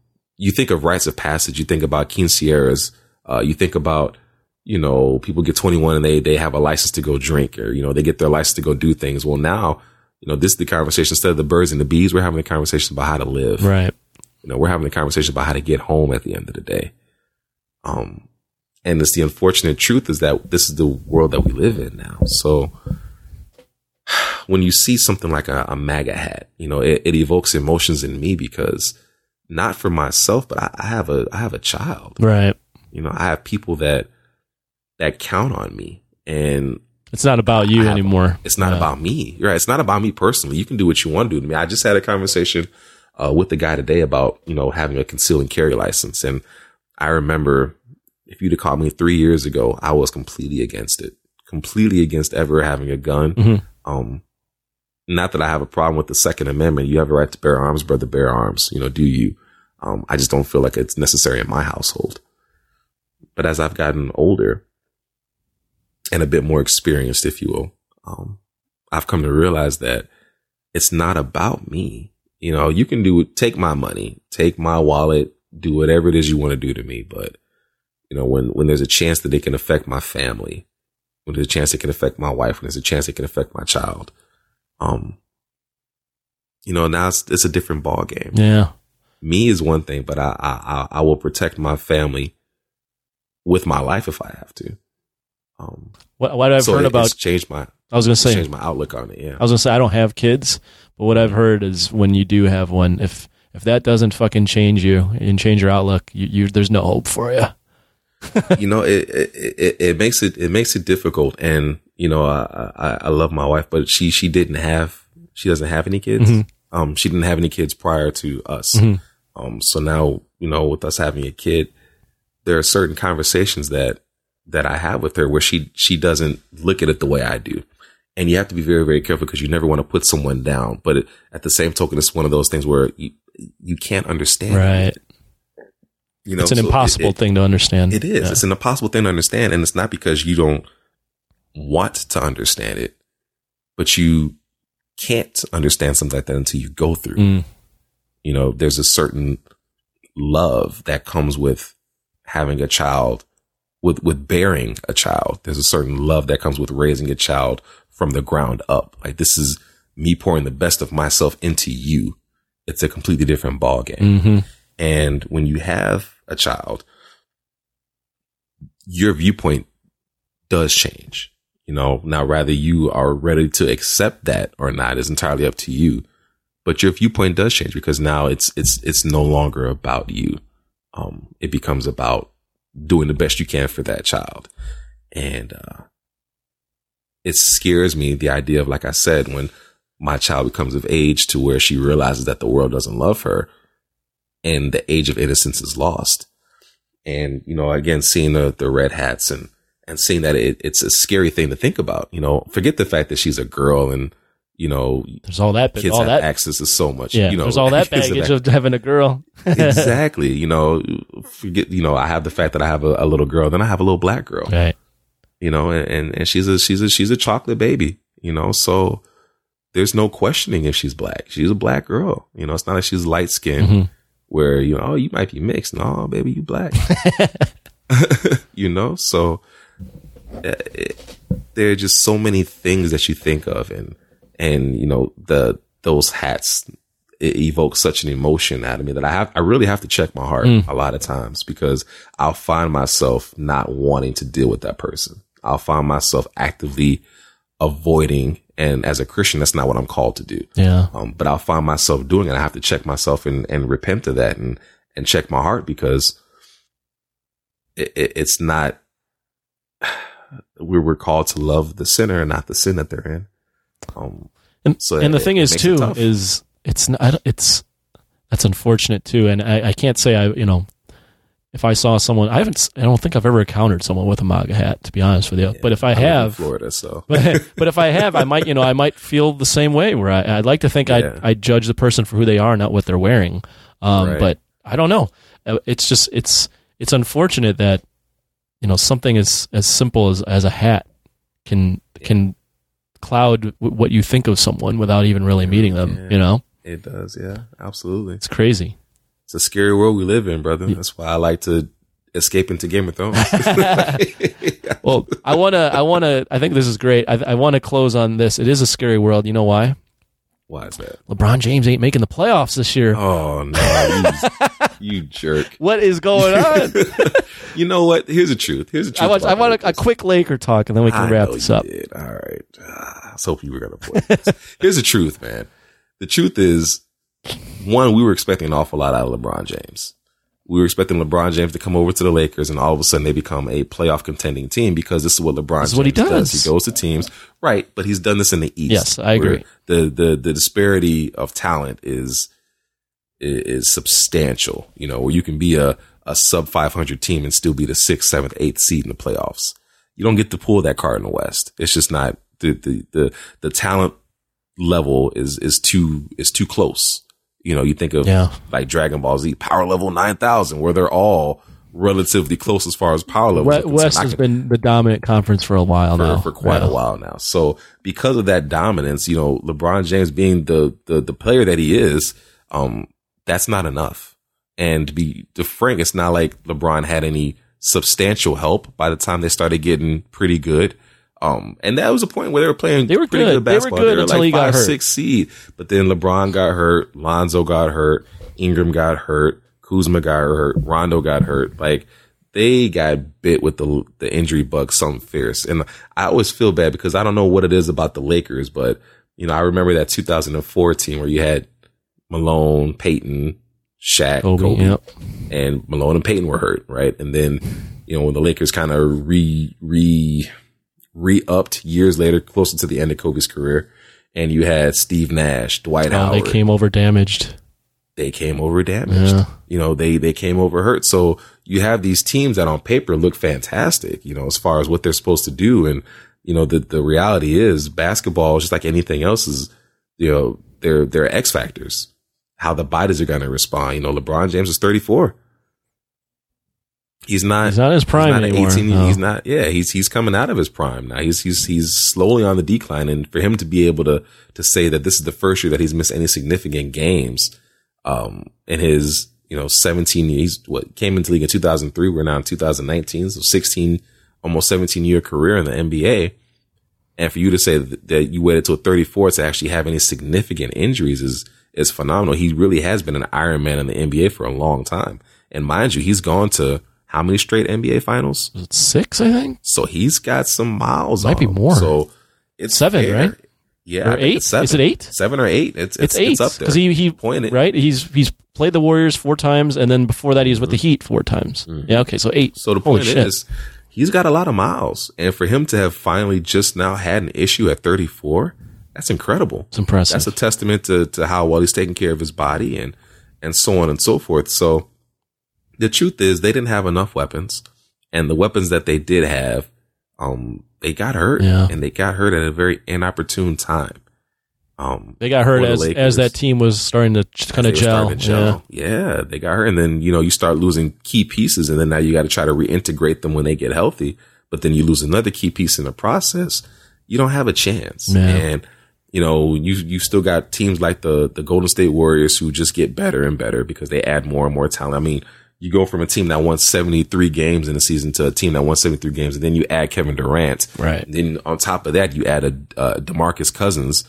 you think of rites of passage you think about quinceañeras uh, you think about you know people get 21 and they they have a license to go drink or you know they get their license to go do things well now you know this is the conversation instead of the birds and the bees we're having a conversation about how to live Right. you know, we're having a conversation about how to get home at the end of the day. Um, and it's the unfortunate truth is that this is the world that we live in now. So when you see something like a, a MAGA hat, you know, it, it evokes emotions in me because not for myself, but I, I have a, I have a child, Right. you know, I have people that, that count on me and It's not about you have- anymore. it's not Yeah. about me. Right. It's not about me personally. You can do what you want to do to me. I just had a conversation uh, with the guy today about, you know, having a concealed and carry license. And I remember if you'd have called me three years ago, I was completely against it, completely against ever having a gun. Mhm. Um, not that I have a problem with the Second Amendment. You have a right to bear arms, brother, bear arms. You know, do you? Um, I just don't feel like it's necessary in my household. But as I've gotten older and a bit more experienced, if you will, um, I've come to realize that it's not about me. You know, you can do take my money, take my wallet, do whatever it is you want to do to me, but you know, when when there's a chance that it can affect my family, when there's a chance it can affect my wife, when there's a chance it can affect my child, um, you know, now it's, it's a different ball game. Yeah. Me is one thing, but I, I I I will protect my family with my life if I have to. Um, What, what I've so heard it- about, it's changed my I was going to say, changed my outlook on it. Yeah. I was gonna say I don't have kids, but what I've heard is when you do have one, if if that doesn't fucking change you and change your outlook, you, you there's no hope for you. you know, it, it it it makes it it makes it difficult, and you know, I, I I love my wife, but she she didn't have she doesn't have any kids. Mhm. Um, she didn't have any kids prior to us. Mhm. Um, so now you know, with us having a kid, there are certain conversations that that I have with her where she she doesn't look at it the way I do. And you have to be very, very careful because you never want to put someone down. But it, at the same token, it's one of those things where you, you can't understand. Right. You know, it's an so impossible it- thing to understand. It is. Yeah. It's an impossible thing to understand, and it's not because you don't want to understand it, but you can't understand something like that until you go through. Mm. You know, there's a certain love that comes with having a child, with with bearing a child. There's a certain love that comes with raising a child from the ground up. Like this is me pouring the best of myself into you. It's a completely different ball game. hmm And when you have a child, your viewpoint does change. You know, now rather you are ready to accept that or not is entirely up to you. But your viewpoint does change because now it's it's it's no longer about you. Um, it becomes about doing the best you can for that child. And uh it scares me the idea of like I said, when my child becomes of age to where she realizes that the world doesn't love her and the age of innocence is lost. And, you know, again, seeing the, the red hats and, and seeing that it, it's a scary thing to think about, you know, forget the fact that she's a girl and, you know, There's all that, kids all have that, access to so much, yeah. you know, there's all that baggage of having a girl. exactly. You know, forget, you know, I have the fact that I have a, a little girl, then I have a little black girl, right. you know, and, and she's a, she's a, she's a chocolate baby, you know, so there's no questioning if she's black. She's a black girl. You know, it's not like she's light skinned Mhm. where, you know, oh, you might be mixed. No, baby, you black. you know, so it, there are just so many things that you think of and, and, you know, the, those hats it evoke such an emotion out of me that I have, I really have to check my heart a lot of times because I'll find myself not wanting to deal with that person. I'll find myself actively avoiding. And as a Christian, that's not what I'm called to do. Yeah. Um, but I'll find myself doing it. I have to check myself and, and repent of that and, and check my heart because it, it, it's not, we were called to love the sinner and not the sin that they're in. Um, And, So and the it- thing it is it too tough. is it's not it's that's unfortunate too, and I, I can't say I you know if I saw someone I haven't I don't think I've ever encountered someone with a MAGA hat to be honest with you, but if I, in have. Florida, so But, but if I have, I might, you know, I might feel the same way. Where I, I'd like to think Yeah. I I judge the person for who they are, not what they're wearing. Um, Right. But I don't know. Uh, It's just it's it's unfortunate that you know something as as simple as as a hat can can cloud w- what you think of someone without even really meeting them. Yeah. You know, it does. Yeah, absolutely. it's crazy. It's a scary world we live in, brother. That's why I like to escape into Game of Thrones. Well, I want to, I want to, I think this is great. I, I want to close on this. It is a scary world. You know why? Why is that? LeBron James ain't making the playoffs this year. Oh no, you, you jerk. What is going on? You know what? Here's the truth. Here's the truth. I want, I want a, a quick Laker talk, and then we can I wrap this up. Did. All right. Ah, I was hoping you were gonna play. this. Here's the truth, man. The truth is, one, we were expecting an awful lot out of LeBron James. We were expecting LeBron James to come over to the Lakers, and all of a sudden they become a playoff contending team because this is what LeBron This is James what he does. He goes to teams, right? But he's done this in the East. Yes, I agree. The the the disparity of talent is is substantial. You know, where you can be a a sub 500 team and still be the sixth, seventh, eighth seed in the playoffs. You don't get to pull that card in the West. It's just not the the the, the talent level is is too is too close. You know, you think of Yeah. like Dragon Ball Z Power Level 9000 where they're all relatively close as far as power levels. We- are concerned. West has been the dominant conference for a while for, now. for quite Yeah. a while now. So because of that dominance, you know, LeBron James being the the the player that he is, um, that's not enough. And to be to frank, it's not like LeBron had any substantial help by the time they started getting pretty good. Um, and that was a point where they were playing They were pretty good. They were basketball. good until like he got five, hurt. six seed. But then LeBron got hurt, Lonzo got hurt, Ingram got hurt, Kuzma got hurt, Rondo got hurt. Like they got bit with the the injury bug something fierce. And I always feel bad because I don't know what it is about the Lakers, but you know, I remember that 2004 team where you had Malone, Payton, Shaq, Kobe, Kobe, yep. and Malone and Payton were hurt, right? And then, you know, when the Lakers kind of re re re upped years later, closer to the end of Kobe's career, and you had Steve Nash, Dwight Oh, Howard, they came over damaged. they came over damaged. Yeah. You know, they they came over hurt. So you have these teams that on paper look fantastic, you know, as far as what they're supposed to do. And, you know, the the reality is basketball, is just like anything else, is, you know, they're they're X factors. How the bodies are gonna respond. You know, LeBron James is 34. He's not. He's not his prime not anymore, 18, no. He's not. Yeah, he's he's coming out of his prime now. He's he's he's slowly on the decline, and for him to be able to to say that this is the first year that he's missed any significant games, um, in his you know 17 years, what came into the league in 2003. We're now in 2019, so 16, almost 17 year career in the NBA. And for you to say that, that you waited till 34 to actually have any significant injuries is is phenomenal. He really has been an Iron Man in the NBA for a long time. And mind you, he's gone to how many straight NBA finals? Six? I think So he's got some miles. Might be him. more. So it's Seven, fair. right? Yeah, Or eight? seven. Is it eight? Seven or eight? It's it's it's, eight up there because he he Point it. right. He's he's played the Warriors four times, and then before that he was with the Heat four times. Yeah, okay, so eight. Mm-hmm. So the Holy point shit. is, he's got a lot of miles, and for him to have finally just now had an issue at 34, that's incredible. it's impressive. That's a testament to, to how well he's taking care of his body and and so on and so forth. So the truth is they didn't have enough weapons and the weapons that they did have, um, they got hurt Yeah. and they got hurt at a very inopportune time. Um, they got hurt as Lakers. as that team was starting to kind of gel. gel. Yeah. they got hurt. And then, you know, you start losing key pieces and then now you got to try to reintegrate them when they get healthy. But then you lose another key piece in the process. You don't have a chance. Yeah. And, you know, you, you still got teams like the, the Golden State Warriors who just get better and better because they add more and more talent. I mean, you go from a team that won 73 games in a season to a team that won 73 games and then you add Kevin Durant. Right. And then on top of that, you add a, uh, DeMarcus Cousins,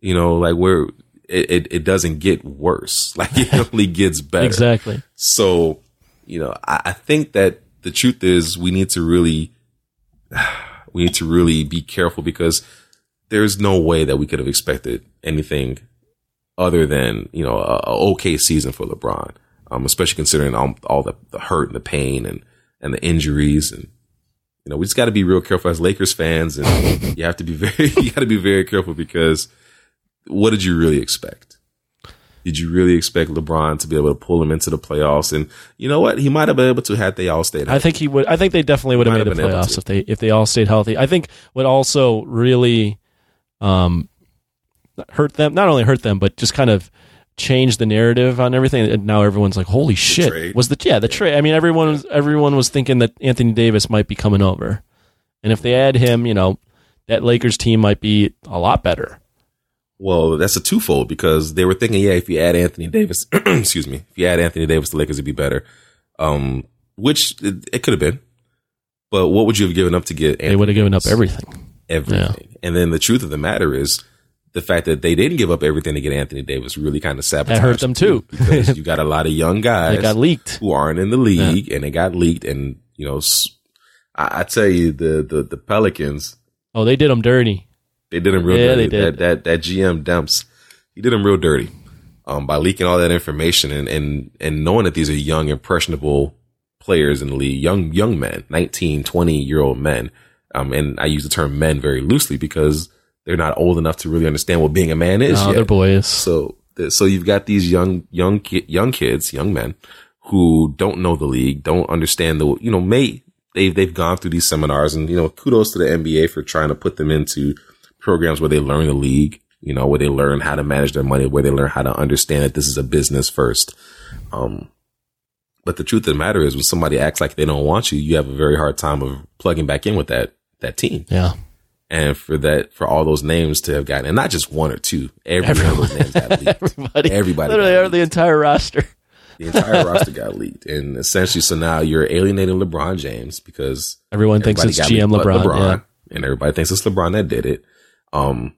you know, like where it, it, it doesn't get worse. Like it only gets better. Exactly. So, you know, I, I think that the truth is we need to really, we need to really be careful because there's no way that we could have expected anything other than, you know, a, a okay season for LeBron. Um, especially considering all, all the, the hurt and the pain and, and the injuries and, you know, we just got to be real careful as Lakers fans and you have to be very, you got to be very careful because what did you really expect? Did you really expect LeBron to be able to pull him into the playoffs? And you know what? He might have been able to had they all stayed. I think he would. I think they definitely would have made the have been able playoffs if they if they all stayed healthy. I think what also really um, hurt them, not only hurt them, but just kind of changed the narrative on everything. And now everyone's like, "Holy shit!" trade. Was the yeah the trade? I mean, everyone was everyone was thinking that Anthony Davis might be coming over, and if they add him, you know, that Lakers team might be a lot better. Well, that's a twofold because they were thinking, yeah, if you add Anthony Davis, excuse me, if you add Anthony Davis, the Lakers would be better. Um, which it, it could have been, but what would you have given up to get? Anthony They would have given up everything. everything. And then the truth of the matter is the fact that they didn't give up everything to get Anthony Davis really kind of sabotaged hurt them too. because you got a lot of young guys They got leaked. who aren't in the league and they got leaked. And you know, I tell you, the the the Pelicans Oh, they did them dirty. they did them real Yeah, dirty. they did. That that that GM Demps, he did them real dirty. Um, by leaking all that information and, and, and knowing that these are young, impressionable players in the league, young, young men, 19, 20 year old men. Um, and I use the term men very loosely because they're not old enough to really understand what being a man is Oh, yet. they're boys. So, so you've got these young, young, young kids, young men who don't know the league, don't understand the, you know, may they've they've gone through these seminars, and you know, kudos to the NBA for trying to put them into programs where they learn the league, you know, where they learn how to manage their money, where they learn how to understand that this is a business first. Um, but the truth of the matter is, when somebody acts like they don't want you, you have a very hard time of plugging back in with that that team Yeah. And for that for all those names to have gotten and not just one or two every one of those names got leaked Everybody. Everybody Literally, the entire roster. the entire roster got leaked and essentially so now you're alienating lebron james because Everyone thinks it's GM but LeBron. Yeah. and everybody thinks it's lebron that did it um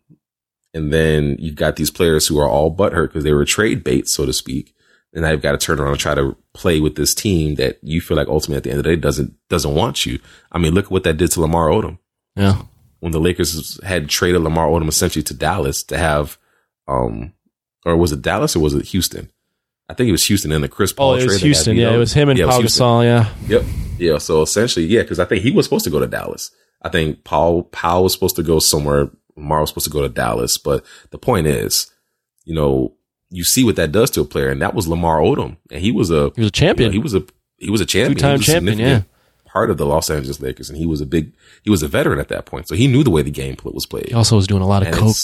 and then you've got these players who are all butthurt because they were trade bait so to speak and you've got to turn around and try to play with this team that you feel like ultimately at the end of the day doesn't doesn't want you i mean look at what that did to lamar odom Yeah. When the Lakers had traded Lamar Odom essentially to Dallas to have, um, or was it Dallas or was it Houston? I think it was Houston in the Chris Paul Oh, it was Houston. Yeah, it was him and Yeah, it was Pau Houston. Gasol. Yeah. Yep. Yeah. So essentially, yeah, because I think he was supposed to go to Dallas. I think Paul Powell was supposed to go somewhere. Lamar was supposed to go to Dallas. But the point is, you know, you see what that does to a player, and that was Lamar Odom, and he was a He was a champion. you know, he was a he was a champion, was a champion, significant Part of the Los Angeles Lakers, and he was a big he was a veteran at that point, so he knew the way the game was played. He also was doing a lot of And coke.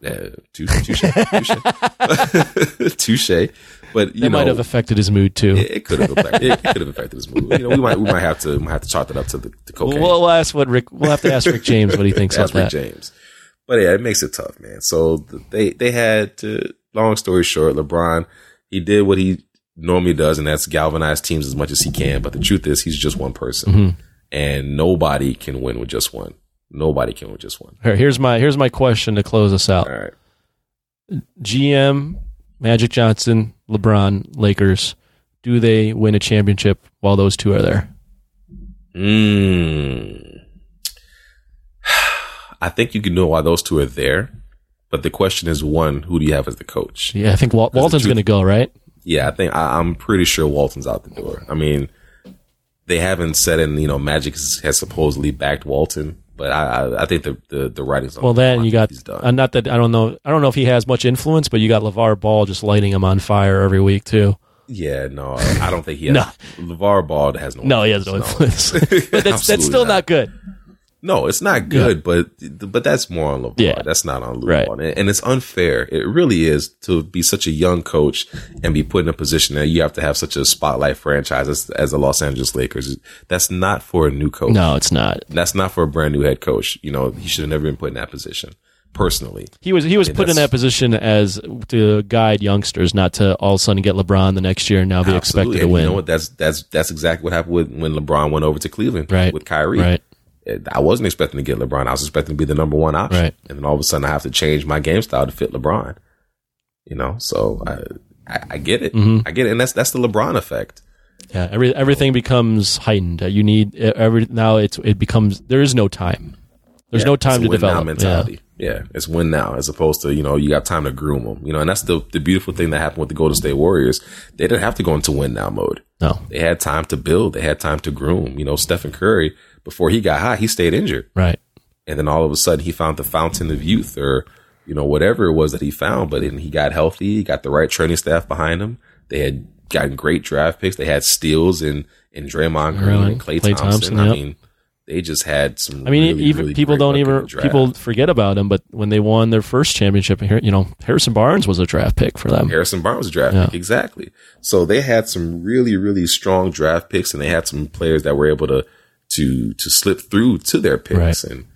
Yeah, touche, touche, touche. But you That know, might have affected his mood too. it, it could have affected. It, could have affected his mood. You know, we might we might have to might have to chalk that up to the, the We'll, cocaine. we'll ask what Rick. We'll have to ask Rick James what he thinks Rick that. James. But yeah, it makes it tough, man. So they they had to. Long story short, LeBron he did what he normally does, and that's galvanize teams as much as he can. But the truth is, he's just one person, Mhm. and nobody can win with just one. Nobody can with just one. Here, here's my here's my question to close us out. All right. GM, Magic Johnson, LeBron, Lakers. Do they win a championship while those two are there? Mm. I think you can know why those two are there, but the question is: one, who do you have as the coach? Yeah, I think Wal- Walton's going to go right. Yeah, I think I, I'm pretty sure Walton's out the door. I mean, they haven't said, and you know, Magic has, supposedly backed Walton, but I, I, I think the the, the writing's on. Well, the wall. Well, then you got he's done. uh, not that I don't know. I don't know if he has much influence, but you got LeVar Ball just lighting him on fire every week too. yeah, no, I don't think he has. No. LeVar Ball has no. No, he has no influence. but that's that's still not good. No, it's not good, but but that's more on LeVar. Yeah. That's not on LeVar, Right. and, and it's unfair. It really is to be such a young coach and be put in a position that you have to have such a spotlight franchise as, as the Los Angeles Lakers. That's not for a new coach. No, it's not. That's not for a brand new head coach. You know, he should have never been put in that position. Personally, He was he was Yeah, put in that position as to guide youngsters, not to all of a sudden get LeBron the next year and now be expected Absolutely. to win. You know what? That's that's that's exactly what happened with, when LeBron went over to Cleveland Right. with Kyrie. Right. I wasn't expecting to get LeBron. I was expecting to be the number one option. Right. And then all of a sudden, I have to change my game style to fit LeBron. You know, so I I, I get it. Mhm. I get it, and that's that's the LeBron effect. Yeah, every everything becomes heightened. You need every now. It's it becomes there is no time. There's Yeah, no time to win now develop. mentality. Yeah. it's win now as opposed to you know you got time to groom them. You know, and that's the the beautiful thing that happened with the Golden State Warriors. They didn't have to go into win now mode. No, They had time to build. They had time to groom. You know, Stephen Curry before he got hot, he stayed injured. right. and then all of a sudden he found the fountain of youth or you know whatever it was that he found but then he got healthy he got the right training staff behind him they had gotten great draft picks they had steals in in Draymond Green and Clay, Klay Thompson, Thompson, I yep. mean they just had some I mean, really, even really people don't even people forget about him. But when they won their first championship, here, you know, Harrison Barnes was a draft pick for them. Harrison Barnes was a draft Yeah. pick, exactly. So they had some really, really strong draft picks, and they had some players that were able to to to slip through to their picks, Right. and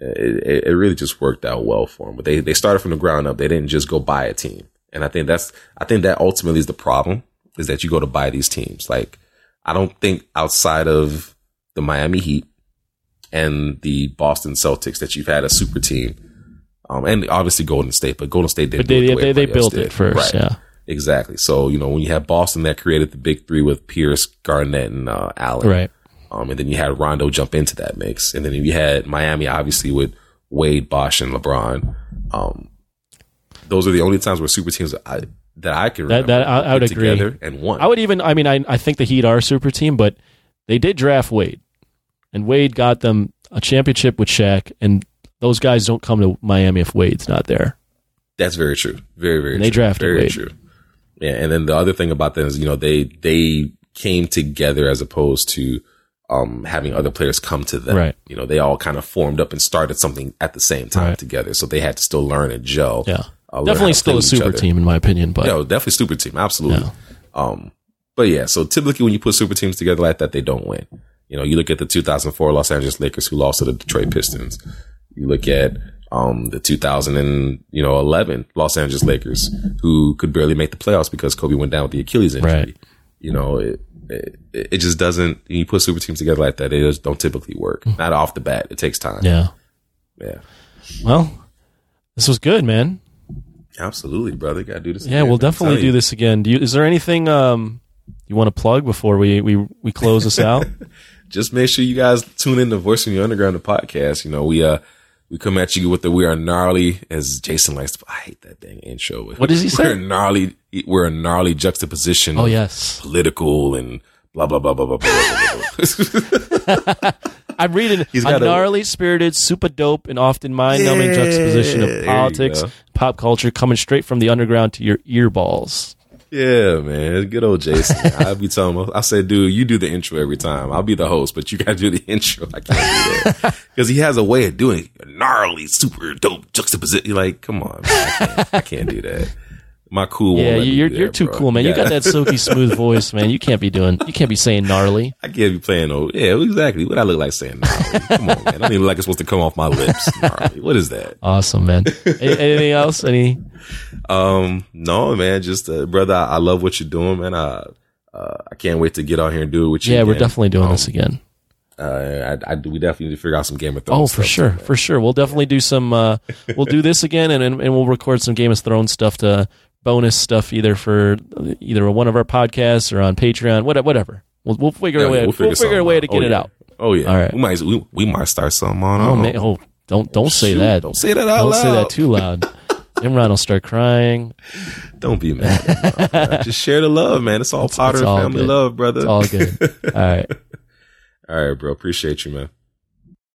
it, it, really just worked out well for them. But they they started from the ground up. They didn't just go buy a team, and I think that's I think that ultimately is the problem is that you go to buy these teams. Like I don't think outside of the Miami Heat and the Boston Celtics that you've had a super team. Um, and obviously Golden State, but Golden State didn't But they the they, they built it first. Right. Yeah. Exactly. So, you know, when you have Boston that created the big three with Pierce, Garnett, and uh, Allen. Right. Um, and then you had Rondo jump into that mix. And then you had Miami, obviously, with Wade, Bosh, and LeBron. Um, those are the only times where super teams I, that I can remember that- I- I would agree. together and won. I would even. I mean, I I think the Heat are a super team, but they did draft Wade, and Wade got them a championship with Shaq, and those guys don't come to Miami if Wade's not there. That's very true. Very, very And true. they drafted very Wade. true. Yeah. And then the other thing about them is, you know, they, they came together as opposed to, um, having other players come to them. Right. You know, they all kind of formed up and started something at the same time Right. together. So they had to still learn and gel. Yeah, uh, definitely still a super team in my opinion. But Yeah, definitely super team. Absolutely. Yeah. Um, but yeah, so typically when you put super teams together like that, they don't win. You know, you look at the 2004 Los Angeles Lakers who lost to the Detroit Pistons. You look at um, the 2000 and you know 11 Los Angeles Lakers who could barely make the playoffs because Kobe went down with the Achilles injury. Right. You know, it, it it just doesn't. You put super teams together like that, they just don't typically work. Not off the bat. It takes time. yeah. yeah. Well, this was good, man. Absolutely, brother. Got to do this. Yeah, again, we'll. Definitely do this again. Do you, is there anything um, you want to plug before we, we, we close this out? just make sure you guys tune in to Voice from Your Underground, the podcast. You know, we uh we come at you with the we are gnarly as Jason likes to I hate that dang intro. What does he say? We're gnarly we're a gnarly juxtaposition oh yes, political and blah blah blah blah blah blah. blah, blah. I'm reading He's a- gnarly, spirited, super dope, and often mind-numbing Yeah, juxtaposition of politics, pop culture, coming straight from the underground to your earballs. Yeah, man. Good old Jason. I'll be telling him, I said, dude, you do the intro every time. I'll be the host, but you got to do the intro. I can't do that. Because he has a way of doing it. Gnarly, super dope juxtaposition. Like, come on, man. I can't, I can't do that. My cool Yeah, won't let me you're you're that, too bro. cool, man. You got gotta- that silky smooth voice, man. You can't be doing. You can't be saying gnarly. I can't be playing no. Yeah, exactly. What I look like saying gnarly. Come on, man. I don't even look like it's supposed to come off my lips. Gnarly. What is that? Awesome, man. Anything else? Any? Um, no, man. Just uh, brother, I, I love what you're doing, man. I uh, I can't wait to get on here and do it with you. Yeah, we're definitely doing Um, this again. Uh, I, I we definitely need to figure out some Game of Thrones. Oh, for sure, for sure. We'll definitely do some. Uh, we'll do this again, and, and and we'll record some Game of Thrones stuff to bonus stuff either for either one of our podcasts or on Patreon, whatever. Whatever. We'll we'll figure Yeah, a way. We'll figure, a way to get Oh, it yeah. out. Oh yeah. All right. We might we, we might start something on. Oh man! Oh, don't don't say Shoot, that. Don't say that out Don't loud. say that too loud. Imran will start crying. Don't be mad. man. Just share the love, man. It's all Potter it's all family good. love, brother. It's all good. All right. all right, bro. Appreciate you, man.